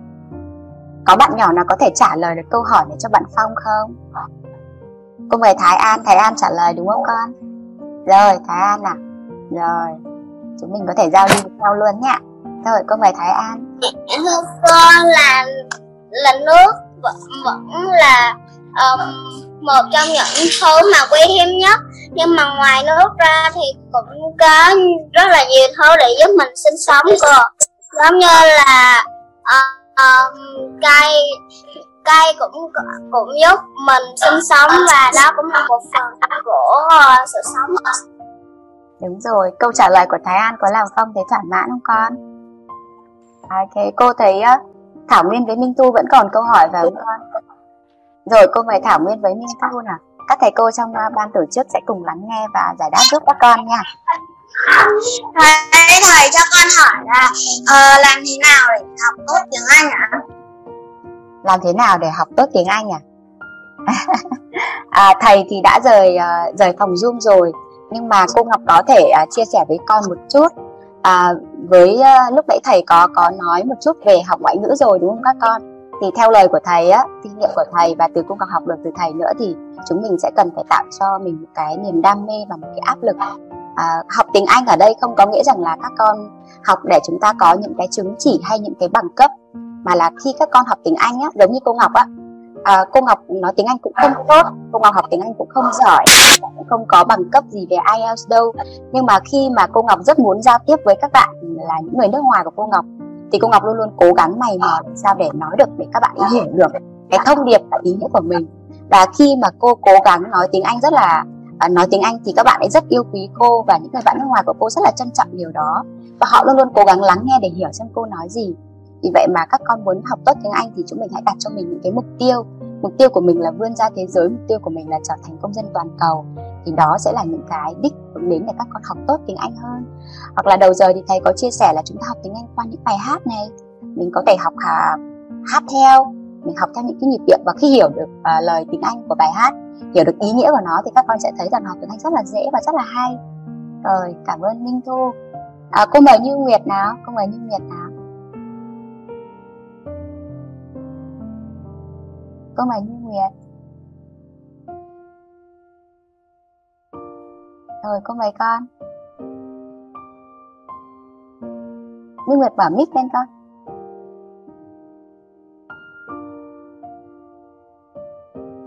có bạn nhỏ nào có thể trả lời được câu hỏi này cho bạn Phong không? Cô mời Thái An, Thái An trả lời đúng không con? Rồi, Thái An à. Rồi, chúng mình có thể giao lưu với nhau luôn nhé rồi cô mời thái an. Con là là nước vẫn, vẫn là um, một trong những thứ mà quý hiếm nhất. Nhưng mà ngoài nước ra thì cũng có rất là nhiều thứ để giúp mình sinh sống cơ. Giống như là uh, um, cây cây cũng cũng giúp mình sinh sống và đó cũng là một phần của uh, sự sống. Đúng rồi câu trả lời của thái an có làm phong thấy thỏa mãn không con? À, ok cô thấy uh, thảo nguyên với minh tu vẫn còn câu hỏi phải không con rồi cô mời thảo nguyên với minh tu nào. Các thầy cô trong ờ, ban tổ chức sẽ cùng lắng nghe và giải đáp giúp các con nha thầy thầy cho con hỏi là uh, làm thế nào để học tốt tiếng anh ạ? Làm thế nào để học tốt tiếng anh à, [laughs] à thầy thì đã rời uh, rời phòng zoom rồi nhưng mà cô ngọc có thể uh, chia sẻ với con một chút. À, với uh, lúc nãy thầy có có nói một chút về học ngoại ngữ rồi đúng không các con? Thì theo lời của thầy á kinh nghiệm của thầy và từ cô ngọc học được từ thầy nữa thì chúng mình sẽ cần phải tạo cho mình một cái niềm đam mê và một cái áp lực à, học tiếng Anh ở đây không có nghĩa rằng là các con học để chúng ta có những cái chứng chỉ hay những cái bằng cấp mà là khi các con học tiếng Anh á giống như cô Ngọc á. À, cô Ngọc nói tiếng Anh cũng không tốt cô Ngọc học tiếng Anh cũng không giỏi cũng không có bằng cấp gì về IELTS đâu. Nhưng mà khi mà cô Ngọc rất muốn giao tiếp với các bạn là những người nước ngoài của cô Ngọc thì cô Ngọc luôn luôn cố gắng mày mò làm sao để nói được để các bạn hiểu được cái thông điệp và ý nghĩa của mình. Và khi mà cô cố gắng nói tiếng Anh rất là à, nói tiếng Anh thì các bạn ấy rất yêu quý cô và những người bạn nước ngoài của cô rất là trân trọng điều đó. Và họ luôn luôn cố gắng lắng nghe để hiểu xem cô nói gì. Vì vậy mà các con muốn học tốt tiếng Anh thì chúng mình hãy đặt cho mình những cái mục tiêu. Mục tiêu của mình là vươn ra thế giới mục tiêu của mình là trở thành công dân toàn cầu. Thì đó sẽ là những cái đích hướng đến để các con học tốt tiếng Anh hơn. Hoặc là đầu giờ thì thầy có chia sẻ là chúng ta học tiếng Anh qua những bài hát này. Mình có thể học hà, hát theo mình học theo những cái nhịp điệu và khi hiểu được uh, lời tiếng Anh của bài hát hiểu được ý nghĩa của nó thì các con sẽ thấy rằng học tiếng Anh rất là dễ và rất là hay. Rồi cảm ơn Minh Thu. À, cô mời Như Nguyệt nào? Cô mời Như Nguyệt nào? Cô mời Như Nguyệt. Rồi cô mời con. Như Nguyệt bảo mic lên con.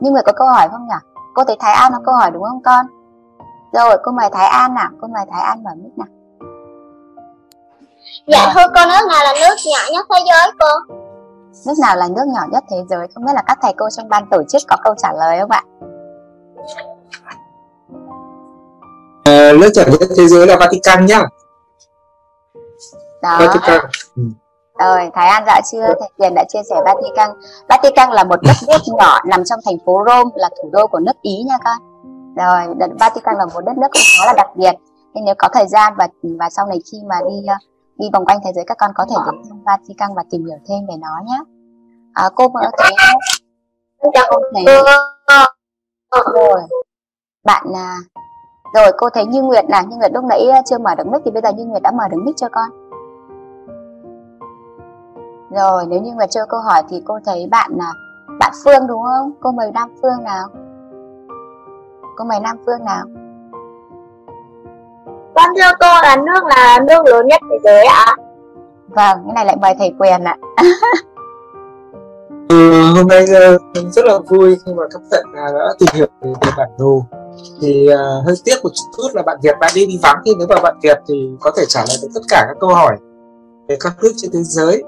Như Nguyệt có câu hỏi không nhỉ? Cô thấy Thái An có câu hỏi đúng không con? Rồi cô mời Thái An nào Cô mời Thái An mở mic nào Dạ thưa cô nước nào là nước nhỏ nhất thế giới cô? Nước nào là nước nhỏ nhất thế giới? Không biết là các thầy cô trong ban tổ chức có câu trả lời không ạ? À, nước nhỏ nhất thế giới là Vatican nhá Đó Vatican ừ. Rồi, Thái An dạ chưa? Thầy Tiền đã chia sẻ Vatican. Vatican là một đất nước nhỏ nằm trong thành phố Rome, là thủ đô của nước Ý nha con. Rồi, đất Vatican là một đất nước cũng khá là đặc biệt. Nên nếu có thời gian và và sau này khi mà đi uh, đi vòng quanh thế giới các con có thể đến thăm Vatican và tìm hiểu thêm về nó nhé. À, cô có thấy cô thấy rồi bạn à, rồi cô thấy Như Nguyệt là Như Nguyệt lúc nãy uh, chưa mở được mic thì bây giờ Như Nguyệt đã mở được mic cho con. Rồi nếu như mà chưa câu hỏi thì cô thấy bạn là bạn Phương đúng không? Cô mời Nam Phương nào. Cô mời Nam Phương nào. Con thưa cô là nước là nước lớn nhất thế giới ạ. Vâng, cái này lại mời thầy Quyền ạ. ừ, hôm nay uh, rất là vui khi mà các bạn uh, đã tìm hiểu về, về bản đồ thì uh, hơi tiếc một chút là bạn Việt đã đi đi vắng thì nếu mà bạn Việt thì có thể trả lời được tất cả các câu hỏi về các nước trên thế giới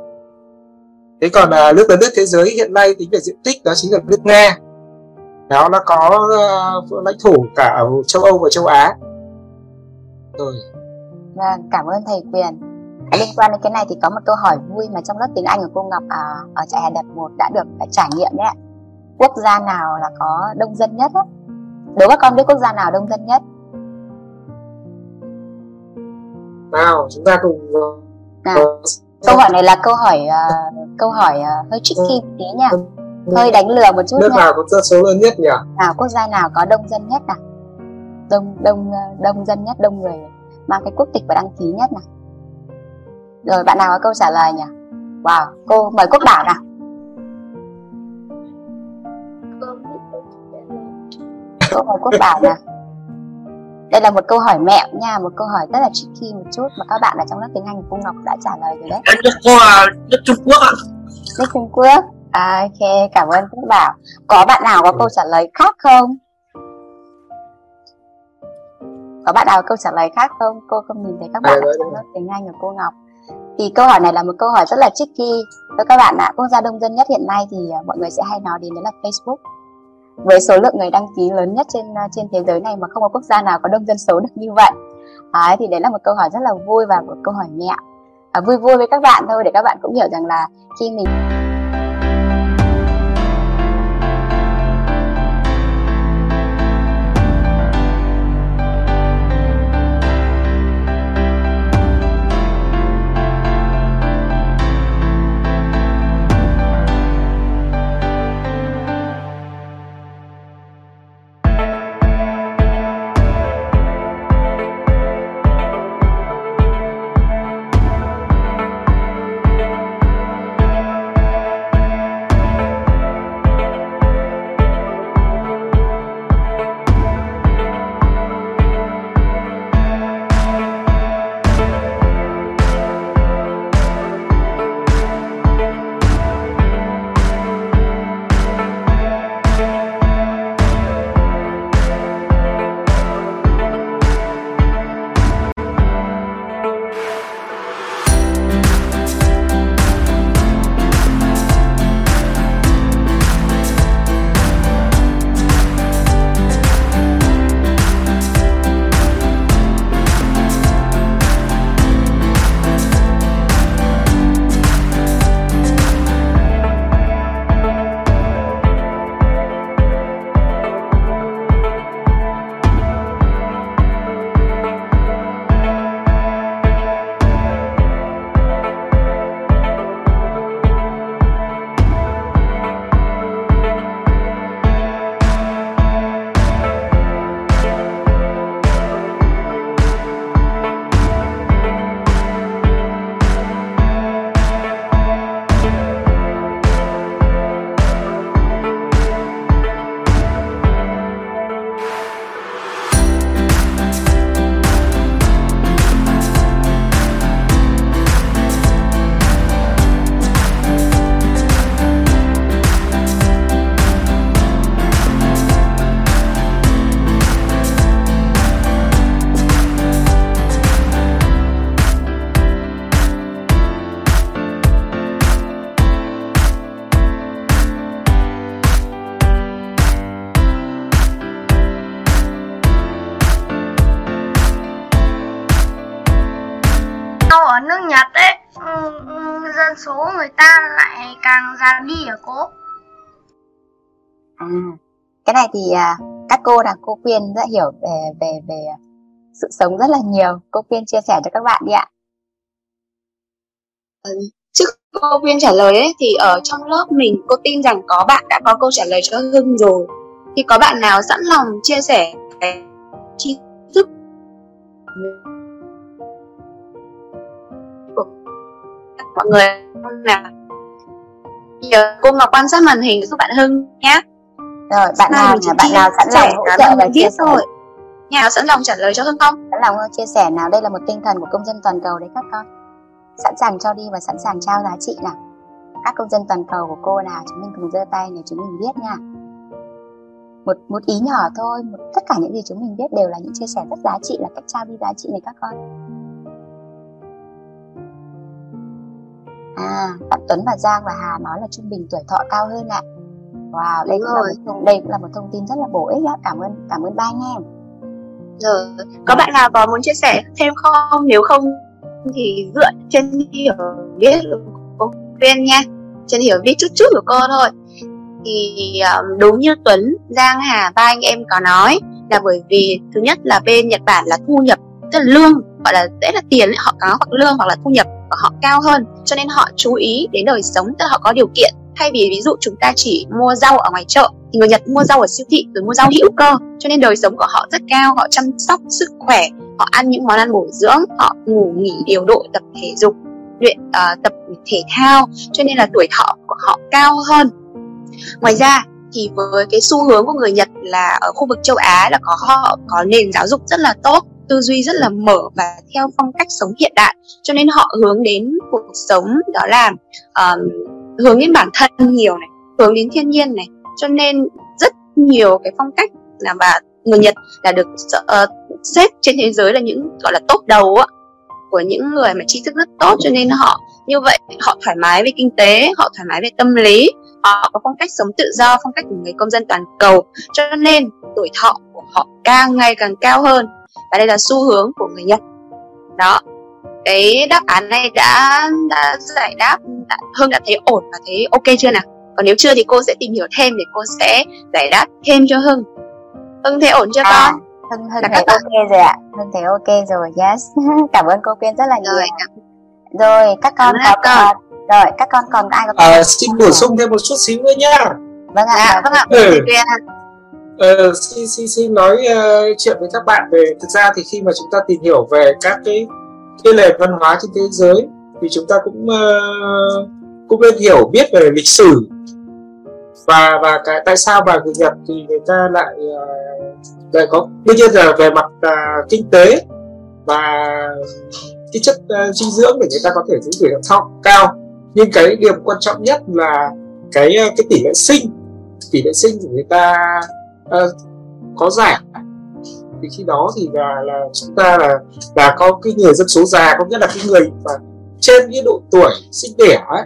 thế còn uh, nước lớn nhất thế giới hiện nay tính về diện tích đó chính là nước nga. Đó nó có uh, lãnh thổ cả ở châu âu và châu á. Rồi. Vâng cảm ơn thầy quyền. À, liên quan đến cái này thì có một câu hỏi vui mà trong lớp tiếng anh của cô ngọc à, ở trại hè đợt một đã được trải nghiệm đấy ạ. Quốc gia nào là có đông dân nhất á? Đố các con biết quốc gia nào đông dân nhất? Nào chúng ta cùng nào câu hỏi này là câu hỏi uh, câu hỏi uh, hơi tricky một tí nha. Hơi đánh lừa một chút nước nha. nào có dân số lớn nhất nhỉ? Nào quốc gia nào có đông dân nhất nào? Đông đông uh, đông dân nhất đông người. Mang cái quốc tịch và đăng ký nhất nào? Rồi bạn nào có câu trả lời nhỉ? Wow cô mời quốc bảo nào. Cô mời quốc bảo nào đây là một câu hỏi mẹo nha một câu hỏi rất là tricky một chút mà các bạn ở trong lớp tiếng Anh của cô Ngọc đã trả lời rồi đấy. Nước nước Trung Quốc ạ. Nước Trung Quốc. À, ok cảm ơn Phúc Bảo. Có bạn nào có câu trả lời khác không? Có bạn nào có câu trả lời khác không? Cô không nhìn thấy các bạn ở trong lớp tiếng Anh của cô Ngọc. Thì câu hỏi này là một câu hỏi rất là tricky. Với các bạn ạ quốc gia đông dân nhất hiện nay thì à, mọi người sẽ hay nói đến đấy là Facebook với số lượng người đăng ký lớn nhất trên à, trên thế giới này mà không có quốc gia nào có đông dân số được như vậy. À, thì đấy là một câu hỏi rất là vui và một câu hỏi nhẹ à, vui vui với các bạn thôi để các bạn cũng hiểu rằng là khi mình cái này thì à, các cô là cô Quyên rất hiểu về về về sự sống rất là nhiều. Cô Quyên chia sẻ cho các bạn đi ạ. Vâng. Trước cô Quyên trả lời ấy thì ở trong lớp mình cô tin rằng có bạn đã có câu trả lời cho Hưng rồi. Thì có bạn nào sẵn lòng chia sẻ cái tri thức của mọi người không nào giờ cô Ngọc quan sát màn hình giúp bạn Hưng nhé rồi bạn nào chỉ bạn nào sẵn lòng hỗ trợ và chia sẻ? thôi. Nhà nào sẵn lòng trả lời cho Hưng không? Sẵn lòng chia sẻ nào? Đây là một tinh thần của công dân toàn cầu đấy các con. Sẵn sàng cho đi và sẵn sàng trao giá trị nào. Các công dân toàn cầu của cô nào chúng mình cùng giơ tay để chúng mình biết nha. Một một ý nhỏ thôi. Một, tất cả những gì chúng mình biết đều là những chia sẻ rất giá trị là cách trao đi giá trị này các con. À bạn Tuấn và Giang và Hà nói là trung bình tuổi thọ cao hơn ạ wow đây cũng là một đây cũng là một thông tin rất là bổ ích á cảm ơn cảm ơn ba anh em Rồi, có bạn nào có muốn chia sẻ thêm không? Nếu không thì dựa trên hiểu biết của khuyên nha. Trên hiểu biết chút chút của cô thôi. Thì đúng như Tuấn, Giang, Hà ba anh em có nói là bởi vì thứ nhất là bên Nhật Bản là thu nhập tức là lương gọi là dễ là tiền họ có hoặc lương hoặc là thu nhập của họ cao hơn cho nên họ chú ý đến đời sống tức là họ có điều kiện thay vì ví dụ chúng ta chỉ mua rau ở ngoài chợ thì người Nhật mua rau ở siêu thị rồi mua rau hữu cơ. Cho nên đời sống của họ rất cao họ chăm sóc sức khỏe họ ăn những món ăn bổ dưỡng họ ngủ nghỉ điều độ tập thể dục luyện uh, tập thể thao. Cho nên là tuổi thọ của họ cao hơn. Ngoài ra thì với cái xu hướng của người Nhật là ở khu vực châu Á là có họ có nền giáo dục rất là tốt tư duy rất là mở và theo phong cách sống hiện đại. Cho nên họ hướng đến cuộc sống đó là um, hướng đến bản thân nhiều này hướng đến thiên nhiên này. Cho nên rất nhiều cái phong cách là và người Nhật là được uh, xếp trên thế giới là những gọi là top đầu á của những người mà tri thức rất tốt. Cho nên họ như vậy họ thoải mái về kinh tế họ thoải mái về tâm lý họ có phong cách sống tự do phong cách của người công dân toàn cầu. Cho nên tuổi thọ của họ càng ngày càng cao hơn. Và đây là xu hướng của người Nhật. Đó cái đáp án này đã đã giải đáp đã, Hương đã thấy ổn và thấy ok chưa nào? Còn nếu chưa thì cô sẽ tìm hiểu thêm để cô sẽ giải đáp thêm cho Hưng. Hưng thấy ổn chưa à, con? Hưng Hưng thấy ok rồi ạ. Hưng thấy ok rồi yes. [laughs] Cảm ơn cô Quyên rất là nhiều. rồi, cảm... rồi các con có con. rồi các con còn ai có à, xin bổ sung thêm một chút xíu nữa nhá. Vâng ạ dạ, vâng ạ. ừ. Ờ, xin, xin, xin nói uh, chuyện với các bạn về. Thực ra thì khi mà chúng ta tìm hiểu về các cái cái nền văn hóa trên thế giới thì chúng ta cũng uh, cũng nên hiểu biết về lịch sử. Và và cái tại sao mà người Nhật thì người ta lại uh, lại có đương nhiên là về mặt uh, kinh tế và cái chất uh, dinh dưỡng để người ta có thể giữ tuổi thọ cao. Nhưng cái điểm quan trọng nhất là cái cái tỷ lệ sinh. Tỷ lệ sinh của người ta uh, có giảm thì khi đó thì là là chúng ta là là có cái người dân số già có nghĩa là cái người mà trên cái độ tuổi sinh đẻ ấy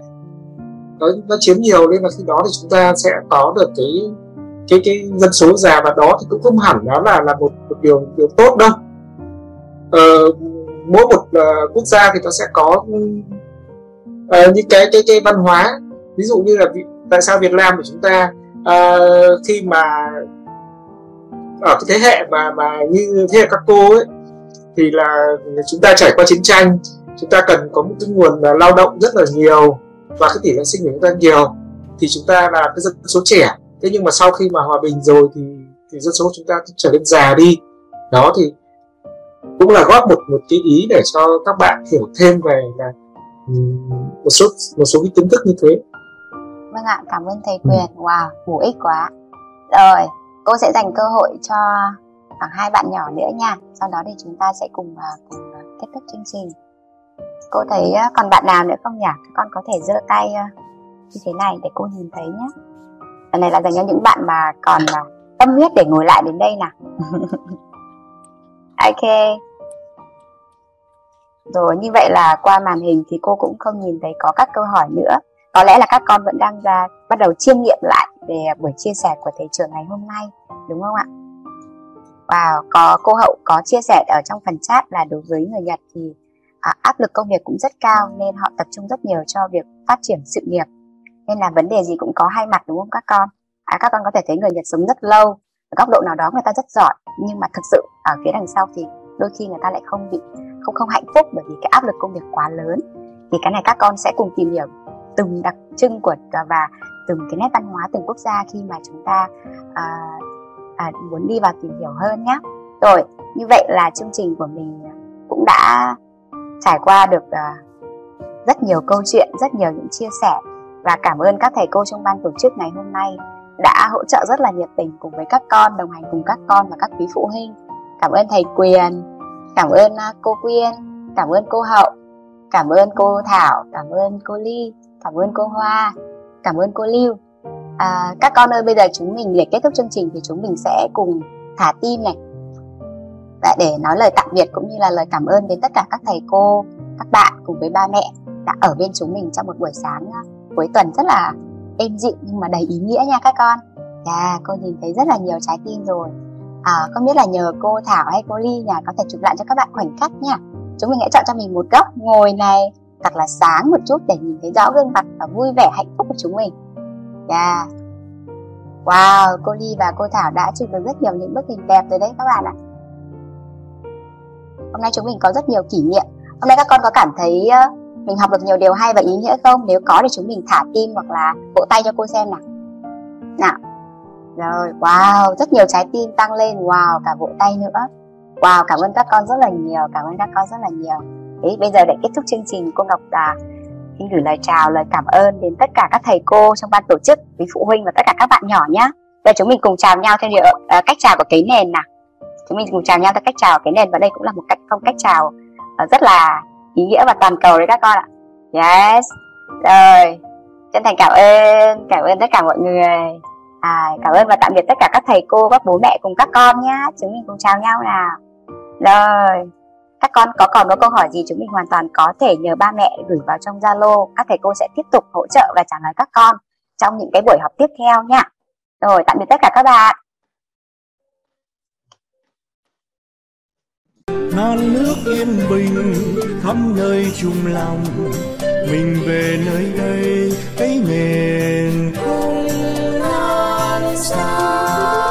nó nó chiếm nhiều nên là khi đó thì chúng ta sẽ có được cái cái cái dân số già và đó thì cũng không hẳn đó là là một, một điều điều tốt đâu. Ờ, mỗi một uh, quốc gia thì nó sẽ có uh, những cái cái cái văn hóa. Ví dụ như là tại sao Việt Nam của chúng ta uh, khi mà ở cái thế hệ mà mà như thế hệ các cô ấy thì là chúng ta trải qua chiến tranh chúng ta cần có một cái nguồn lao động rất là nhiều và cái tỷ lệ sinh của chúng ta nhiều thì chúng ta là cái dân số trẻ. Thế nhưng mà sau khi mà hòa bình rồi thì, thì dân số của chúng ta trở nên già đi. Đó thì cũng là góp một một cái ý để cho các bạn hiểu thêm về là một số một số cái kiến thức như thế. Vâng ạ cảm ơn thầy quyền. Wow bổ ích quá. Rồi cô sẽ dành cơ hội cho khoảng hai bạn nhỏ nữa nha. Sau đó thì chúng ta sẽ cùng à, cùng à, kết thúc chương trình. Cô thấy à, còn bạn nào nữa không nhỉ? Các con có thể giơ tay như thế này để cô nhìn thấy nhé. Lần này là dành cho những bạn mà còn tâm huyết để ngồi lại đến đây nè [laughs] ok. Rồi, như vậy là qua màn hình thì cô cũng không nhìn thấy có các câu hỏi nữa có lẽ là các con vẫn đang ra bắt đầu chiêm nghiệm lại về buổi chia sẻ của thầy trưởng ngày hôm nay đúng không ạ? Wow, có cô Hậu có chia sẻ ở trong phần chat là đối với người Nhật thì à, áp lực công việc cũng rất cao nên họ tập trung rất nhiều cho việc phát triển sự nghiệp. Nên là vấn đề gì cũng có hai mặt đúng không các con? À, các con có thể thấy người Nhật sống rất lâu ở góc độ nào đó người ta rất giỏi nhưng mà thực sự ở phía đằng sau thì đôi khi người ta lại không bị không không hạnh phúc bởi vì cái áp lực công việc quá lớn. Thì cái này các con sẽ cùng tìm hiểu từng đặc trưng của à, và từng cái nét văn hóa từng quốc gia khi mà chúng ta à, à, muốn đi vào tìm hiểu hơn nhé rồi như vậy là chương trình của mình cũng đã trải qua được à, rất nhiều câu chuyện rất nhiều những chia sẻ. Và cảm ơn các thầy cô trong ban tổ chức ngày hôm nay đã hỗ trợ rất là nhiệt tình cùng với các con đồng hành cùng các con và các quý phụ huynh. Cảm ơn thầy quyền cảm ơn à, cô quyên cảm ơn cô hậu cảm ơn cô thảo cảm ơn cô ly cảm ơn cô hoa. Cảm ơn cô lưu. À, các con ơi bây giờ chúng mình để kết thúc chương trình thì chúng mình sẽ cùng thả tim này. Và để nói lời tạm biệt cũng như là lời cảm ơn đến tất cả các thầy cô các bạn cùng với ba mẹ đã ở bên chúng mình trong một buổi sáng à, cuối tuần rất là êm dịu nhưng mà đầy ý nghĩa nha các con. Yeah, dạ, cô nhìn thấy rất là nhiều trái tim rồi. À, không biết là nhờ cô Thảo hay cô Ly nhà có thể chụp lại cho các bạn khoảnh khắc nha. Chúng mình hãy chọn cho mình một góc ngồi này thật là sáng một chút để nhìn thấy rõ gương mặt và vui vẻ hạnh phúc của chúng mình. Yeah. wow, cô ly và cô thảo đã chụp được rất nhiều những bức hình đẹp rồi đấy các bạn ạ. Hôm nay chúng mình có rất nhiều kỷ niệm. Hôm nay các con có cảm thấy mình học được nhiều điều hay và ý nghĩa không? Nếu có thì chúng mình thả tim hoặc là vỗ tay cho cô xem nào. Nào. Rồi, wow, rất nhiều trái tim tăng lên. Wow, cả vỗ tay nữa. Wow, cảm ơn các con rất là nhiều, cảm ơn các con rất là nhiều. Đấy, bây giờ để kết thúc chương trình cô Ngọc à, xin gửi lời chào lời cảm ơn đến tất cả các thầy cô trong ban tổ chức quý phụ huynh và tất cả các bạn nhỏ nhé Giờ chúng mình cùng chào nhau theo điều, uh, cách chào của cái nền nào. Chúng mình cùng chào nhau theo cách chào cái nền và đây cũng là một cách phong cách chào uh, rất là ý nghĩa và toàn cầu đấy các con ạ. Yes. Rồi. Chân thành cảm ơn cảm ơn tất cả mọi người. À, cảm ơn và tạm biệt tất cả các thầy cô các bố mẹ cùng các con nhé chúng mình cùng chào nhau nào. Rồi các con có còn một câu hỏi gì chúng mình hoàn toàn có thể nhờ ba mẹ gửi vào trong Zalo. Các thầy cô sẽ tiếp tục hỗ trợ và trả lời các con trong những cái buổi học tiếp theo nha. Rồi, tạm biệt tất cả các bạn. Non nước yên bình khắp nơi chung lòng. Mình về nơi đây, cái miền không non xa.